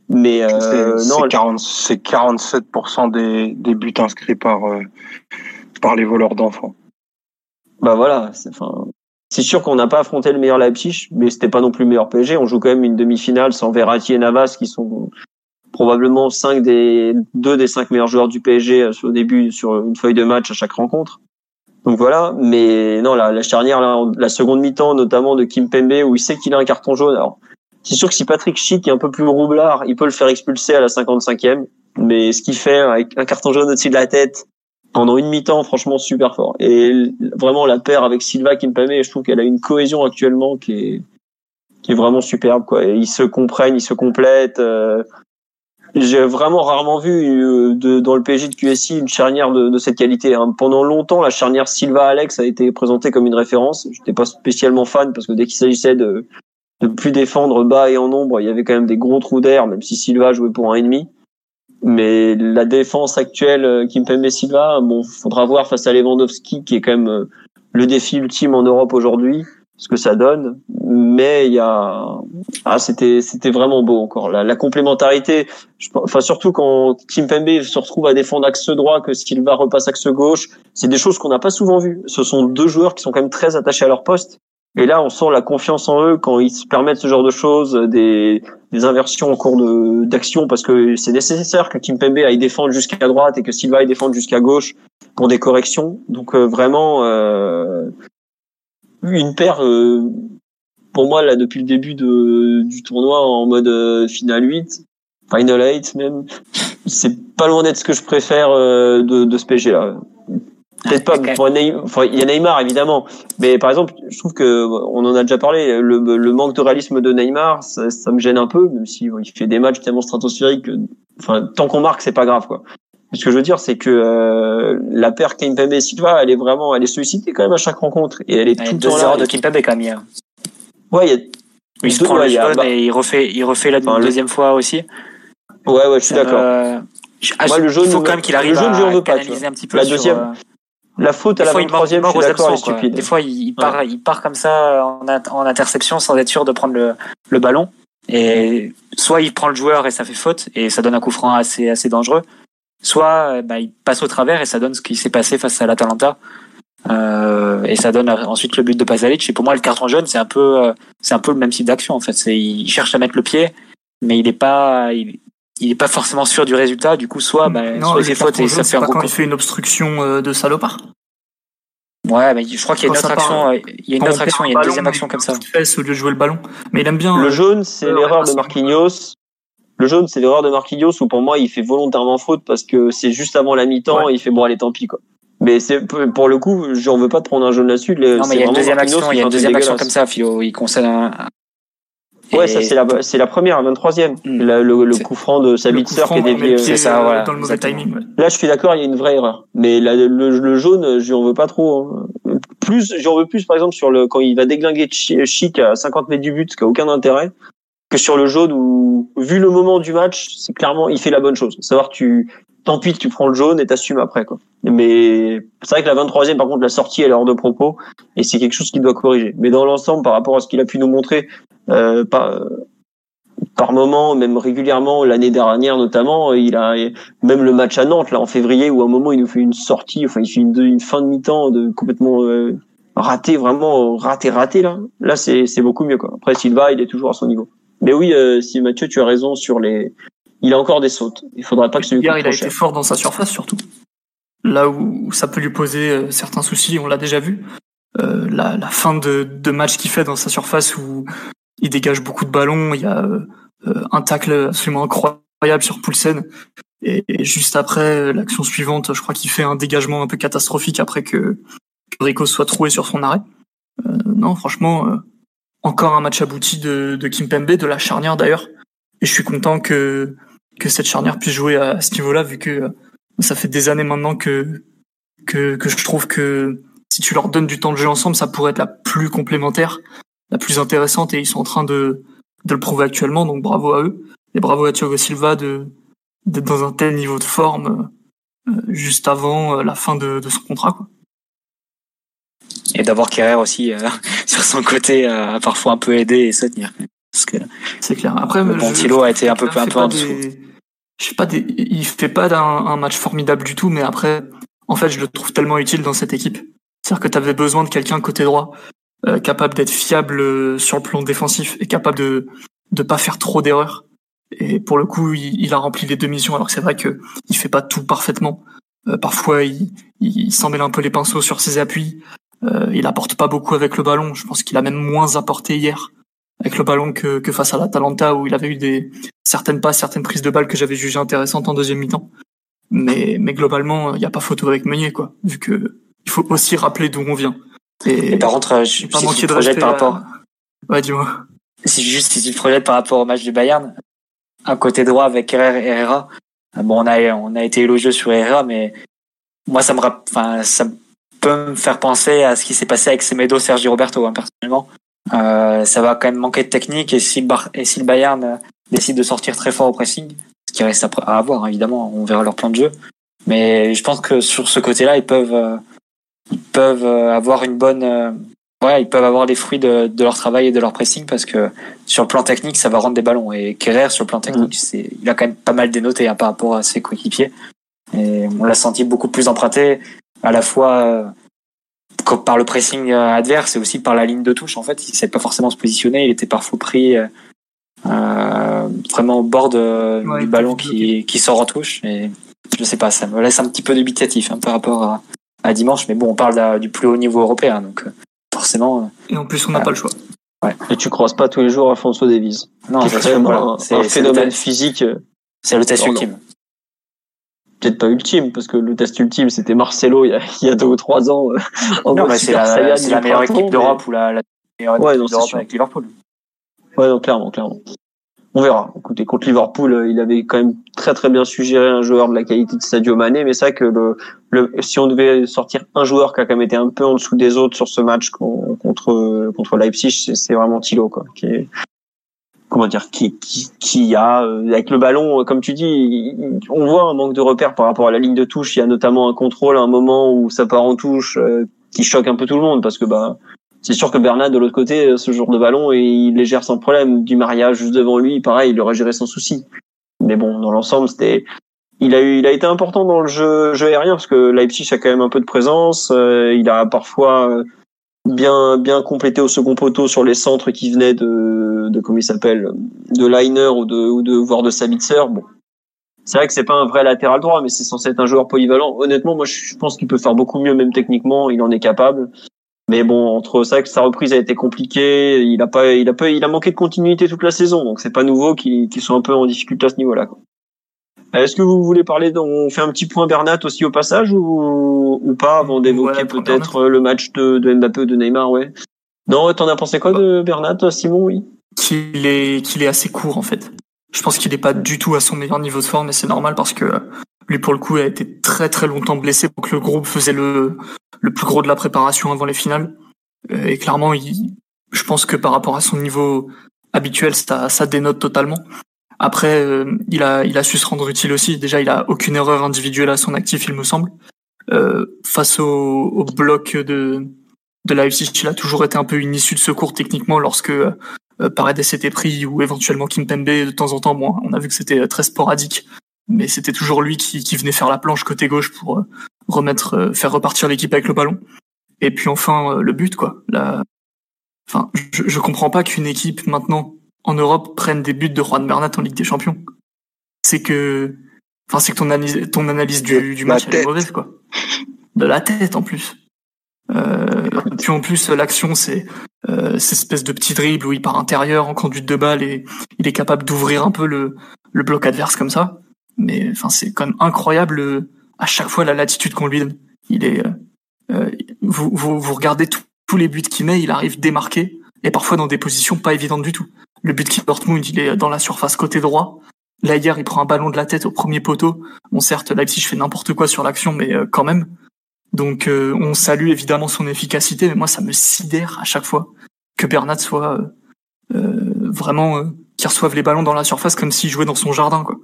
Mais euh, non c'est 47% des, des buts inscrits par euh, par les voleurs d'enfants. Bah voilà c'est enfin c'est sûr qu'on n'a pas affronté le meilleur Leipzig, mais c'était pas non plus le meilleur PSG. On joue quand même une demi-finale sans Verratti et Navas qui sont probablement cinq des deux des cinq meilleurs joueurs du PSG euh, au début sur une feuille de match à chaque rencontre. Donc voilà, mais non, la, la charnière, la, seconde mi-temps, notamment de Kim Pembe, où il sait qu'il a un carton jaune. Alors, c'est sûr que si Patrick Schick est un peu plus roublard, il peut le faire expulser à la 55e, mais ce qu'il fait avec un carton jaune au-dessus de la tête pendant une mi-temps, franchement, super fort. Et vraiment, la paire avec Silva Kim Pembe, je trouve qu'elle a une cohésion actuellement qui est qui est vraiment superbe quoi. ils se comprennent, ils se complètent. Euh, j'ai vraiment rarement vu euh, de, dans le PSG de QSI une charnière de, de cette qualité. Hein. Pendant longtemps, la charnière Silva-Alex a été présentée comme une référence. J'étais pas spécialement fan parce que dès qu'il s'agissait de de plus défendre bas et en ombre, il y avait quand même des gros trous d'air, même si Silva jouait pour un ennemi. Mais la défense actuelle, euh, Kimpembe Silva, bon, faudra voir face à Lewandowski, qui est quand même euh, le défi ultime en Europe aujourd'hui ce que ça donne. Mais il y a, ah, c'était, c'était vraiment beau encore. La, la complémentarité, enfin surtout quand Kim Pembe se retrouve à défendre axe droit, que Silva repasse axe gauche, c'est des choses qu'on n'a pas souvent vues. Ce sont deux joueurs qui sont quand même très attachés à leur poste. Et là, on sent la confiance en eux quand ils se permettent ce genre de choses, des, des inversions en cours de, d'action, parce que c'est nécessaire que Kim Pembe aille défendre jusqu'à droite et que Silva aille défendre jusqu'à gauche pour des corrections. Donc euh, vraiment, euh, une paire euh, pour moi là depuis le début de, du tournoi en mode euh, final 8 final 8 même c'est pas loin d'être ce que je préfère euh, de, de ce PSG là peut-être pas pour Neymar, il y a Neymar évidemment mais par exemple je trouve que on en a déjà parlé le, le manque de réalisme de Neymar ça, ça, me gêne un peu même si il fait des matchs tellement stratosphériques enfin tant qu'on marque c'est pas grave quoi ce que je veux dire, c'est que euh, la paire Kimpembe Silva, elle est vraiment, elle est sollicitée quand même à chaque rencontre et elle est tout le temps là. de Kimpembe quand même hier. Ouais, il y a. Il se prend le jaune bah et il refait, il refait la deuxième fois aussi. Ouais, ouais, je suis d'accord. Euh... Moi, le jaune, il faut quand même qu'il arrive le jaune, à, à canaliser un petit peu. La deuxième. Sur, euh... La faute à la 23e, je suis d'accord, stupide. Des fois, il part, ouais. il part comme ça en, en, interception sans être sûr de prendre le, le ballon. Et soit il prend le joueur et ça fait faute et ça donne un coup franc assez, assez dangereux soit euh, bah, il passe au travers et ça donne ce qui s'est passé face à l'Atalanta. Euh, et ça donne ensuite le but de Pasalic. Et pour moi, le carton jaune, c'est un peu, euh, c'est un peu le même type d'action en fait. C'est, il cherche à mettre le pied, mais il n'est pas, il, il est pas forcément sûr du résultat. Du coup, soit, bah, non, soit il fait faute et ça fait un quand il fait une obstruction euh, de salopard. Ouais, mais je crois qu'il y a une autre action, il y a une autre action, il y a une deuxième action comme ça. Au lieu de jouer le ballon. Mais il aime bien. Le jaune, c'est l'erreur de Marquinhos Le jaune, c'est l'erreur de Marquinhos où pour moi, il fait volontairement faute parce que c'est juste avant la mi-temps et il fait bon, allez, tant pis, quoi. Mais c'est pour le coup, j'en veux pas de prendre un jaune là-dessus. Non, mais il y a une deuxième action, il y a une deuxième action comme ça, Philo. Il concède un. Ouais, ça c'est la c'est la première, la 23e. Mm. le, le coup franc de Sabitzer qui est dévié. C'est ça, voilà. Dans le mauvais timing. Là, je suis d'accord, il y a une vraie erreur. Mais la, le, le, jaune, j'en veux pas trop. Hein. Plus, j'en veux plus, par exemple, sur le quand il va déglinguer Chic à 50 mètres du but, ce qui a aucun intérêt que sur le jaune où, vu le moment du match, c'est clairement, il fait la bonne chose. Savoir tu, tant pis, tu prends le jaune et t'assumes après, quoi. Mais c'est vrai que la 23e, par contre, la sortie, elle est hors de propos et c'est quelque chose qu'il doit corriger. Mais dans l'ensemble, par rapport à ce qu'il a pu nous montrer, euh, par, par moment, même régulièrement, l'année dernière notamment, il a même le match à Nantes là en février où à un moment il nous fait une sortie, enfin il fait une, fin de mi-temps de complètement euh, raté, vraiment raté raté là. Là c'est c'est beaucoup mieux quoi. Après Silva, il est toujours à son niveau. Mais oui, euh, si Mathieu, tu as raison sur les. Il a encore des sautes. Il faudra pas que celui Hier, il a été fort dans sa surface surtout. Là où ça peut lui poser euh, certains soucis, on l'a déjà vu. Euh, la, la, fin de, de match qu'il fait dans sa surface où il dégage beaucoup de ballons. Il y a euh, un tacle absolument incroyable sur Poulsen. Et, juste après l'action suivante, je crois qu'il fait un dégagement un peu catastrophique après que, que Rico soit troué sur son arrêt. Euh, non, franchement, encore un match abouti de, de Kimpembe, de la charnière d'ailleurs. Et je suis content que, que cette charnière puisse jouer à ce niveau-là, vu que euh, ça fait des années maintenant que, que, que je trouve que si tu leur donnes du temps de jeu ensemble, ça pourrait être la plus complémentaire, la plus intéressante, et ils sont en train de, de le prouver actuellement, donc bravo à eux. Et bravo à Thiago Silva de d'être dans un tel niveau de forme euh, juste avant euh, la fin de, de son contrat. Quoi et d'avoir Kerrer aussi euh, sur son côté euh, a parfois un peu aidé et soutenir. Parce que c'est clair. Après, Pontilo a été un peu, un peu en dessous. Je sais pas, des... il fait pas un, un match formidable du tout, mais après, en fait, je le trouve tellement utile dans cette équipe. C'est-à-dire que tu avais besoin de quelqu'un côté droit, euh, capable d'être fiable sur le plan défensif et capable de de pas faire trop d'erreurs. Et pour le coup, il, il, a rempli les deux missions. Alors que c'est vrai que il fait pas tout parfaitement. parfois, il, il s'en mêle un peu les pinceaux sur ses appuis. Euh, il apporte pas beaucoup avec le ballon. Je pense qu'il a même moins apporté hier avec le ballon que, que face à l'Atalanta où il avait eu des certaines passes, certaines prises de balles que j'avais jugées intéressantes en deuxième mi-temps. Mais, mais globalement, il n'y a pas photo avec Meunier, quoi. Vu que il faut aussi rappeler d'où on vient. Et, par contre, je, pas si projette par rapport. Ouais, dis-moi. Si juste si tu projettes par rapport au match du Bayern, un côté droit avec Herrera, Herrera. Bon, on a on a été élogieux sur Herrera, mais moi ça me enfin ça peut me faire penser à ce qui s'est passé avec Semedo, Sergi Roberto, hein, personnellement. Euh, ça va quand même manquer de technique et si le, et si le Bayern euh, décide de sortir très fort au pressing, ce qui reste à, voir hein, évidemment, on verra leur plan de jeu. Mais je pense que sur ce côté-là, ils peuvent, euh, ils peuvent avoir une bonne, ouais, ils peuvent avoir des fruits de, de, leur travail et de leur pressing parce que sur le plan technique, ça va rendre des ballons. Et Kerrer, sur le plan technique, mm. c'est, il a quand même pas mal dénoté hein, par rapport à ses coéquipiers. Et on l'a senti beaucoup plus emprunté à la fois par le pressing euh, adverse et aussi par la ligne de touche. En fait, il ne savait pas forcément se positionner. Il était parfois pris euh, vraiment au bord du ballon qui, qui sort en touche. Et je sais pas, ça me laisse un petit peu dubitatif hein, par rapport à, à, dimanche. Mais bon, on parle du plus haut niveau européen, donc forcément. Et en plus, on n'a pas le choix. Ouais. Et tu croises pas tous les jours Alfonso Davies. Non, c'est un, phénomène physique. C'est le test ultime peut-être pas ultime parce que le test ultime c'était Marcelo il y a, il y a deux ou trois ans euh, non mais c'est la, la meilleure équipe d'Europe ou la, la meilleure ouais, équipe d'Europe avec Liverpool. Ouais donc clairement clairement. On verra. Écoutez contre Liverpool euh, il avait quand même très très bien suggéré un joueur de la qualité de Sadio Mané mais c'est vrai que le, le si on devait sortir un joueur qui a quand même été un peu en dessous des autres sur ce match contre contre Leipzig c'est vraiment Thilo quoi qui est comment dire qui qui, qui a euh, avec le ballon euh, comme tu dis on voit un manque de repères par rapport à la ligne de touche. Il y a notamment un contrôle à un moment où ça part en touche euh, qui choque un peu tout le monde parce que bah c'est sûr que Bernard de l'autre côté ce genre de ballon il les gère sans problème. Du mariage juste devant lui pareil il aurait géré sans souci. Mais bon dans l'ensemble c'était il a eu il a été important dans le jeu jeu aérien parce que Leipzig a quand même un peu de présence il a parfois bien bien complété au second poteau sur les centres qui venaient de, de comment il s'appelle de Liner ou de ou de voire de Sabitzer. Bon. C'est vrai que c'est pas un vrai latéral droit mais c'est censé être un joueur polyvalent. Honnêtement moi je pense qu'il peut faire beaucoup mieux même techniquement. Il en est capable. Mais bon, entre ça que sa reprise a été compliquée, il a pas, il a pas, il a manqué de continuité toute la saison, donc c'est pas nouveau qu'ils sont un peu en difficulté à ce niveau-là. Est-ce que vous voulez parler, on fait un petit point Bernat aussi au passage ou, ou pas avant d'évoquer peut-être le match de, de Mbappé ou de Neymar, ouais. Non, t'en as pensé quoi de Bernat, Simon, oui? Qu'il est, qu'il est assez court en fait. Je pense qu'il n'est pas du tout à son meilleur niveau de forme, et c'est normal parce que lui, pour le coup, a été très très longtemps blessé pour que le groupe faisait le, le plus gros de la préparation avant les finales. Euh, et clairement, il, je pense que par rapport à son niveau habituel, ça, ça dénote totalement. Après, euh, il a, il a su se rendre utile aussi. Déjà, il a aucune erreur individuelle à son actif, il me semble. Euh, face au, au, bloc de, de Leipzig, il a toujours été un peu une issue de secours techniquement lorsque euh, Paredes était pris ou éventuellement Kimpembe de temps en temps. Bon, on a vu que c'était très sporadique mais c'était toujours lui qui, qui, venait faire la planche côté gauche pour euh, remettre, euh, faire repartir l'équipe avec le ballon. Et puis enfin euh, le but quoi. La... Enfin, je, je comprends pas qu'une équipe maintenant en Europe prenne des buts de Juan Bernat en Ligue des Champions. C'est que, enfin, c'est que ton analyse, ton analyse du, du match est mauvaise quoi. De la tête en plus. Euh, puis en plus l'action c'est euh, cette espèce de petit dribble où il part intérieur en conduite de balle et il est capable d'ouvrir un peu le, le bloc adverse comme ça mais enfin c'est quand même incroyable euh, à chaque fois la latitude qu'on lui donne. Il est, euh, euh vous, vous, vous regardez tous les buts qu'il met, il arrive démarqué et parfois dans des positions pas évidentes du tout. Le but qui Dortmund, il est dans la surface côté droit. Là hier, il prend un ballon de la tête au premier poteau. Bon certes, Leipzig fait n'importe quoi sur l'action, mais euh, quand même. Donc on salue évidemment son efficacité, mais moi ça me sidère à chaque fois que Bernat soit vraiment qui reçoive les ballons dans la surface comme s'il jouait dans son jardin quoi.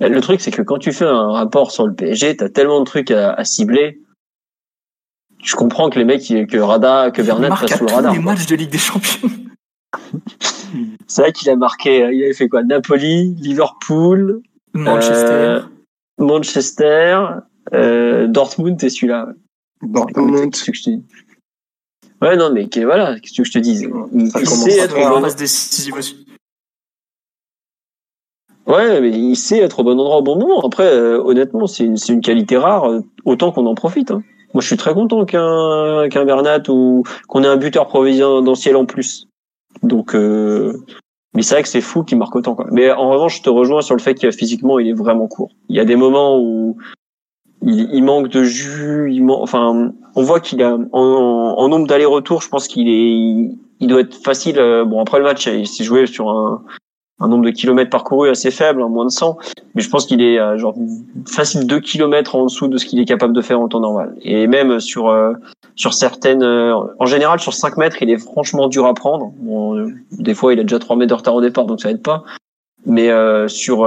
Le truc, c'est que quand tu fais un rapport sur le PSG, t'as tellement de trucs à, cibler. Je comprends que les mecs, que Rada, que Bernat fassent sous le radar. les matchs de Ligue des Champions. c'est vrai qu'il a marqué, il avait fait quoi? Napoli, Liverpool, Manchester, euh, Manchester, euh, Dortmund, et celui-là. Dortmund, c'est ce que je te dis? Ouais, non, mais voilà, qu'est-ce que je te dis? Il, il sait être en phase décisive aussi. Ouais, mais il sait être au bon endroit au bon moment. Après, euh, honnêtement, c'est une, une, qualité rare, euh, autant qu'on en profite. Hein. Moi, je suis très content qu'un qu'un Bernat ou qu'on ait un buteur providentiel en plus. Donc, euh, mais c'est vrai que c'est fou qu'il marque autant. Quoi. Mais en revanche, je te rejoins sur le fait qu'il physiquement, il est vraiment court. Il y a des moments où il, manque de jus. Il enfin, on voit qu'il a en, en nombre d'allers-retours, je pense qu'il est, il, doit être facile. Bon, après le match, il s'est joué sur un un nombre de kilomètres parcourus assez faible, hein, moins de 100, mais je pense qu'il est euh, genre facile 2 kilomètres en dessous de ce qu'il est capable de faire en temps normal. Et même sur euh, sur certaines, euh, en général sur 5 mètres, il est franchement dur à prendre. Bon, des fois, il a déjà 3 mètres de retard au départ, donc ça aide pas. Mais sur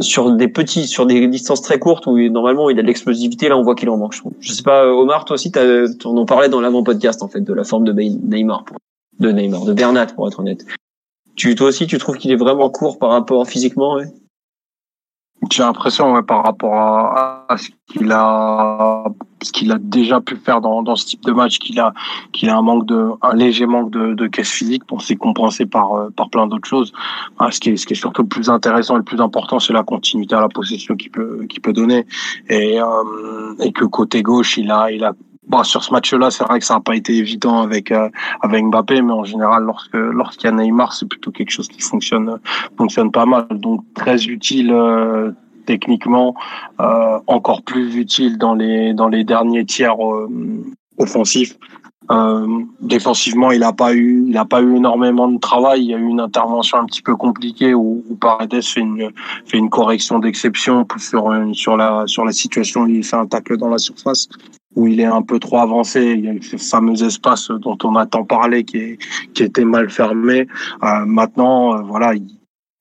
sur des petits, sur des distances très courtes où normalement il a de l'explosivité, là on voit qu'il en manque. Je, sais pas, Omar, toi aussi, on en parlait dans l'avant podcast en fait de la forme de Neymar, de Neymar, de Bernat pour être honnête. Tu, toi aussi, tu trouves qu'il est vraiment court par rapport physiquement, ouais? J'ai l'impression, ouais, par rapport à, ce qu'il a, ce qu'il a déjà pu faire dans, dans ce type de match, qu'il a, qu'il a un manque de, un léger manque de, de caisse physique. Bon, c'est compensé par, euh, par plein d'autres choses. Ce qui est, ce qui est surtout le plus intéressant et le plus important, c'est la continuité à la possession qu'il peut, qu'il peut donner. Et, euh, et que côté gauche, il a, il a Bon, sur ce match-là, c'est vrai que ça n'a pas été évident avec euh, avec Mbappé, mais en général, lorsque lorsqu'il y a Neymar, c'est plutôt quelque chose qui fonctionne fonctionne pas mal. Donc très utile euh, techniquement, euh, encore plus utile dans les dans les derniers tiers offensifs. défensivement, il n'a pas eu, il a pas eu énormément de travail. Il y a eu une intervention un petit peu compliquée où, où Paredes fait une fait une correction d'exception sur sur la sur la situation. Il fait un tacle dans la surface où il est un peu trop avancé. Il y a ce fameux espace dont on a tant parlé qui, est, qui était mal fermé. Euh, maintenant, euh, voilà, il,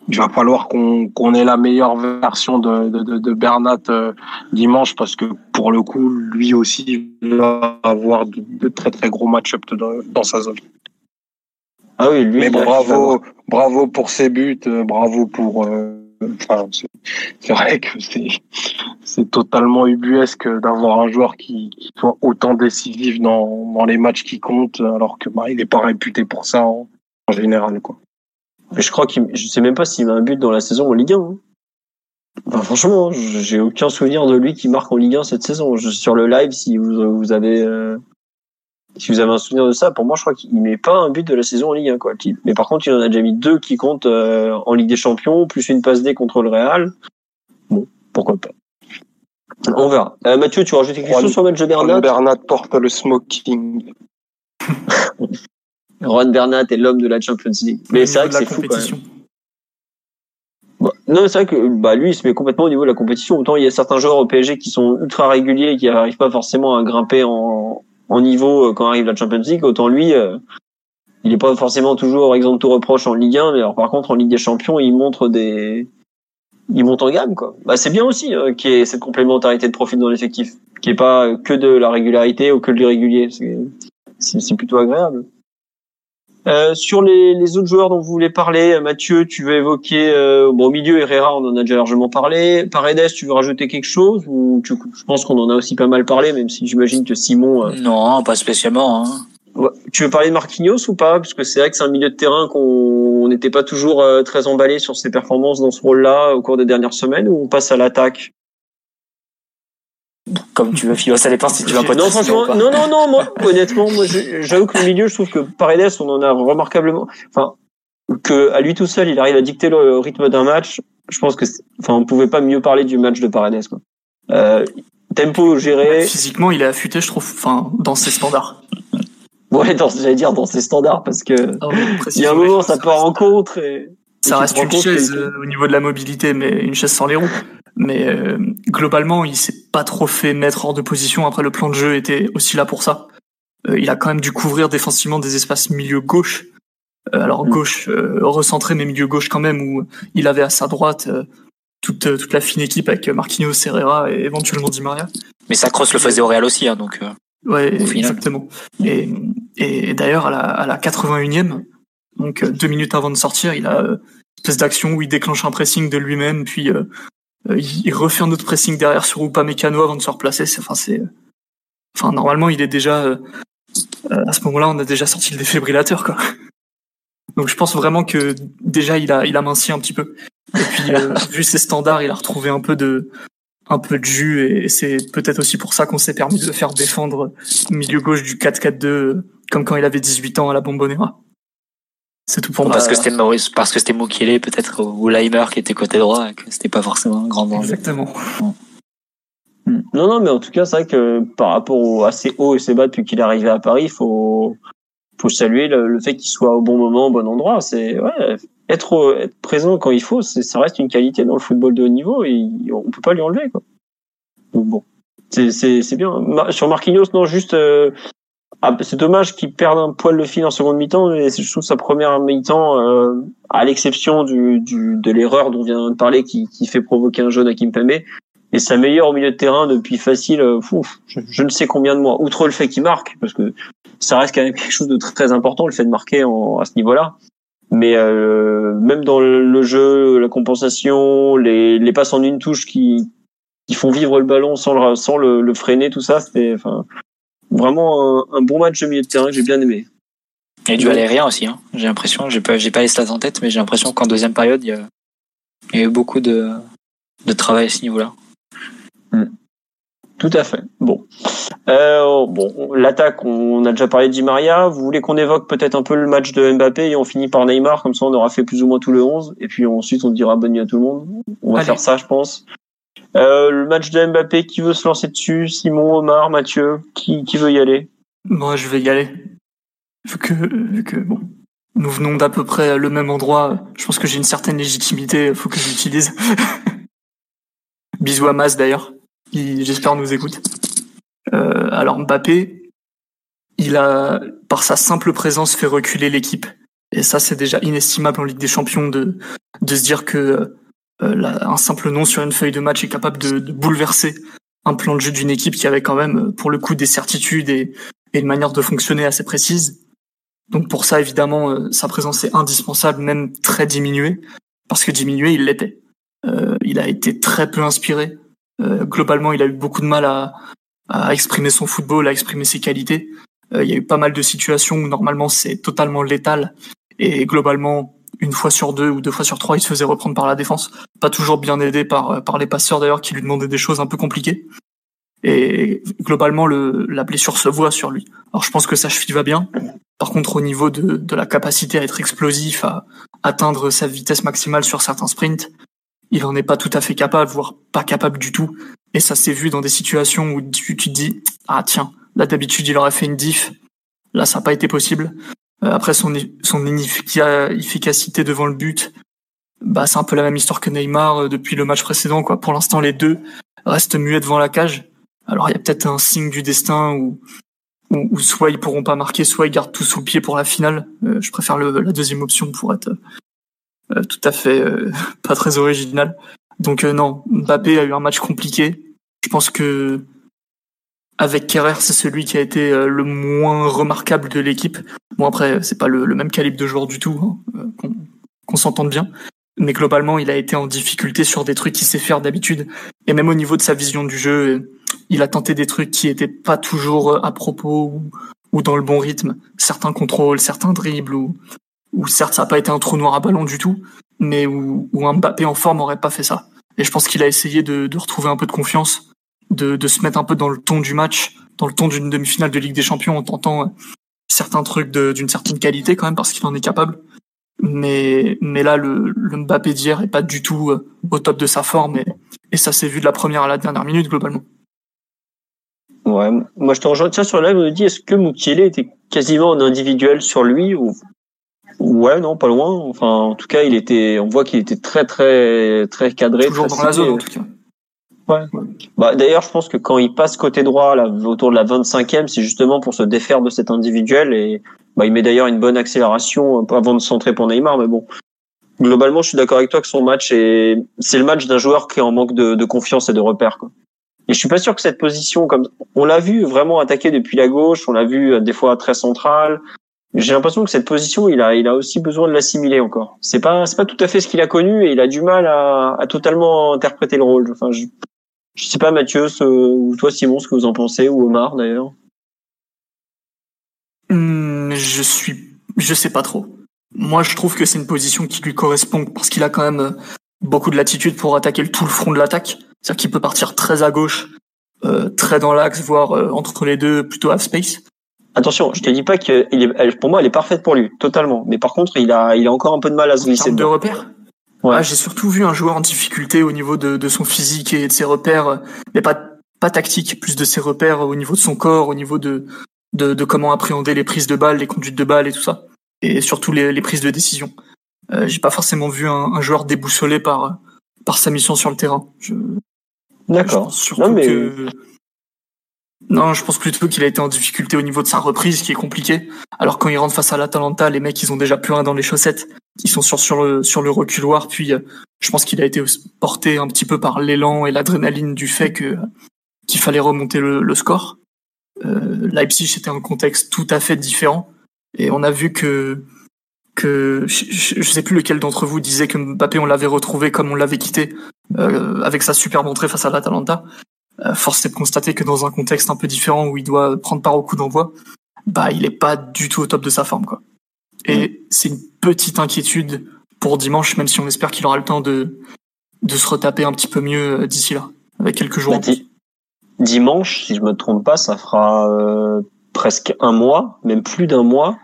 va falloir qu'on qu'on ait la meilleure version de, de, de Bernat euh, dimanche parce que pour le coup, lui aussi va avoir de, très très gros match-up dans sa zone. Ah oui, lui. Mais bravo, bravo pour ses buts, bravo pour Enfin, c'est vrai que c'est c'est totalement ubuesque d'avoir un joueur qui, soit autant décisif dans, dans les matchs qui comptent, alors que bah, il n'est pas réputé pour ça en, général, quoi. Mais je crois qu'il, je sais même pas s'il a un but dans la saison en Ligue 1. Hein. Bah, franchement, j'ai aucun souvenir de lui qui marque en Ligue 1 cette saison. sur le live, si vous, vous avez euh, si vous avez un souvenir de ça, pour moi, je crois qu'il met pas un but de la saison en Ligue 1. Quoi. Mais par contre, il en a déjà mis deux qui comptent euh, en Ligue des Champions, plus une passe D contre le Real. Bon, pourquoi pas. On verra. Euh, Mathieu, tu veux rajouter quelque chose sur le match de Bernat? Bernat porte le smoking. Juan Bernat est l'homme de la Champions League. Mais c'est vrai que c'est fou quand même. Bah, non, c'est vrai que bah, lui, il se met complètement au niveau de la compétition. Autant il y a certains joueurs au PSG qui sont ultra réguliers et qui n'arrivent pas forcément à grimper en, en niveau euh, quand arrive la Champions League. Autant lui, euh, il n'est pas forcément toujours exemple tout reproche en Ligue 1, mais alors par contre en Ligue des Champions, il montre des, il monte en gamme quoi. Bah c'est bien aussi euh, qu'il y ait cette complémentarité de profil dans l'effectif, qui est pas que de la régularité ou que de l'irrégulier. C'est plutôt agréable. Euh, sur les, les, autres joueurs dont vous voulez parler, Mathieu, tu veux évoquer euh, bon au milieu Herrera, on en a déjà largement parlé. Paredes, tu veux rajouter quelque chose ou tu, je pense qu'on en a aussi pas mal parlé, même si j'imagine que Simon. Euh, non, pas spécialement. Hein. Tu veux parler de Marquinhos ou pas? Parce que c'est vrai que c'est un milieu de terrain qu'on n'était pas toujours euh, très emballé sur ses performances dans ce rôle-là au cours des dernières semaines. Ou on passe à l'attaque? Comme tu veux, Philo, ça dépend si tu veux un Non, franchement, non, non, non, moi, honnêtement, moi, j'avoue que le milieu, je trouve que Paredes, on en a remarquablement, enfin, que à lui tout seul, il arrive à dicter le rythme d'un match. Je pense que, enfin, on pouvait pas mieux parler du match de Paredes, quoi. Euh, tempo géré. Physiquement, il est affûté, je trouve, enfin, dans ses standards. Ouais, j'allais dire dans ses standards, parce que ah il y a un moment, ça part en contre et. Ça reste une chaise euh, au niveau de la mobilité, mais une chaise sans les roues. Mais euh, globalement, il s'est pas trop fait mettre hors de position. Après, le plan de jeu était aussi là pour ça. Euh, il a quand même dû couvrir défensivement des espaces milieu gauche. Euh, alors mm. gauche recentré, mais milieu gauche quand même, où il avait à sa droite toute, toute la fine équipe avec Marquinhos, Herrera et éventuellement Di Maria. Mais ça crosse le faisait au Real aussi, hein, donc. ouais, exactement. Et, et d'ailleurs, à la, à la 81e, donc deux minutes avant de sortir, il a une espèce d'action où il déclenche un pressing de lui-même, puis euh, il refait un autre pressing derrière sur Upamecano avant de se replacer. Enfin, c'est, enfin, normalement, il est déjà, euh, euh, à ce moment-là, on a déjà sorti le défibrillateur, quoi. Donc, je pense vraiment que déjà, il a, il a minci un petit peu. Et puis, vu ses standards, il a retrouvé un peu de, un peu de jus et c'est peut-être aussi pour ça qu'on s'est permis de le faire défendre milieu gauche du 4-4-2 comme quand il avait 18 ans à la Bombonera. C'est tout pour moi. Parce que c'était Maurice, parce que c'était Mukele peut-être ou Leimer qui était côté droit et que c'était pas forcément un grand danger. Exactement. Hmm. Non, non, mais en tout cas, c'est vrai que par rapport à ses hauts et ses bas depuis qu'il est arrivé à Paris, il faut, faut saluer le, fait qu'il soit au bon moment, au bon endroit. C'est ouais, être, être présent quand il faut, ça reste une qualité dans le football de haut niveau et on peut pas lui enlever. Quoi. Donc bon, c'est bien. Sur Marquinhos, non, juste euh, ah, c'est dommage qu'il perde un poil de fil en seconde mi-temps, mais je trouve sa première mi-temps, euh, à l'exception du, du, de l'erreur dont vient de parler, qui, qui fait provoquer un jaune à Kimpembe, et sa meilleure au milieu de terrain depuis facile, euh, je, ne sais combien de mois. Outre le fait qu'il marque, parce que ça reste quand même quelque chose de très important, le fait de marquer en, à ce niveau-là. Mais euh, même dans le jeu, la compensation, les, les passes en une touche qui, qui font vivre le ballon sans le, sans le, le freiner, tout ça, c'était, vraiment un, bon match de milieu de terrain que j'ai bien aimé. Et du aérien aussi, hein. j'ai l'impression, j'ai pas, j'ai pas les stats en tête, mais j'ai l'impression qu'en deuxième période, il y, a, eu beaucoup de, de travail à ce niveau-là. Hmm. Tout à fait. Bon, euh, bon, l'attaque, on a déjà parlé de Di Maria. Vous voulez qu'on évoque peut-être un peu le match de Mbappé et on finit par Neymar, comme ça on aura fait plus ou moins tout le 11 et puis ensuite on dira bonne nuit à tout le monde. On va faire ça, je pense. Euh, le match de Mbappé, qui veut se lancer dessus? Simon, Omar, Mathieu, qui, veut y aller? Moi, je vais y aller. Vu que, vu que bon, nous venons d'à peu près le même endroit, je pense que j'ai une certaine légitimité, faut que j'utilise. Bisous à Mas d'ailleurs, j'espère nous écoute. Euh, alors Mbappé, il a, par sa simple présence, fait reculer l'équipe. Et ça, c'est déjà inestimable en Ligue des Champions de, de se dire que euh, un simple nom sur une feuille de match est capable de, bouleverser un plan de jeu d'une équipe qui avait quand même, pour le coup, des certitudes et, une manière de fonctionner assez précise. Donc pour ça, évidemment, euh, sa présence est indispensable, même très diminuée, parce que diminuée, il l'était. Euh, il a été très peu inspiré. globalement, il a eu beaucoup de mal à, à exprimer son football, à exprimer ses qualités. il y a eu pas mal de situations où normalement c'est totalement létal, et globalement, une fois sur deux ou deux fois sur trois, il se faisait reprendre par la défense. Pas toujours bien aidé par, par les passeurs d'ailleurs qui lui demandaient des choses un peu compliquées. Et globalement, le, la blessure se voit sur lui. Alors je pense que sa cheville va bien. Par contre, au niveau de, de la capacité à être explosif, à atteindre sa vitesse maximale sur certains sprints, il en est pas tout à fait capable, voire pas capable du tout. Et ça s'est vu dans des situations où tu, tu te dis, ah tiens, là d'habitude il aurait fait une diff, là ça n'a pas été possible. Euh, après son, son inefficacité devant le but, bah c'est un peu la même histoire que Neymar euh, depuis le match précédent. Quoi. Pour l'instant, les deux restent muets devant la cage. Alors il y a peut-être un signe du destin où, où, soit ils pourront pas marquer, soit ils gardent tout sous le pied pour la finale. Euh, je préfère le, la deuxième option pour être euh, tout à fait euh, pas très original. Donc non, Mbappé a eu un match compliqué. Je pense que avec Kerrer, c'est celui qui a été le moins remarquable de l'équipe. Bon après, c'est pas le, même calibre de joueur du tout, hein, qu'on s'entende bien mais globalement, il a été en difficulté sur des trucs qu'il sait faire d'habitude. Et même au niveau de sa vision du jeu, il a tenté des trucs qui étaient pas toujours à propos ou, dans le bon rythme. Certains contrôles, certains dribbles, ou, certes, ça n'a pas été un trou noir à ballon du tout, mais où, un Mbappé en forme aurait pas fait ça. Et je pense qu'il a essayé de, retrouver un peu de confiance, de, de se mettre un peu dans le ton du match, dans le ton d'une demi-finale de Ligue des Champions en tentant certains trucs d'une certaine qualité quand même parce qu'il en est capable mais mais là le, le Mbappé d'hier est pas du tout euh, au top de sa forme et, et ça s'est vu de la première à la dernière minute globalement. Ouais, moi je te rejoins tiens sur on me dit est-ce que Mukiele était quasiment un individuel sur lui ou ouais non pas loin enfin en tout cas il était on voit qu'il était très très très cadré toujours dans la zone en tout cas. Bah, d'ailleurs, je pense que quand il passe côté droit, là, autour de la 25e, c'est justement pour se défaire de cet individuel et bah, il met d'ailleurs une bonne accélération euh, avant de centrer pour Neymar, mais bon. Globalement, je suis d'accord avec toi que son match est, c'est le match d'un joueur qui est en manque de, confiance et de repères, quoi. Et je suis pas sûr que cette position, comme on l'a vu vraiment attaquer depuis la gauche, on l'a vu euh, des fois très central. J'ai l'impression que cette position, il a, il a aussi besoin de l'assimiler encore. C'est pas, c'est pas tout à fait ce qu'il a connu et il a du mal à, à totalement interpréter le rôle. Enfin, je, je sais pas Mathieu, ce, ou toi Simon, ce que vous en pensez, ou Omar d'ailleurs. Hmm, je suis, je sais pas trop. Moi, je trouve que c'est une position qui lui correspond parce qu'il a quand même euh, beaucoup de latitude pour attaquer tout le front de l'attaque. C'est-à-dire qu'il peut partir très à gauche, euh, très dans l'axe, voire euh, entre les deux, plutôt half space. Attention, je te dis pas que il est, pour moi, elle est parfaite pour lui, totalement. Mais par contre, il a, il a encore un peu de mal à se glisser. de repère. Ouais. Ah, j'ai surtout vu un joueur en difficulté au niveau de, de son physique et de ses repères, mais pas pas tactique, plus de ses repères au niveau de son corps, au niveau de de, de comment appréhender les prises de balles, les conduites de balles et tout ça, et surtout les, les prises de décision. Euh, j'ai pas forcément vu un, un, joueur déboussolé par par sa mission sur le terrain. Je... D'accord. Non mais que... non, je pense plutôt qu'il a été en difficulté au niveau de sa reprise, qui est compliqué. Alors quand il rentre face à l'Atalanta, les mecs ils ont déjà plus rien dans les chaussettes, ils sont sur le reculoir. Puis euh, je pense qu'il a été porté un petit peu par l'élan et l'adrénaline du fait qu'il fallait remonter le, score. Euh, Leipzig c'était un contexte tout à fait différent et on a vu que que je, ne sais plus lequel d'entre vous disait que Mbappé on l'avait retrouvé comme on l'avait quitté euh, avec sa superbe entrée face à l'Atalanta. Euh, force est de constater que dans un contexte un peu différent où il doit prendre part au coup d'envoi, bah il est pas du tout au top de sa forme quoi. Et c'est une petite inquiétude pour dimanche, même si on espère qu'il aura le temps de de se retaper un petit peu mieux euh, d'ici là, avec quelques jours. Bah, dimanche, si je me trompe pas, ça fera euh, presque un mois, même plus d'un mois.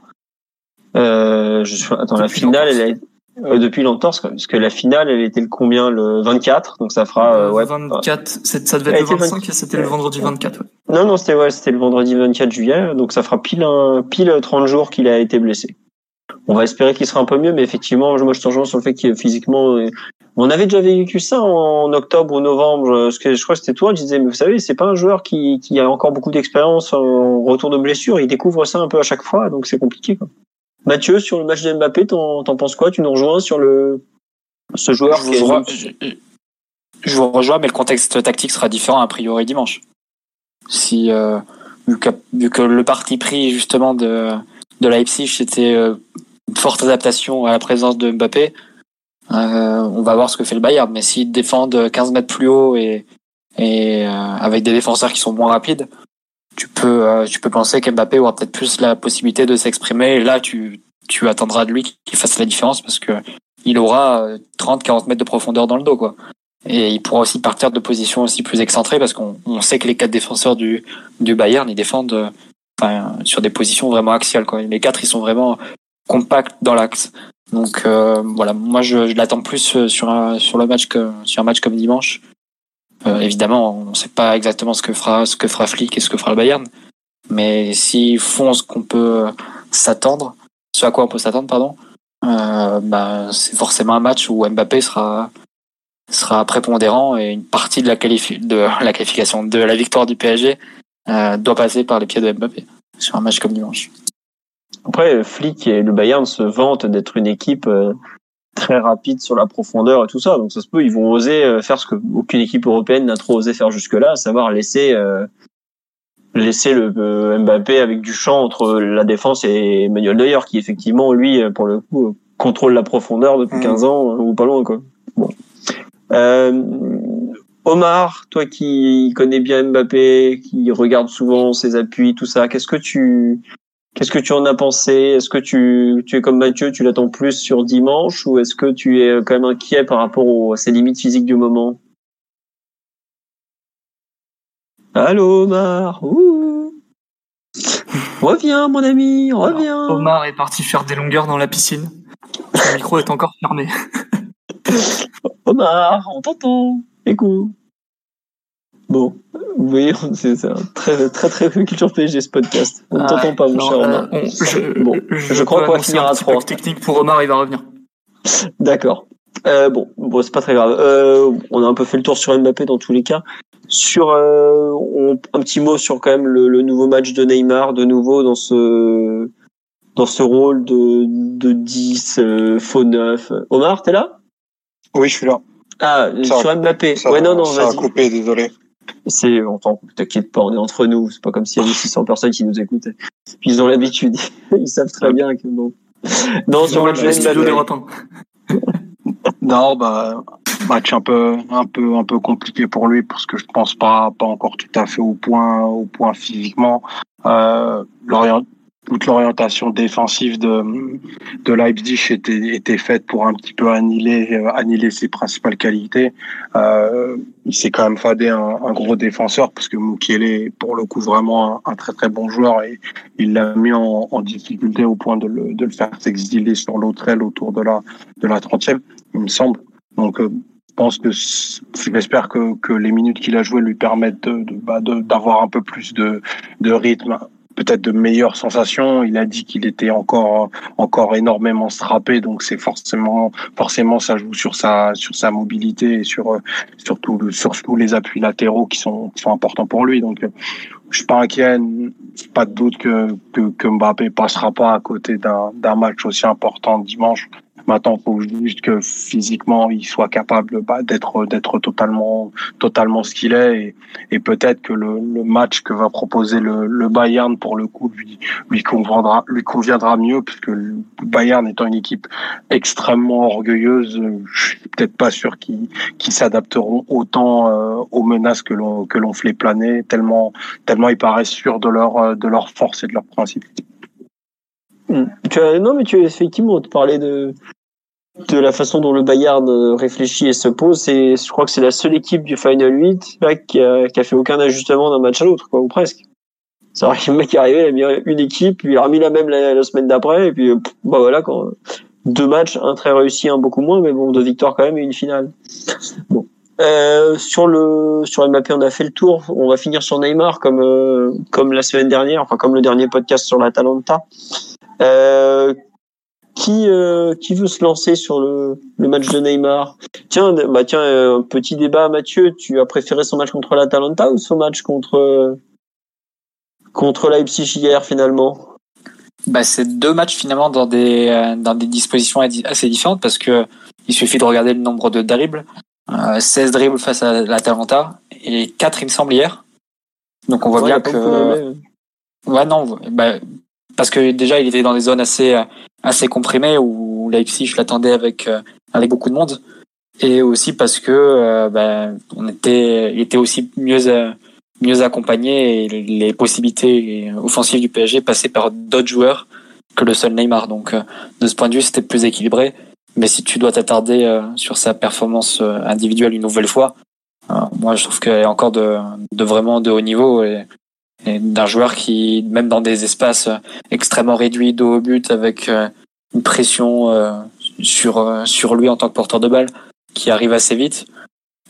Euh, je, attends, la finale, elle est euh, depuis l'entorse, parce que la finale, elle était le combien? Le 24, donc ça fera euh, ouais. 24, ça devait être le 25 et c'était le vendredi 24. Ouais. Non, non, c'était ouais, c'était le vendredi 24 juillet, donc ça fera pile un, pile 30 jours qu'il a été blessé. On va espérer qu'il sera un peu mieux, mais effectivement, moi je te rejoins sur le fait qu'il physiquement on avait déjà vécu ça en octobre ou novembre. Ce que je crois que c'était toi. Je disais, mais vous savez, c'est pas un joueur qui, qui a encore beaucoup d'expérience en retour de blessure. Il découvre ça un peu à chaque fois, donc c'est compliqué. Quoi. Mathieu, sur le match de Mbappé, t'en, t'en penses quoi? Tu nous rejoins sur le ce joueur je vous, je, je vous, rejoins, mais le contexte tactique sera différent a priori dimanche. Si euh, vu, que, vu, que, le parti pris justement de de Leipzig c'était euh, une forte adaptation à la présence de Mbappé, euh, on va voir ce que fait le Bayern. Mais s'ils défendent 15 mètres plus haut et et avec des défenseurs qui sont moins rapides, tu peux, euh, tu peux penser qu'Mbappé aura peut-être plus la possibilité de s'exprimer. Là, tu, tu attendras de lui qu'il fasse la différence parce que il aura 30-40 mètres de profondeur dans le dos, quoi. Et il pourra aussi partir de positions aussi plus excentrées parce qu'on sait que les quatre défenseurs du, du Bayern, ils défendent enfin, sur des positions vraiment axiales, quoi. Les quatre, ils sont vraiment compacts dans l'axe. Donc euh, voilà, moi je, je l'attends plus sur un, sur le match que sur un match comme dimanche. Euh, évidemment, on ne sait pas exactement ce que fera ce que fera Flick et ce que fera le Bayern, mais s'ils font ce qu'on peut s'attendre, ce à quoi on peut s'attendre, pardon, euh, bah, c'est forcément un match où Mbappé sera sera prépondérant et une partie de la, qualifi de la qualification de la victoire du PSG euh, doit passer par les pieds de Mbappé sur un match comme dimanche. Après, Flick et le Bayern se vantent d'être une équipe euh, très rapide sur la profondeur et tout ça. Donc ça se peut, ils vont oser euh, faire ce que aucune équipe européenne n'a trop osé faire jusque-là, à savoir laisser euh, laisser le Mbappé avec du champ entre la défense et Emmanuel Neuer, qui effectivement lui, pour le coup, contrôle la profondeur depuis 15 mmh. ans ou pas loin quoi. Bon. Omar, toi qui connais bien Mbappé, qui regarde souvent ses appuis, tout ça, qu'est-ce que tu Qu'est-ce que tu en as pensé? Est-ce que tu, tu es comme Mathieu, tu l'attends plus sur dimanche ou est-ce que tu es quand même inquiet par rapport à ses limites physiques du moment? Allô Omar? Reviens mon ami, reviens Omar est parti faire des longueurs dans la piscine. Le micro est encore fermé. Omar, on t'entend. Écoute. Bon, vous voyez, c'est un très très très culture PSG ce podcast. On ne ah, t'entend pas, mon cher Omar. Euh, je, bon, je, crois qu'on va finir à trois. Technique pour Omar, il va revenir. D'accord. Euh, bon, bon, c'est pas très grave. Euh, on a un peu fait le tour sur Mbappé dans tous les cas. Sur euh, un petit mot sur quand même le, le, nouveau match de Neymar, de nouveau dans ce dans ce rôle de de 10 euh, faux 9. Omar, t'es là? Oui, je suis là. Ah, sur Mbappé. ouais, non, non, ça a coupé, désolé. C'est, on t'inquiète pas, on est entre nous. C'est pas comme s'il y avait 600 personnes qui nous écoutaient. Ils ont l'habitude. Ils savent très bien que bon. Non, sur le de Non, bah, match un peu, un peu, un peu compliqué pour lui parce que je pense pas, pas encore tout à fait au point, au point physiquement. Euh, toute l'orientation défensive de, de Leipzig était, était faite pour un petit peu annihiler, euh, annihiler ses principales qualités. Euh, il s'est quand même fadé un, un, gros défenseur parce que Mukiele est pour le coup vraiment un, très très bon joueur et il l'a mis en, en, difficulté au point de le, de le faire s'exiler sur l'autre aile autour de la de la 30e, il me semble. Donc euh, pense que j'espère que, que les minutes qu'il a jouées lui permettent de, bah, d'avoir un peu plus de, de rythme peut-être de meilleures sensations. Il a dit qu'il était encore encore énormément strappé, donc c'est forcément forcément ça joue sur sa sur sa mobilité et sur surtout sur tous les appuis latéraux qui sont qui sont importants pour lui. Donc je suis pas inquiet, pas de doute que, que, que Mbappé passera pas à côté d'un d'un match aussi important dimanche Maintenant, faut juste que physiquement, il soit capable bah, d'être totalement totalement ce qu'il est et, peut-être que le, match que va proposer le, Bayern pour le coup lui conviendra lui conviendra mieux puisque le Bayern étant une équipe extrêmement orgueilleuse, je suis peut-être pas sûr qu'ils s'adapteront autant euh, aux menaces que l'on que l'on fait planer tellement tellement ils paraissent sûrs de leur de leur force et de leurs principes. Tu as, non, mais tu effectivement parlé de, de la façon dont le Bayern euh, réfléchit et se pose, et je crois que c'est la seule équipe du Final 8 là, qui, a, qui a fait aucun ajustement d'un match à l'autre, quoi, ou presque. C'est vrai que le mec est arrivé, il a mis une équipe, il a remis la même la, semaine d'après, et puis bah voilà, quand deux matchs, un très réussi, un beaucoup moins, mais bon, deux victoires quand même et une finale. Bon. Euh, sur le sur Mbappé, on a fait le tour. On va finir sur Neymar comme euh, comme la semaine dernière, enfin comme le dernier podcast sur l'Atalanta. Euh, qui euh, qui veut se lancer sur le, le match de Neymar? Tiens, bah tiens, un petit débat, Mathieu. Tu as préféré son match contre l'Atalanta ou son match contre contre Leipzig hier finalement? Bah, c'est deux matchs finalement dans des euh, dans des dispositions assez différentes parce que il suffit de regarder le nombre de dribbles, euh, 16 dribbles face à l'Atalanta et 4 il me semble hier. Donc on voit bien que ouais non, bah, parce que déjà il était dans des zones assez assez comprimées où Leipzig je l'attendais avec euh, avec beaucoup de monde et aussi parce que euh, ben, on était il était aussi mieux euh, mieux accompagné et les possibilités offensives du PSG passaient par d'autres joueurs que le seul Neymar. Donc de ce point de vue, c'était plus équilibré. Mais si tu dois t'attarder sur sa performance individuelle une nouvelle fois, moi je trouve qu'elle est encore de, de vraiment de haut niveau et d'un joueur qui, même dans des espaces extrêmement réduits dos au but, avec une pression sur sur lui en tant que porteur de balle, qui arrive assez vite.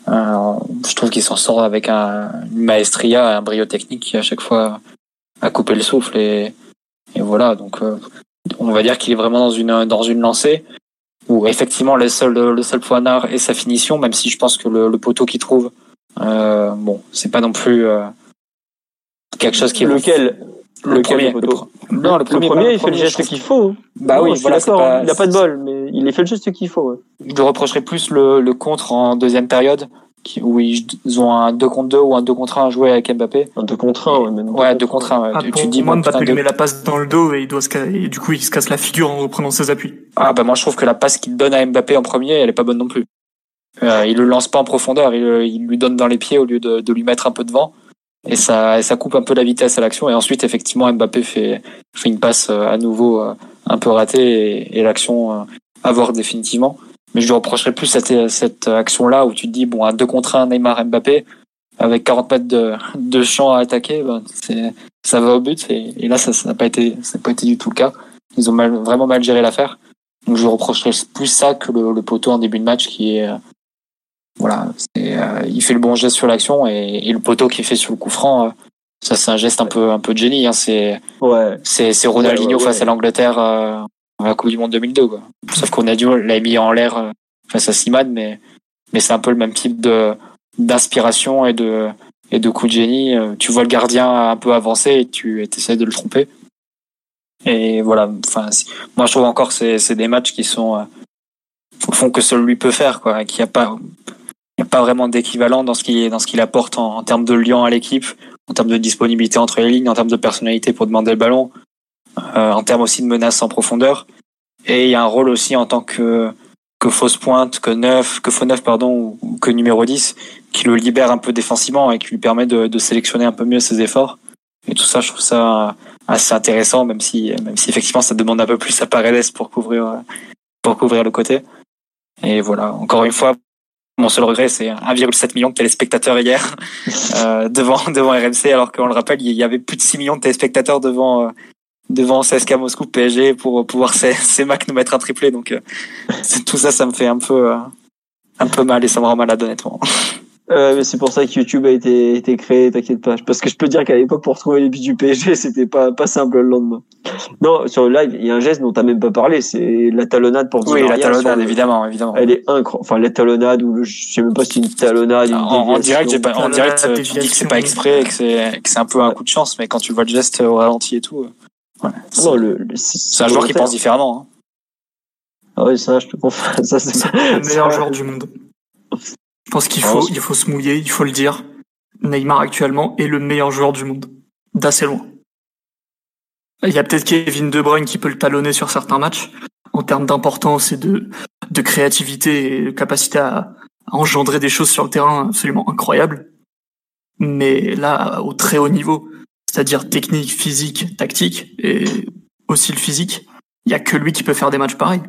Euh, je trouve qu'il s'en sort avec un, une maestria, un brio technique qui à chaque fois a coupé le souffle et, voilà. Donc euh, on va dire qu'il est vraiment dans une dans une lancée où effectivement le seul d'art est sa finition, même si je pense que le, poteau qu'il trouve, euh, bon, c'est pas non plus euh, quelque chose qui est lequel le, premier. Le, non, le premier, le premier il fait le geste qu'il faut. Bah oui, voilà, pas, il a pas de bol, mais il a fait le geste qu'il faut. Ouais. Je lui reprocherais plus le, le contre en deuxième période, qui, où ils ont un 2 contre 2 ou un 2 contre 1 à jouer avec Mbappé. Un 2 contre 1, ouais, même. Ouais, 2 contre 1. Ouais. Ah, tu, dis, moi, Mbappé lui met la passe dans le dos et, il doit se, et du coup, il se casse la figure en reprenant ses appuis. Ah, bah moi, je trouve que la passe qu'il donne à Mbappé en premier, elle est pas bonne non plus. Euh, il le lance pas en profondeur, il, il lui donne dans les pieds au lieu de, de lui mettre un peu devant et ça, ça coupe un peu la vitesse à l'action. Et ensuite, effectivement, Mbappé fait, fait une passe euh, à nouveau euh, un peu ratée et, et l'action euh, à voir définitivement. Mais je lui reprocherais plus cette, cette action-là où tu te dis, bon, un 2 contre 1 Neymar Mbappé, avec 40 mètres de, de champ à attaquer, ben, c'est, ça va au but. Et, et là, ça n'a pas été, ça pas été du tout le cas. Ils ont mal, vraiment mal géré l'affaire. Donc je reprocherais plus ça que le, le poteau en début de match qui est, voilà, euh, il fait le bon geste sur l'action et, et, le poteau qu'il fait sur le coup franc, euh, ça c'est un geste un peu un peu de génie. Hein, c'est ouais. c'est c'est Ronaldinho ouais, ouais, face à l'Angleterre euh, à la Coupe du Monde 2002. Quoi. Sauf qu'on a dû l'a mis en l'air euh, face à Simad, mais mais c'est un peu le même type de d'inspiration et de et de coup de génie. Euh, tu vois le gardien un peu avancer et tu essaies de le tromper. Et voilà, enfin, moi je trouve encore c'est c'est des matchs qui sont font que seul lui peut faire, quoi, qu'il n'y a pas pas vraiment d'équivalent dans ce qu'il dans apporte en, termes de lien à l'équipe, en termes de disponibilité entre les lignes, en termes de personnalité pour demander le ballon, euh, en termes aussi de menaces en profondeur. Et il y a un rôle aussi en tant que que fausse pointe, que neuf, que faux neuf pardon, ou que numéro 10, qui le libère un peu défensivement et qui lui permet de, de sélectionner un peu mieux ses efforts. Et tout ça, je trouve ça assez intéressant, même si même si effectivement ça demande un peu plus à Paredes pour couvrir pour couvrir le côté. Et voilà, encore une fois, mon seul regret, c'est 1,7 million de téléspectateurs hier euh, devant devant RMC, alors qu'on le rappelle, il y avait plus de 6 millions de téléspectateurs devant euh, devant CSK Moscou PSG pour pouvoir ces, ces Mac nous mettre un triplé. Donc euh, tout ça, ça me fait un peu euh, un peu mal et ça me rend malade honnêtement. Euh, mais c'est pour ça que YouTube a été, été créé, t'inquiète pas. Parce que je peux dire qu'à l'époque, pour trouver les buts du PSG, c'était pas, pas simple le lendemain. Non, sur le live, il y a un geste dont t'as même pas parlé, c'est la talonnade pour Oui, la talonnade, évidemment, évidemment. Elle est incroyable. Enfin, la talonnade, ou le, je sais même pas si c'est une talonnade, une en, en direct, j'ai pas, en direct, tu dis que c'est pas exprès, que c'est, que c'est un peu un coup de chance, mais quand tu vois le geste au ralenti et tout, ouais. Non, le, le c'est un joueur qui pense différemment, hein. Ah oui, ça, je te confirme. Ça, c'est le meilleur joueur du monde. Je pense qu'il faut, il faut se mouiller, il faut le dire. Neymar actuellement est le meilleur joueur du monde. D'assez loin. Il y a peut-être Kevin De Bruyne qui peut le talonner sur certains matchs en termes d'importance et de, de créativité et de capacité à, à engendrer des choses sur le terrain absolument incroyables. Mais là, au très haut niveau, c'est-à-dire technique, physique, tactique et aussi le physique, il y a que lui qui peut faire des matchs pareils.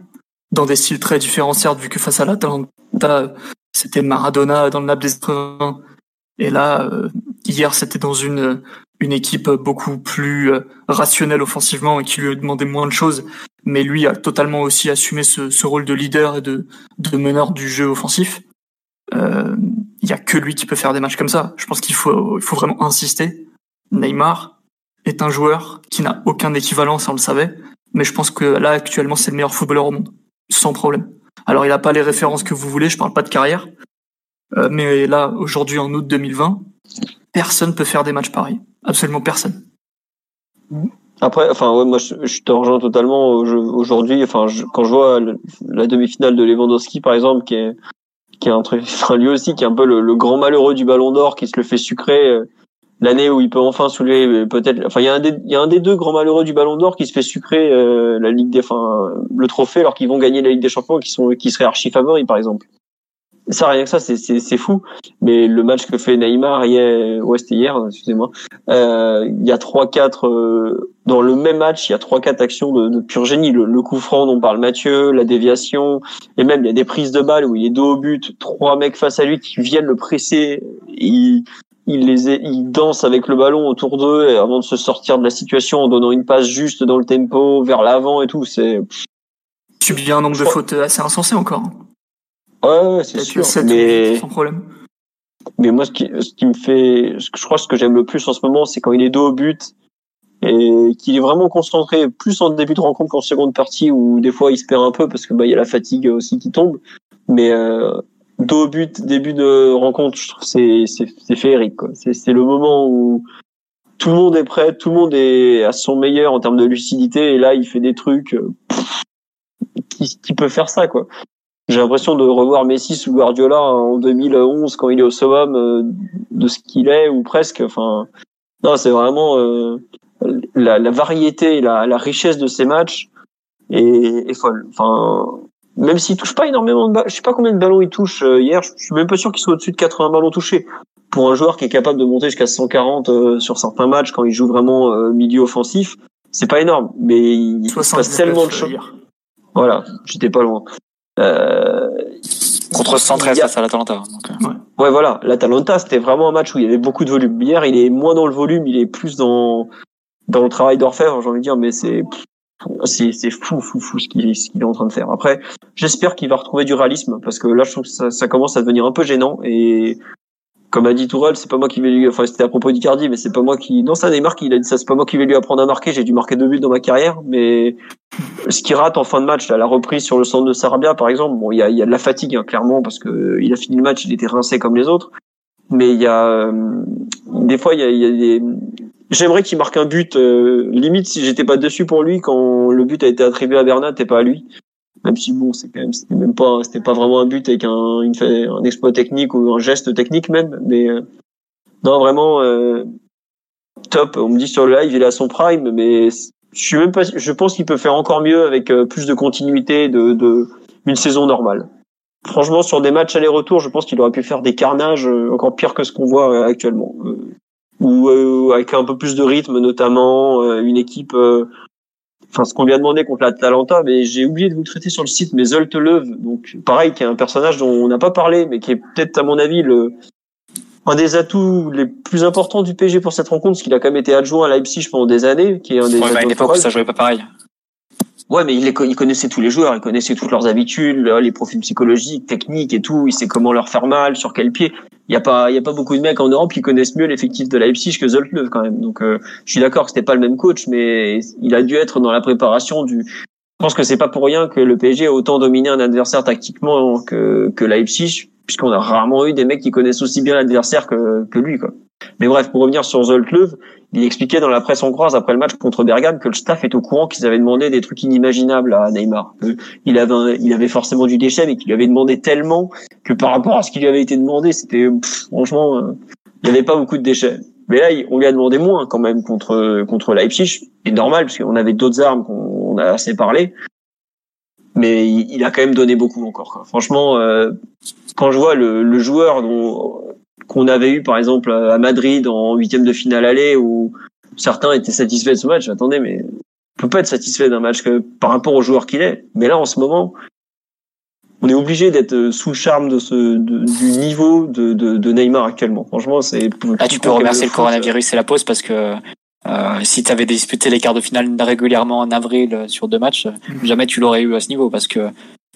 Dans des styles très différents, certes, vu que face à l'Atalanta, c'était Maradona dans le lab des 80. Et là, euh, hier, c'était dans une une équipe beaucoup plus euh, rationnelle offensivement et qui lui demandait moins de choses. Mais lui a totalement aussi assumé ce, ce rôle de leader et de, de meneur du jeu offensif. Il euh, y a que lui qui peut faire des matchs comme ça. Je pense qu'il faut, il faut vraiment insister. Neymar est un joueur qui n'a aucun équivalent, ça on le savait. Mais je pense que là, actuellement, c'est le meilleur footballeur au monde. Sans problème. Alors, il n'a pas les références que vous voulez, je parle pas de carrière. Euh, mais là, aujourd'hui, en août 2020, personne peut faire des matchs pareils. Absolument personne. Après, enfin, ouais, moi, je, te rejoins totalement. Aujourd'hui, enfin, quand je vois la demi-finale de Lewandowski, par exemple, qui est, qui est un truc, enfin, lui aussi, qui est un peu le, le grand malheureux du Ballon d'Or, qui se le fait sucrer euh, l'année où il peut enfin soulever euh, peut-être. Enfin, il y a un des, il y a un des deux grands malheureux du Ballon d'Or qui se fait sucrer euh, la Ligue des, enfin, le trophée, alors qu'ils vont gagner la Ligue des Champions, qui sont, qui seraient archi favoris, par exemple. ça rien que ça, c'est fou. Mais le match que fait Neymar hier, ouais c'était hier, excusez-moi. Euh, il y a trois quatre euh, dans le même match, il y a trois quatre actions de, de pur génie. Le, coup franc dont parle Mathieu, la déviation, et même il y a des prises de balles où il est dos au but, trois mecs face à lui qui viennent le presser. Il, il les il danse avec le ballon autour d'eux avant de se sortir de la situation en donnant une passe juste dans le tempo vers l'avant et tout. C'est subit un nombre de fautes assez insensé encore. Ouais, c'est sûr. Mais sans problème. Mais moi, ce qui, ce qui me fait, je crois, ce que j'aime le plus en ce moment, c'est quand il est dos au but et qu'il est vraiment concentré, plus en début de rencontre qu'en seconde partie, où des fois il se perd un peu parce que bah il y a la fatigue aussi qui tombe. Mais euh, dos au but, début de rencontre, je trouve c'est c'est féerique. C'est le moment où tout le monde est prêt, tout le monde est à son meilleur en termes de lucidité, et là il fait des trucs. Euh, qui, qui peut faire ça quoi j'ai l'impression de revoir Messi sous Guardiola en 2011 quand il est au summum euh, de ce qu'il est ou presque. Enfin, non, c'est vraiment euh, la, la, variété, la, la richesse de ces matchs est, est folle. Enfin, même s'il touche pas énormément de balles, je sais pas combien de ballons il touche euh, hier. Je suis même pas sûr qu'il soit au-dessus de 80 ballons touchés. Pour un joueur qui est capable de monter jusqu'à 140 sur certains matchs quand il joue vraiment milieu offensif, c'est pas énorme. Mais il passe tellement de choses. Voilà, j'étais pas loin. Euh, Contre 113 face à l'Atalanta. Euh. Ouais. ouais, voilà. L'Atalanta, c'était vraiment un match où il y avait beaucoup de volume. Hier, il est moins dans le volume, il est plus dans dans le travail d'orfèvre, j'ai envie de dire, mais c'est c'est c'est fou fou fou ce qu'il ce qu'il est en train de faire. Après, j'espère qu'il va retrouver du réalisme parce que là, je trouve que ça, ça commence à devenir un peu gênant et comme a dit Tourelle, c'est pas moi qui vais lui, enfin c'était à propos d'Icardi, mais c'est pas moi qui, non c'est Neymar qui il a dit ça, c'est pas moi qui vais lui apprendre à marquer, j'ai dû marquer deux buts dans ma carrière, mais ce qui rate en fin de match, là, la reprise sur le centre de Sarabia par exemple, bon il y a, y a de la fatigue hein, clairement parce que il a fini le match, il était rincé comme les autres, mais il y a euh, des fois il y a, y a des, j'aimerais qu'il marque un but, euh, limite si j'étais pas dessus pour lui quand le but a été attribué à Bernat et pas à lui. Même si bon c'est quand même c'était même pas c'était pas vraiment un but avec un une, un exploit technique ou un geste technique même mais euh, non vraiment euh, top. On me dit sur le live il est à son prime mais je suis même pas je pense qu'il peut faire encore mieux avec euh, plus de continuité de de une saison normale. Franchement sur des matchs aller-retour je pense qu'il aurait pu faire des carnages encore pire que ce qu'on voit actuellement ou avec un peu plus de rythme notamment une équipe enfin ce qu'on lui a demandé contre la Talenta, mais j'ai oublié de vous le traiter sur le site, mais Zoltelöv, donc pareil, qui est un personnage dont on n'a pas parlé, mais qui est peut-être à mon avis le un des atouts les plus importants du PSG pour cette rencontre, parce qu'il a quand même été adjoint à Leipzig pendant des années, qui est un des. Ouais, mais à l'époque ça jouait pas pareil. Ouais, mais il, il, connaissait tous les joueurs, il connaissait toutes leurs habitudes, les profils psychologiques, techniques et tout. Il sait comment leur faire mal, sur quel pied. Il y a pas, il y a pas beaucoup de mecs en Europe qui connaissent mieux l'effectif de Leipzig que Zoltlev quand même. Donc, euh, je suis d'accord que c'était pas le même coach, mais il a dû être dans la préparation du. Je pense que c'est pas pour rien que le PSG a autant dominé un adversaire tactiquement que que Leipzig, puisqu'on a rarement eu des mecs qui connaissent aussi bien l'adversaire que que lui, quoi. Mais bref, pour revenir sur Zoltlev, il expliquait dans la presse hongroise après le match contre Bergame que le staff est au courant qu'ils avaient demandé des trucs inimaginables à Neymar. Il avait, forcément du déchet, mais qu'il lui avait demandé tellement que par rapport à ce qui lui avait été demandé, c'était franchement, euh, il n'y avait pas beaucoup de déchets. Mais là, on lui a demandé moins quand même contre contre Leipzig. C'est normal parce qu'on avait d'autres armes qu'on a assez parlé. Mais il, a quand même donné beaucoup encore. Franchement, euh, quand je vois le, le joueur dont qu'on avait eu par exemple à Madrid en huitième de finale aller où certains étaient satisfaits de ce match. Attendez, mais on peut pas être satisfait d'un match que par rapport au joueur qu'il est. Mais là, en ce moment, on est obligé d'être sous le charme de ce du niveau de, de, de, Neymar actuellement. Franchement, c'est. Là, tu peux remercier le coronavirus et la pause parce que euh, si tu avais disputé les quarts de finale régulièrement en avril sur deux matchs, mm. jamais tu l'aurais eu à ce niveau parce que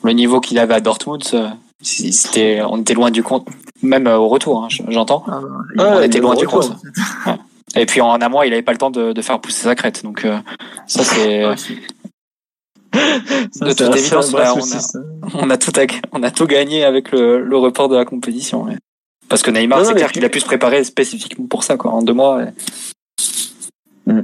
le niveau qu'il avait à Dortmund, euh, c'était, on était loin du compte, même euh, au retour, hein, j'entends. Ah, on était loin du compte. Et puis en un mois, il avait pas le temps de, de faire pousser sa crête, donc euh, ça c'est. de toute évidence, bah, on, a, tout, on a tout gagné avec le, le report de la compétition. Parce que Neymar, c'est clair qu'il a pu se préparer spécifiquement pour ça, quoi, en deux mois. Mm.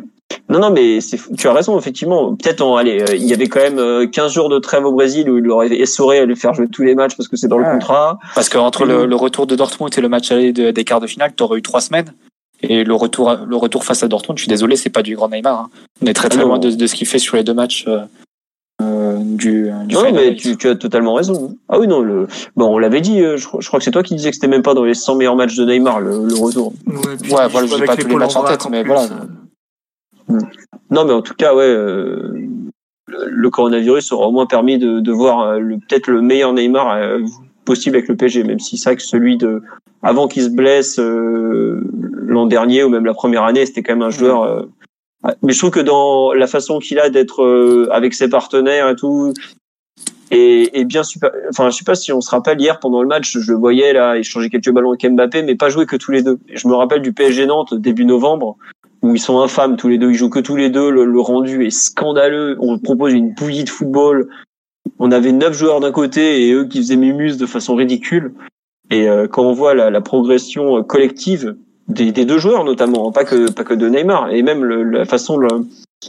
Non, non, mais tu as raison, effectivement. Peut-être, allez, euh, il y avait quand même 15 euh, jours de trêve au Brésil où il aurait essoré à lui faire jouer tous les matchs parce que c'est dans le contrat. Parce qu'entre le, le, retour de Dortmund et le match aller des quarts de finale, tu aurais eu trois semaines. Et le retour, le retour face à Dortmund, je suis désolé, c'est pas du grand Neymar. Hein. On est très très ah loin de, de, ce qu'il fait sur les deux matchs euh, du, du Non, mais tu, tu, as totalement raison. Ah oui, non, le, bon, on l'avait dit, je, crois- je crois que c'est toi qui disais que c'était même pas dans les 100 meilleurs matchs de Neymar, le, le retour. Ouais, puis Ouais, il voilà, j'ai avec pas tous les matchs en tête, mais plus, voilà. Euh. Non, mais en tout cas, ouais, euh, le, coronavirus aura au moins permis de, de voir euh, peut-être le meilleur Neymar euh, possible avec le PSG, même si c'est vrai que celui de avant qu'il se blesse euh, l'an dernier ou même la première année, c'était quand même un joueur. euh, mais je trouve que dans la façon qu'il a d'être euh, avec ses partenaires et tout, et, bien super. Enfin, je sais pas si on se rappelle hier pendant le match, je le voyais là échanger quelques ballons avec Mbappé, mais pas jouer que tous les deux. Je me rappelle du PSG Nantes début novembre où ils sont infâmes tous les deux, ils jouent que tous les deux, le, le rendu est scandaleux, on propose une bouillie de football, on avait neuf joueurs d'un côté et eux qui faisaient mimus de façon ridicule. Et euh, quand on voit la, la progression euh, collective des, des deux joueurs notamment, hein, pas que pas que de Neymar, et même le- la façon le-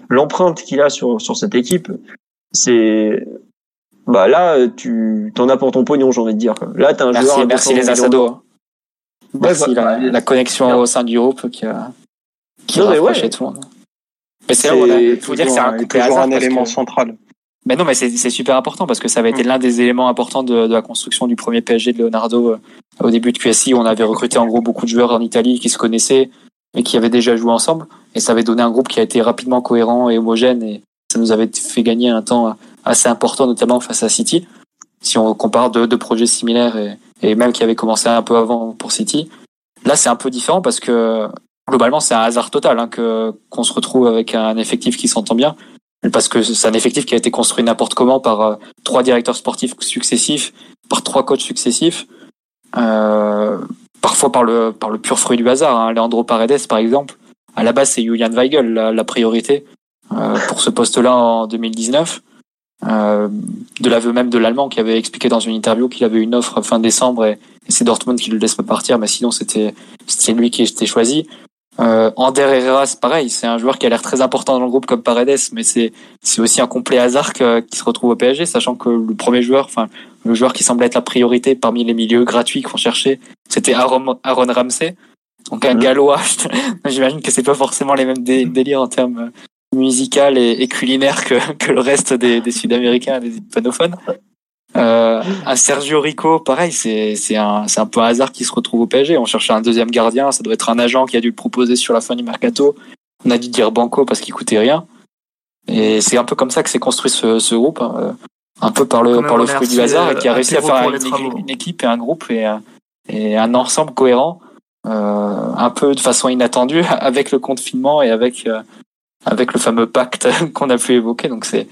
l'empreinte qu'il a sur sur cette équipe, c'est bah là tu t'en as pour ton pognon, j'ai envie de dire. Là t'as un joueur Merci, à merci 200 les hein. Merci Ouais, la, bah, la connexion au sein du groupe qui a qui Non, a mais rapproché ouais. tout le monde. Mais c'est là où il faut dire que c'est un toujours, un élément que- central. Mais non, mais c'est super important parce que ça avait été l'un des éléments importants de, de la construction du premier PSG de Leonardo euh, au début de QSI. On avait recruté en gros beaucoup de joueurs en Italie qui se connaissaient et qui avaient déjà joué ensemble. Et ça avait donné un groupe qui a été rapidement cohérent et homogène et ça nous avait fait gagner un temps assez important, notamment face à City. Si on compare deux, deux projets similaires et, et même qui avaient commencé un peu avant pour City. Là, c'est un peu différent parce que globalement, c'est un hasard total hein, que qu'on se retrouve avec un effectif qui s'entend bien parce que c'est un effectif qui a été construit n'importe comment par euh, trois directeurs sportifs successifs, par trois coachs successifs, euh, parfois par le par le pur fruit du hasard. Hein. Leandro Paredes, par exemple, à la base c'est Julian Weigel la, la priorité euh, pour ce poste-là en 2019. Euh, de l'aveu même de l'Allemand qui avait expliqué dans une interview qu'il avait une offre fin décembre et, et c'est Dortmund qui le laisse pas partir, mais sinon c'était c'était lui qui était choisi. Euh, Ander Herrera, c'est pareil, c'est un joueur qui a l'air très important dans le groupe comme Paredes, mais c'est c'est aussi un complet hasard que- qui se retrouve au PSG, sachant que le premier joueur, enfin le joueur qui semblait être la priorité parmi les milieux gratuits qu'on cherchait, c'était Aaron, Aaron Ramsey, donc un Mhm. gallois. J'imagine que c'est pas forcément les mêmes dé- délires en termes musical et, et culinaires que, que le reste des, des Sud-Américains et des hispanophones. Euh, un Sergio Rico, pareil, c'est c'est un, c'est un peu un hasard qui se retrouve au PSG. On cherchait un deuxième gardien, ça doit être un agent qui a dû le proposer sur la fin du mercato. On a dû dire banco parce qu'il coûtait rien. Et c'est un peu comme ça que s'est construit ce, ce groupe, hein, euh, un peu par le, par fruit du hasard, et qui a euh, réussi à faire une, équipe et un groupe et, un- et un ensemble cohérent, euh, un peu de façon inattendue, avec le confinement et avec euh, avec le fameux pacte qu'on a pu évoquer. Donc c'est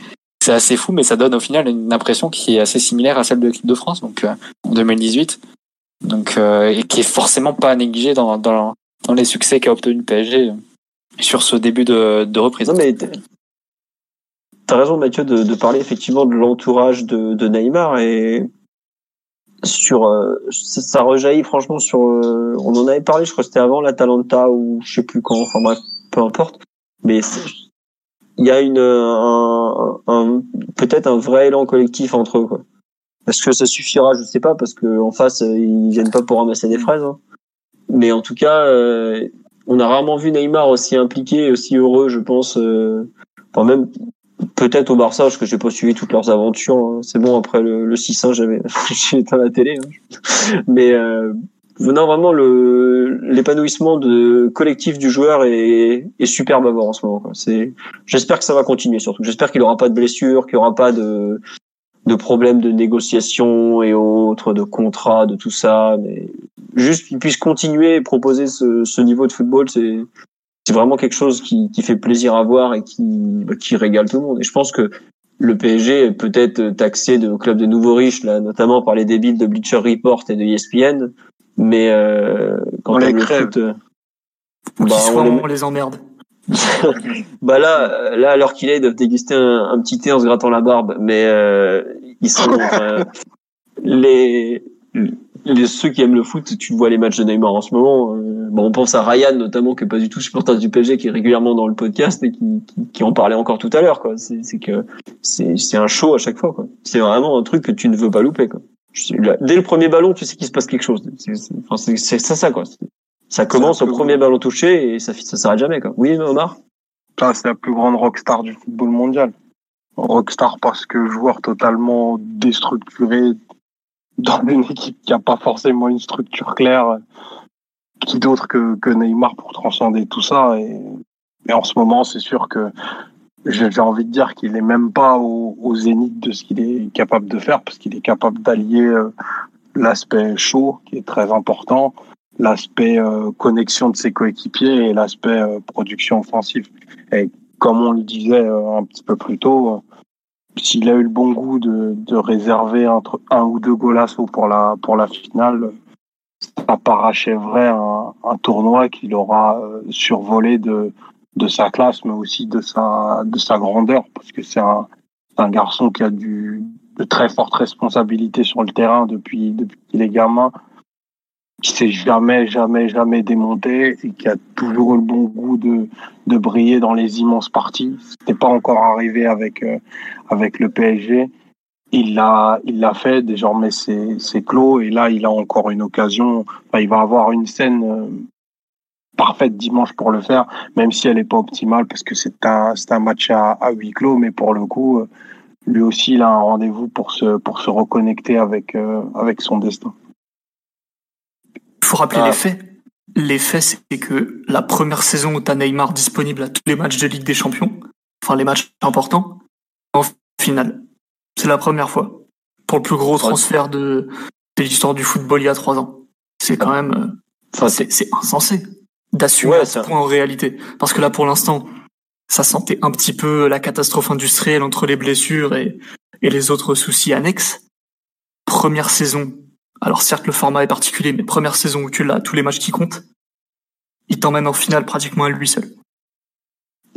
c'est assez fou, mais ça donne au final une impression qui est assez similaire à celle de l'équipe de France, donc euh, en 2018, donc euh, et qui est forcément pas négligée dans dans, les succès qu'a obtenu le PSG sur ce début de, reprise. Non, mais t'as- raison, Mathieu, de, parler effectivement de l'entourage de, Neymar et sur euh, ça, rejaillit franchement sur. euh, on en avait parlé, je crois c'était avant l'Atalanta ou je sais plus quand. Enfin bref, peu importe. Mais il y a une un, un- peut-être un vrai élan collectif entre eux. Quoi. Est-ce que ça suffira Je sais pas parce que en face ils viennent pas pour ramasser des fraises. hein. Mais en tout cas, euh, on a rarement vu Neymar aussi impliqué, aussi heureux, je pense. Euh, enfin même peut-être au Barça, parce que j'ai pas suivi toutes leurs aventures. hein. C'est bon, après le, le 6-1, j'avais j'ai éteint la télé. hein. Mais euh, non, vraiment le l'épanouissement de collectif du joueur est, est superbe à voir en ce moment. C'est, j'espère que ça va continuer surtout. J'espère qu'il aura pas de blessures, qu'il aura pas de de problèmes de négociation et autres, de contrats, de tout ça, mais juste qu'il puisse continuer et proposer ce, ce niveau de football, c'est c'est vraiment quelque chose qui, qui fait plaisir à voir et qui, bah, qui régale tout le monde. Et je pense que le PSG est peut-être taxé de club de nouveaux riches, là, notamment par les débiles de Bleacher Report et de ESPN, mais euh, quand On les le crève. foot, euh, Ou bah, on les on les emmerde. bah là, là, alors qu'il est, ils doivent déguster un, un petit thé en se grattant la barbe. Mais euh, ils sont euh, les, les ceux qui aiment le foot. Tu vois les matchs de Neymar en ce moment. euh, bon, on pense à Ryan notamment, qui est pas du tout supporter du PSG, qui est régulièrement dans le podcast et qui, qui, qui en parlait encore tout à l'heure. Quoi, c'est c'est que c'est c'est un show à chaque fois. Quoi, c'est vraiment un truc que tu ne veux pas louper. Quoi. Dès le premier ballon, tu sais qu'il se passe quelque chose. C'est ça, ça quoi. Ça commence au premier ballon touché et ça, ça s'arrête jamais. Quoi. Oui, Omar? Putain, c'est la plus grande rockstar du football mondial. Rockstar parce que joueur totalement déstructuré dans une équipe qui n'a pas forcément une structure claire. Qui d'autre que, que Neymar pour transcender tout ça et, et en ce moment, c'est sûr que j'ai envie de dire qu'il est même pas au, au zénith de ce qu'il est capable de faire parce qu'il est capable d'allier euh, l'aspect chaud qui est très important, l'aspect euh, connexion de ses coéquipiers et l'aspect euh, production offensive. Et comme on le disait un petit peu plus tôt, s'il a eu le bon goût de, de réserver entre un ou deux golassos pour la pour la finale, ça parachèverait un, un tournoi qu'il aura survolé de de sa classe, mais aussi de sa, de sa grandeur, parce que c'est un, un garçon qui a du, de très fortes responsabilités sur le terrain depuis, depuis qu'il est gamin, qui s'est jamais, jamais, jamais démonté et qui a toujours eu le bon goût de, de briller dans les immenses parties. C'était pas encore arrivé avec, euh, avec le PSG. Il l'a, il l'a fait. Désormais, c'est, c'est clos. Et là, il a encore une occasion. Il va avoir une scène euh, parfaite dimanche pour le faire, même si elle n'est pas optimale parce que c'est un, c'est un match à, à huis clos, mais pour le coup, euh, lui aussi, il a un rendez-vous pour se, pour se reconnecter avec, euh, avec son destin. Il faut rappeler ah. les faits. Les faits, c'est que la première saison où tu as Neymar disponible à tous les matchs de Ligue des Champions, enfin les matchs importants, en finale. C'est la première fois. Pour le plus gros transfert de, de l'histoire du football il y a trois ans. C'est quand même. Euh, enfin, c'est, c'est insensé d'assumer ouais, ce point en réalité. Parce que là, pour l'instant, ça sentait un petit peu la catastrophe industrielle entre les blessures et, et les autres soucis annexes. Première saison. Alors certes, le format est particulier, mais première saison où tu l'as tous les matchs qui comptent, il t'emmène en finale pratiquement à lui seul.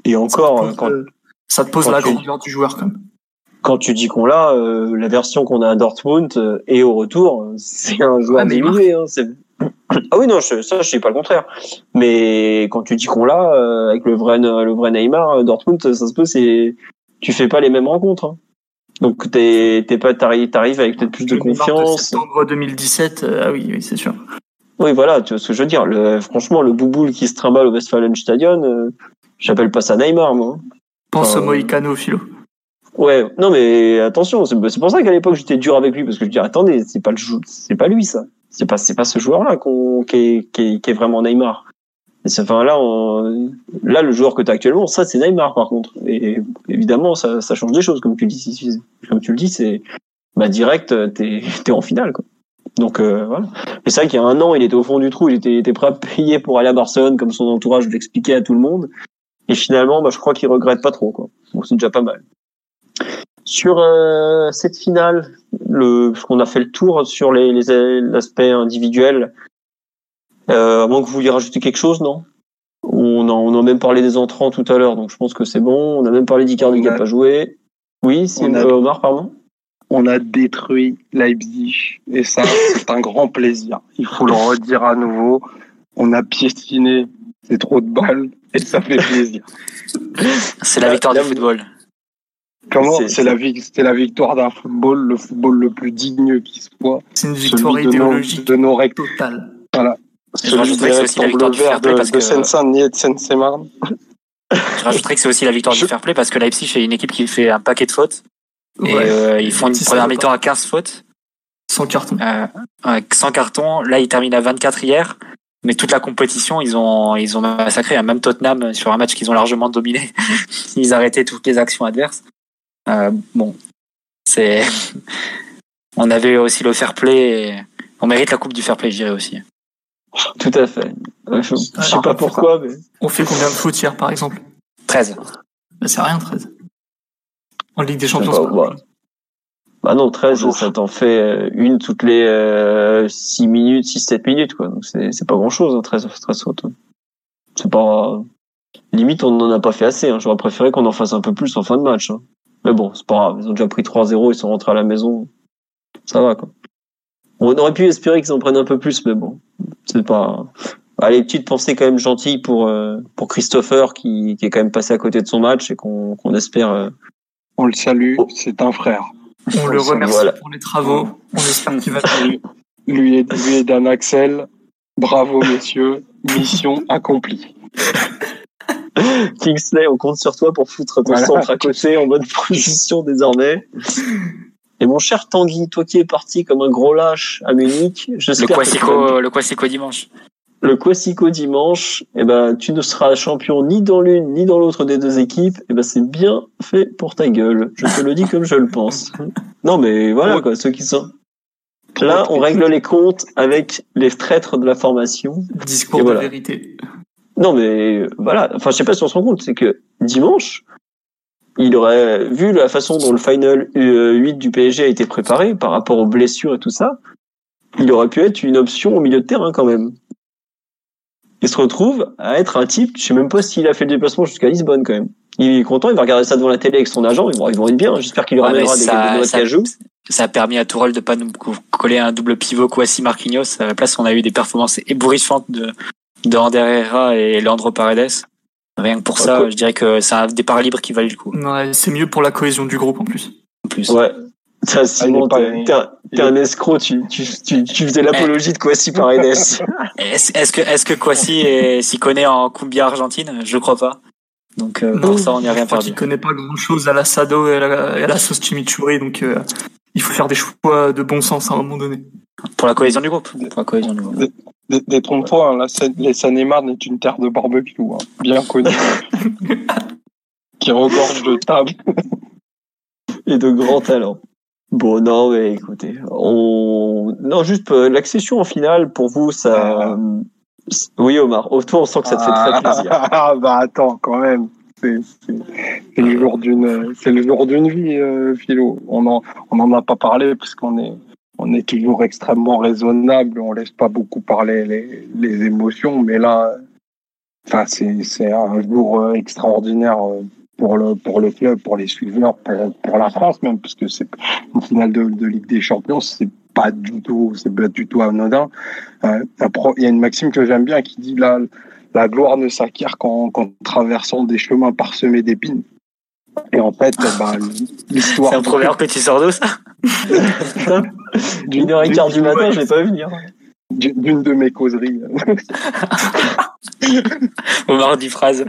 Et encore, ça te pose, quand, ça te pose la grandeur du joueur quand même. Quand tu dis qu'on l'a, euh, la version qu'on a à Dortmund euh, et au retour, c'est un joueur ah, diminué. Hein, ah oui, non, je, ça, je dis pas le contraire. Mais quand tu dis qu'on l'a, euh, avec le vrai, le vrai Neymar, euh, Dortmund, ça se peut, c'est, tu fais pas les mêmes rencontres. Hein. Donc t'es, t'es pas, t'arrives, t'arrives avec peut-être plus de confiance. De septembre 2017, euh, ah oui, oui, c'est sûr. Oui, voilà, tu vois ce que je veux dire. Le, franchement, le bouboule qui se trimballe au Westfalenstadion, euh, j'appelle pas ça Neymar, moi. Pense enfin, au Moïcano, Philo. Ouais, non mais attention, c'est pour ça qu'à l'époque j'étais dur avec lui parce que je dis attendez, c'est pas le c'est pas lui ça c'est pas c'est pas ce joueur-là qu'on qui est, vraiment Neymar. Enfin là, on, là le joueur que tu as actuellement, ça c'est Neymar par contre. Et évidemment, ça, ça change des choses comme tu le dis. Comme tu le dis, c'est bah direct, t'es es en finale quoi. Donc euh, voilà. Et c'est vrai qu'il y a un an, il était au fond du trou, il était, était prêt à payer pour aller à Barcelone comme son entourage l'expliquait à tout le monde. Et finalement, bah, je crois qu'il regrette pas trop quoi. Bon, c'est déjà pas mal. Sur euh, cette finale, le, parce qu'on a fait le tour sur les, les l'aspect individuel. Euh, à moins que vous vouliez rajouter quelque chose, non? On a, on a même parlé des entrants tout à l'heure, donc je pense que c'est bon. On a même parlé d'Icardi qui n'a pas joué. Oui, c'est a... Euh, Omar, pardon. On a détruit Leipzig et ça, c'est un grand plaisir. Il faut le redire à nouveau. On a piétiné ces trop de balles et ça fait plaisir. C'est la victoire du football. Comment C'est la, la victoire d'un football, le football le plus digne qui soit? C'est une victoire idéologique de nos, règles totale. Voilà. Je rajouterais que c'est aussi la victoire du fair play parce que. De Seine-Saint-Denis et de Seine-Sémarne. Je rajouterais que c'est aussi la victoire je... du fair play parce que Leipzig est une équipe qui fait un paquet de fautes. Et ouais. euh, ils font une première mi-temps à 15 fautes. Sans carton. Euh, sans carton. Là, ils terminent à 24 hier. Mais toute la compétition, ils ont, ils ont massacré. Même Tottenham, sur un match qu'ils ont largement dominé, ils arrêtaient toutes les actions adverses. Euh, bon, c'est. on avait aussi le fair play. Et... On mérite la coupe du fair play, je dirais aussi. Tout à fait. Je, je sais pas pourquoi, mais. On fait combien de foot hier, par exemple? 13. Bah, c'est rien, 13. En Ligue des Champions, bah, bah. bah, non, 13, ça t'en fait euh, une toutes les euh, 6 minutes, 6-7 minutes, quoi. Donc c'est pas grand chose, hein, 13, 13 fautes. C'est pas. Limite, on n'en a pas fait assez. Hein. J'aurais préféré qu'on en fasse un peu plus en fin de match. Hein. Mais bon, c'est pas grave. Ils ont déjà pris 3-0, ils sont rentrés à la maison. Ça va, quoi. On aurait pu espérer qu'ils en prennent un peu plus, mais bon, c'est pas. Allez, petite pensée quand même gentille pour euh, pour Christopher qui, qui est quand même passé à côté de son match et qu'on qu'on espère. Euh... On le salue, oh. c'est un frère. On, on le remercie voilà. pour les travaux. On espère qu'il va. lui et lui et Dan Axel, bravo messieurs, mission accomplie. Kingsley, on compte sur toi pour foutre ton Voilà. centre à côté en mode position désormais. Et mon cher Tanguy, toi qui es parti comme un gros lâche à Munich, Le j'espère que vas- Quasico, le Quasico dimanche. le Quasico dimanche, eh ben, tu ne seras champion ni dans l'une ni dans l'autre des deux équipes. Eh ben, c'est bien fait pour ta gueule. Je te le dis comme je le pense. Non, mais voilà, quoi, ceux qui sont. Là, on règle les comptes avec les traîtres de la formation. Discours voilà. de vérité. Non, mais voilà. Enfin, je sais pas si on se rend compte, c'est que dimanche, il aurait vu la façon dont le final euh, 8 du PSG a été préparé par rapport aux blessures et tout ça. Il aurait pu être une option au milieu de terrain quand même. Il se retrouve à être un type, je sais même pas s'il a fait le déplacement jusqu'à Lisbonne quand même. Il est content, il va regarder ça devant la télé avec son agent, ils vont, ils vont être bien. J'espère qu'il lui Ouais, ramènera des, ça- des noix de ça- cajou. Ça a permis à Tourelle de pas nous co- coller un double pivot Kwasi Marquinhos. À la place, on a eu des performances ébouriffantes de, de Ander Herrera et Leandro Paredes. Rien que pour ça, Quoi. je dirais que c'est un départ libre qui valait le coup. Ouais, c'est mieux pour la cohésion du groupe en plus. En plus. Ouais. Ça, Simon, pas- t'es t'es un, t'es un escroc, tu, tu, tu, tu faisais l'apologie de Kwasi Paredes. Est-ce est-ce que, est-ce que Kwasi est- s'y connaît en cumbia argentine? Je crois pas. Donc euh, pour ça, on n'y a rien perdu. qu'il connaît pas grand chose à la Sado et à la, et à la sauce chimichurri, donc euh, il faut faire des choix de bon sens à un moment donné. Pour la cohésion du groupe. Pour la cohésion du groupe. Dé- Détrompe-toi, hein, les Seine-et-Marne est une terre de barbecue, hein, bien connue. qui regorge de tables. et de grands talents. Bon, non, mais écoutez, on, non, juste euh, l'accession en finale pour vous, ça, c- oui, Omar, au toi, on sent que ça te fait très plaisir. Ah, bah attends, quand même. C'est le jour d'une c'est le jour d'une vie, euh, Philo. On en on en a pas parlé parce qu'on est on est toujours extrêmement raisonnable. On laisse pas beaucoup parler les, émotions, mais là, enfin c'est un jour euh, extraordinaire euh, pour le club, pour les suiveurs, pour la France même, parce que c'est une finale de, Ligue des Champions, c'est pas du tout c'est pas du tout anodin. Euh, Il y a une maxime que j'aime bien qui dit là la gloire ne s'acquiert qu'en traversant des chemins parsemés d'épines. Et en fait, bah, l'histoire C'est un proverbe que tu sors ça Une heure et quart du matin, je vais pas venir. d'une d'une de mes causeries. Dit phrase.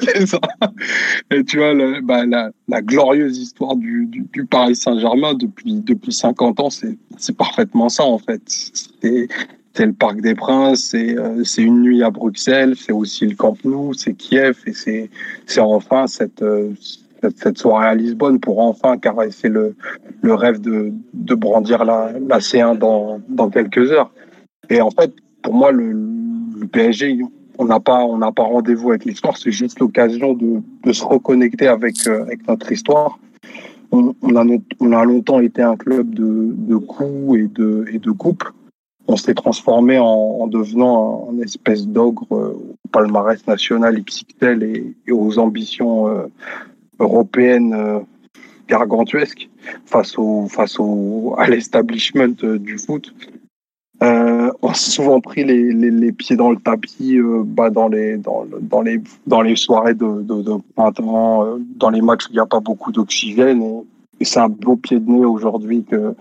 C'est ça. Et tu vois, le- bah, la, la glorieuse histoire du, du, du Paris Saint-Germain depuis, depuis 50 ans, c'est c'est parfaitement ça, en fait. C'est le Parc des Princes, c'est euh, une nuit à Bruxelles, c'est aussi le Camp Nou, c'est Kiev, et c'est enfin cette, euh, cette, soirée à Lisbonne pour enfin caresser le, le rêve de, de brandir la, la C1 dans, dans quelques heures. Et en fait, pour moi, le, le PSG, on n'a pas, on n'a pas rendez-vous avec l'histoire, c'est juste l'occasion de, de se reconnecter avec, euh, avec notre histoire. On, on, a, on a longtemps été un club de, de coups et de, et de coupes. On s'est transformé en, en devenant un, un espèce d'ogre euh, au palmarès national XXL et, et aux ambitions euh, européennes euh, gargantuesques face au, face au, à l'establishment euh, du foot. Euh, on s'est souvent pris les, les, les pieds dans le tapis bah, dans, les, dans, dans, les, dans les soirées de, de, de printemps, dans les matchs où il n'y a pas beaucoup d'oxygène. Et, et c'est un beau pied de nez aujourd'hui que,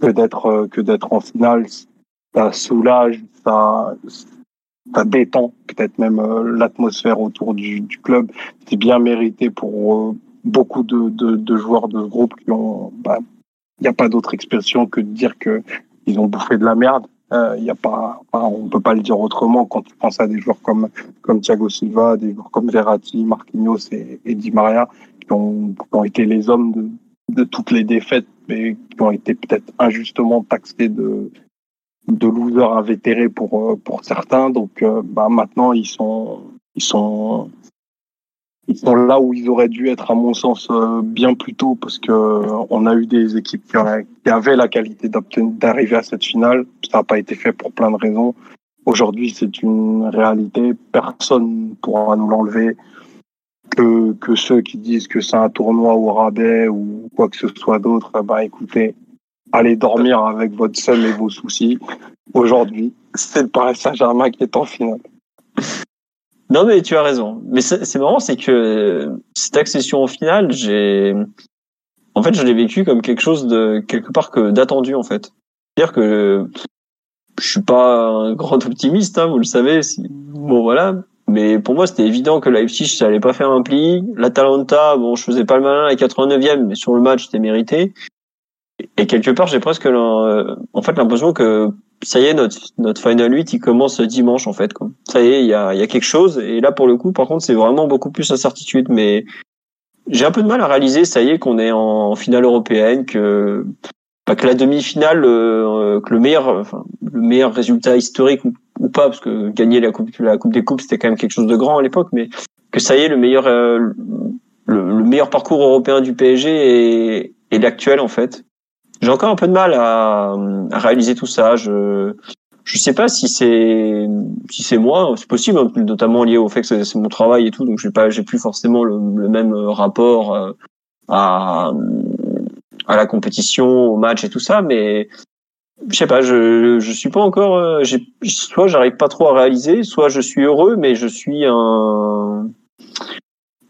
que d'être que d'être en finale. Ça soulage, ça, ça détend peut-être même euh, l'atmosphère autour du, du club. C'est bien mérité pour euh, beaucoup de, de, de joueurs de ce groupe qui ont. bah, Il n'y a pas d'autre expression que de dire que ils ont bouffé de la merde. Euh, y a pas, enfin, on peut pas le dire autrement quand tu penses à des joueurs comme comme Thiago Silva, des joueurs comme Verratti, Marquinhos et, et Di Maria qui ont, qui ont été les hommes de, de toutes les défaites, mais qui ont été peut-être injustement taxés de de losers invétérés pour euh, pour certains. Donc euh, bah, maintenant ils sont ils sont ils sont là où ils auraient dû être à mon sens euh, bien plus tôt parce que on a eu des équipes qui, avaient la qualité d'arriver à cette finale. Ça n'a pas été fait pour plein de raisons. Aujourd'hui, c'est une réalité. Personne ne pourra nous l'enlever. Que, que ceux qui disent que c'est un tournoi au rabais ou quoi que ce soit d'autre, bah écoutez, allez dormir avec votre seum et vos soucis. Aujourd'hui, c'est le Paris Saint-Germain qui est en finale. Non, mais tu as raison. Mais c'est marrant, c'est que cette accession au final, j'ai, en fait, je l'ai vécu comme quelque chose de quelque part que d'attendu en fait. C'est-à-dire que je suis pas un grand optimiste, hein, vous le savez. Bon voilà, Mais pour moi, c'était évident que Leipzig, ça allait pas faire un pli. L'Atalanta, bon, je faisais pas le malin à 89e, mais sur le match, c'était mérité. Et quelque part, j'ai presque euh, en fait l'impression que ça y est, notre, notre Final 8, il commence dimanche, en fait. Quoi. Ça y est, il y a, y a quelque chose. Et là, pour le coup, par contre, c'est vraiment beaucoup plus incertitude. Mais j'ai un peu de mal à réaliser, ça y est, qu'on est en finale européenne, que pas que la demi-finale, euh, que le meilleur, enfin, le meilleur résultat historique ou, pas, parce que gagner la coupe, la coupe des coupes, c'était quand même quelque chose de grand à l'époque, mais que ça y est, le meilleur, euh, le, meilleur parcours européen du PSG est, est l'actuel en fait. J'ai encore un peu de mal à, réaliser tout ça. Je je sais pas si c'est si c'est moi, c'est possible, hein, notamment lié au fait que c'est mon travail et tout, donc j'ai pas j'ai plus forcément le, même rapport euh, à à la compétition, au match et tout ça, mais je sais pas, je je suis pas encore, euh, soit j'arrive pas trop à réaliser, soit je suis heureux, mais je suis un,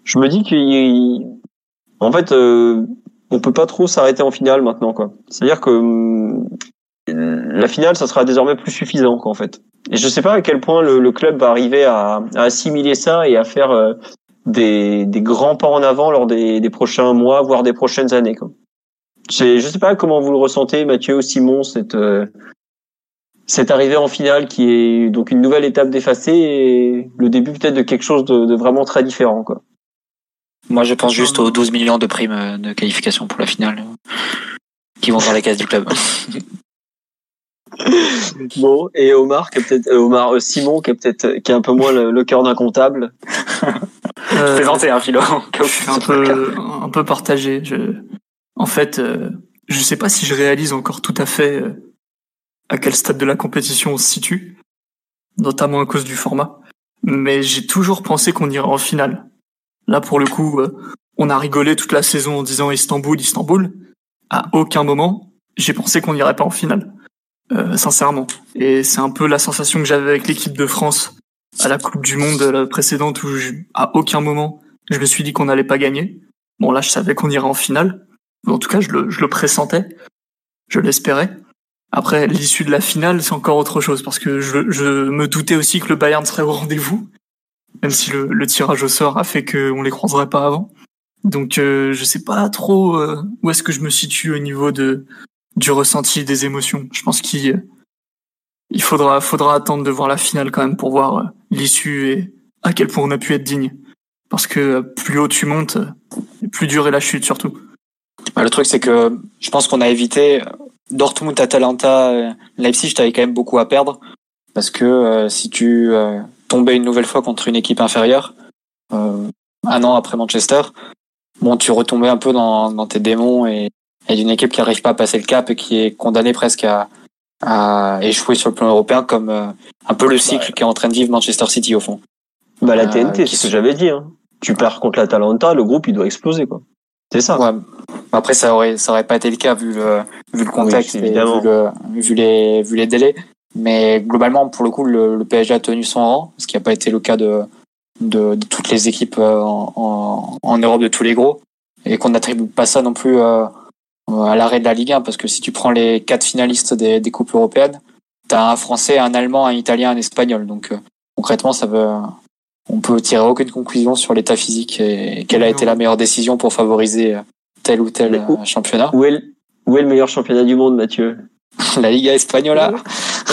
je me dis qu'il, en fait, euh, on peut pas trop s'arrêter en finale maintenant, quoi. C'est-à-dire que hum, la finale, ça sera désormais plus suffisant, en fait. Et je sais pas à quel point le, le club va arriver à, à, assimiler ça et à faire euh, des, des grands pas en avant lors des, des prochains mois, voire des prochaines années, quoi. Je sais pas comment vous le ressentez, Mathieu, Simon, cette euh, cette arrivée en finale qui est donc une nouvelle étape d'effacée et le début peut-être de quelque chose de, de, vraiment très différent, quoi. Moi, je pense juste aux 12 millions de primes euh, de qualification pour la finale euh, qui vont dans la caisse du club. bon, et Omar, qui est peut-être Omar Simon, qui est peut-être qui a un peu moins le, cœur d'un comptable. Euh, Présenter un philo. Je suis un peu un peu partagé. Je en fait, euh, je sais pas si je réalise encore tout à fait euh, à quel stade de la compétition on se situe, notamment à cause du format. Mais j'ai toujours pensé qu'on irait en finale. Là, pour le coup, euh, on a rigolé toute la saison en disant Istanbul, Istanbul. À aucun moment, j'ai pensé qu'on n'irait pas en finale. sincèrement. Et c'est un peu la sensation que j'avais avec l'équipe de France à la Coupe du Monde précédente où à aucun moment je me suis dit qu'on n'allait pas gagner. Bon là je savais qu'on irait en finale, en tout cas, je le, pressentais. Je l'espérais. Après, l'issue de la finale, c'est encore autre chose parce que je, je, me doutais aussi que le Bayern serait au rendez-vous, même si le, le tirage au sort a fait qu'on les croiserait pas avant. Donc, euh, je sais pas trop euh, où est-ce que je me situe au niveau de du ressenti des émotions. Je pense qu'il il faudra faudra attendre de voir la finale quand même pour voir euh, l'issue et à quel point on a pu être digne. Parce que plus haut tu montes, plus dur est la chute surtout. Bah, le truc, c'est que je pense qu'on a évité Dortmund, Atalanta, euh, Leipzig, t'avais quand même beaucoup à perdre. Parce que euh, si tu euh, tombais une nouvelle fois contre une équipe inférieure, un an après Manchester, bon, tu retombais un peu dans, dans tes démons et, et d'une équipe qui n'arrive pas à passer le cap et qui est condamnée presque à, à échouer sur le plan européen comme un peu le cycle qui est en train de vivre Manchester City au fond. Bah la TNT, c'est ce que j'avais dit. Hein. Tu perds contre l'Atalanta, le groupe il doit exploser quoi. C'est ça. Ouais. Après, ça aurait, ça aurait pas été le cas vu le, vu le contexte et vu, le, vu, les, vu les délais. Mais globalement, pour le coup, le, le PSG a tenu son rang, ce qui n'a pas été le cas de, de, de toutes les équipes euh, en, en, en, Europe de tous les gros. Et qu'on n'attribue pas ça non plus euh, à l'arrêt de la Ligue 1, parce que si tu prends les quatre finalistes des, des coupes européennes, tu as un Français, un Allemand, un Italien, un Espagnol. Donc euh, concrètement, ça veut, on peut tirer aucune conclusion sur l'état physique et quelle a été la meilleure décision pour favoriser tel ou tel championnat. Où est, le, où est le meilleur championnat du monde, Mathieu? La Liga Espagnola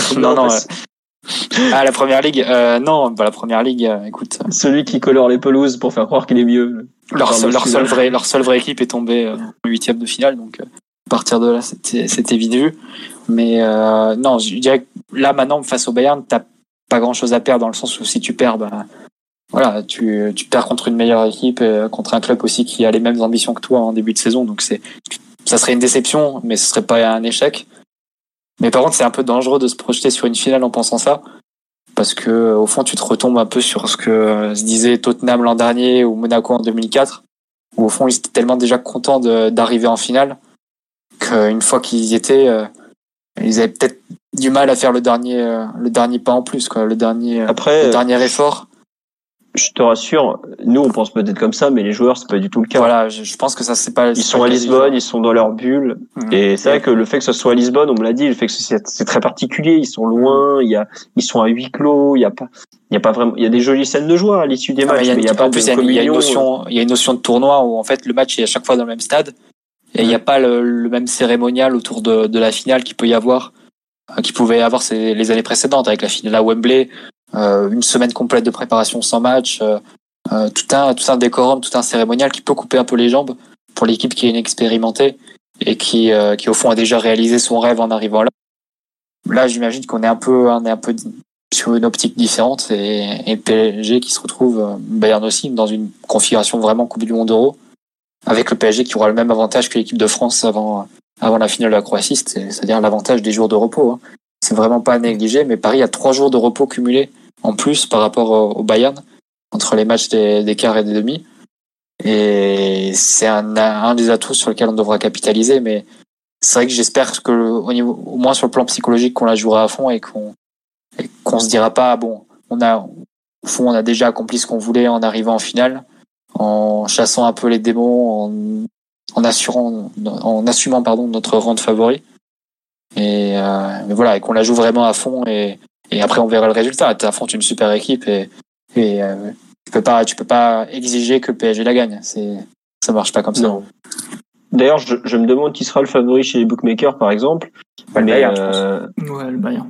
Non, non. Euh, ah, la première ligue euh, Non, bah, la première ligue, euh, écoute. Celui qui colore les pelouses pour faire croire qu'il est mieux. Leur, seul, leur, seule vraie, leur seule vraie équipe est tombée en huitième de finale, donc à partir de là, c'était vu. Mais non, je dirais que là, maintenant, face au Bayern, t'as pas grand chose à perdre dans le sens où si tu perds, bah, voilà, tu, tu perds contre une meilleure équipe, et contre un club aussi qui a les mêmes ambitions que toi en début de saison. Donc c'est, ça serait une déception, mais ce serait pas un échec. Mais par contre, c'est un peu dangereux de se projeter sur une finale en pensant ça, parce que au fond, tu te retombes un peu sur ce que se disait Tottenham l'an dernier ou Monaco en 2004, où au fond ils étaient tellement déjà contents d'arriver en finale qu'une fois qu'ils y étaient, euh, ils avaient peut-être du mal à faire le dernier, euh, le dernier pas en plus, quoi, le dernier, Après, le dernier effort je te rassure, nous on pense peut-être comme ça, mais les joueurs c'est pas du tout le cas. Voilà, je, je pense que ça c'est pas. Ils sont pas à Lisbonne, ils sont dans leur bulle, Mhm. et c'est vrai que le fait que ce soit à Lisbonne, on me l'a dit, le fait que c'est très particulier, ils sont loin, il y a, ils sont à huis clos, il y a pas, il y a pas vraiment, il y a des jolies scènes de joie à l'issue des Ah, matchs, il y a mais il une- y a pas plus, de il y a une- notion, il y a une notion de tournoi où en fait le match est à chaque fois dans le même stade et il n'y a pas le, le même cérémonial autour de, de la finale qu'il peut y avoir, euh, qui pouvait y avoir ces, les années précédentes avec la finale à Wembley, euh, une semaine complète de préparation sans match, euh, euh, tout un tout un décorum, tout un cérémonial qui peut couper un peu les jambes pour l'équipe qui est inexpérimentée et qui euh, qui au fond a déjà réalisé son rêve en arrivant là. Là, j'imagine qu'on est un peu on est un peu sur une optique différente et, et PSG qui se retrouve, euh, Bayern aussi, dans une configuration vraiment Coupe du Monde Euro, avec le PSG qui aura le même avantage que l'équipe de France avant, avant la finale de la Croatie, c'est- c'est-à-dire l'avantage des jours de repos. hein. C'est vraiment pas à mais Paris a trois jours de repos cumulés en plus par rapport au, Bayern, entre les matchs des, des quarts et des demi. Et c'est un, des atouts sur lequel on devra capitaliser, mais c'est vrai que j'espère que, au, niveau, au moins sur le plan psychologique, qu'on la jouera à fond et qu'on qu'on se dira pas bon on a au fond on a déjà accompli ce qu'on voulait en arrivant en finale en chassant un peu les démons en, en assurant en assumant pardon notre rang de favori et euh, mais voilà et qu'on la joue vraiment à fond et, et après on verra le résultat t'affrontes une super équipe et, et euh, tu peux pas tu peux pas exiger que le PSG la gagne c'est ça marche pas comme ça Non. D'ailleurs, je, je me demande qui sera le favori chez les bookmakers, par exemple. Pas le mais Bayern, je pense. euh, Ouais, le Bayern.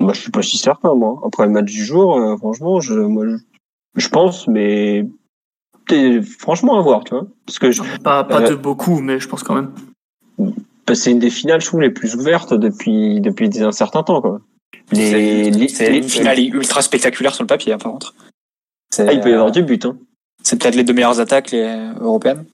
Bah, je suis pas si certain, moi. Après le match du jour, euh, franchement, je, moi, je, je pense, mais t'es- franchement, à voir, tu vois. Parce que je, Pas, pas Euh, de beaucoup, mais je pense quand même. que c'est une des finales, je trouve, les plus ouvertes depuis, depuis un certain temps, quoi. Les, c'est les- c'est les- une finale ultra spectaculaire sur le papier hein, par contre Ah, il peut y euh, avoir du but, hein. C'est peut-être les deux meilleures attaques les euh, européennes.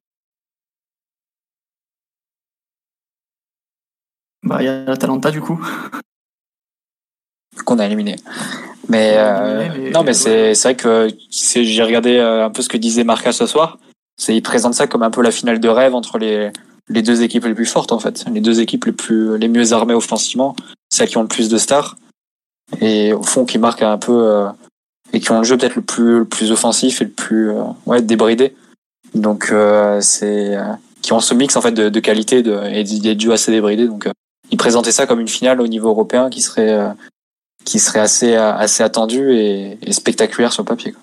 Bah, il y a l'Atalanta, du coup. qu'on a éliminé. Mais, euh, Éliminé, mais- non, mais c'est c'est vrai que j'ai regardé euh, un peu ce que disait Marca ce soir. C'est il présente ça comme un peu la finale de rêve entre les les deux équipes les plus fortes en fait, les deux équipes les plus les mieux armées offensivement, celles qui ont le plus de stars et au fond qui marquent un peu euh, et qui ont le jeu peut-être le plus le plus offensif et le plus euh, ouais débridé. Donc euh, c'est euh, qui ont ce mix en fait de, de qualité de, et des de jeux assez débridés. Donc euh, ils présentaient ça comme une finale au niveau européen qui serait euh, qui serait assez assez attendu et, et spectaculaire sur le papier. Quoi.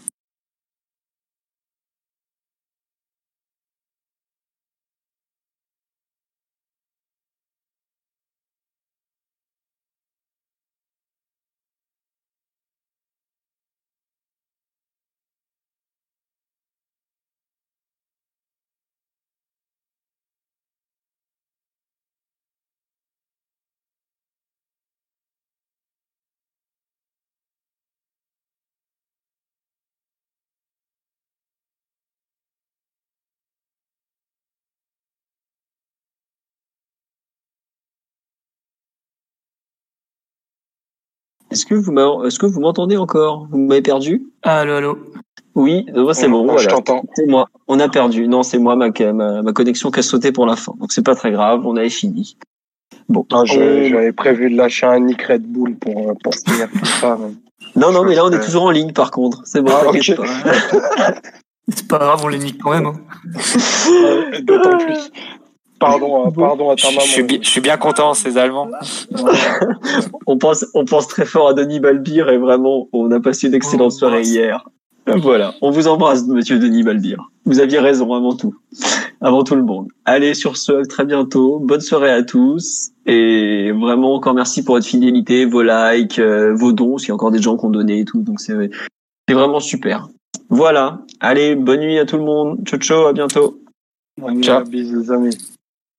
Est-ce que vous m'en- est-ce que vous m'entendez encore? Vous m'avez perdu? Allô, allô? Oui, euh, c'est bon, Moi, je voilà. t'entends. C'est moi. On a perdu. Non, c'est moi, ma, ma, ma connexion qui a sauté pour la fin. Donc c'est pas très grave, on avait fini. Bon. Non, je- On- J'avais prévu de lâcher un Nick Red Bull pour, euh, pour finir tout ça. Non, non, mais là on est toujours en ligne par contre. C'est bon, Ah. C'est pas grave, on les nique quand même. hein. D'autant plus. Pardon, euh, pardon à ta Je, maman. je suis bi- je suis bien content ces Allemands. On pense, on pense très fort à Denis Balbir et vraiment, on a passé une excellente soirée hier. Voilà, on vous embrasse, monsieur Denis Balbir. Vous aviez raison avant tout, avant tout le monde. Allez, sur ce, à très bientôt. Bonne soirée à tous. Et vraiment, encore merci pour votre fidélité, vos likes, euh, vos dons, parce qu'il y a encore des gens qui ont donné et tout, donc c'est, c'est vraiment super. Voilà. Allez, bonne nuit à tout le monde. Ciao, ciao, à bientôt. Ciao. Bisous, les amis.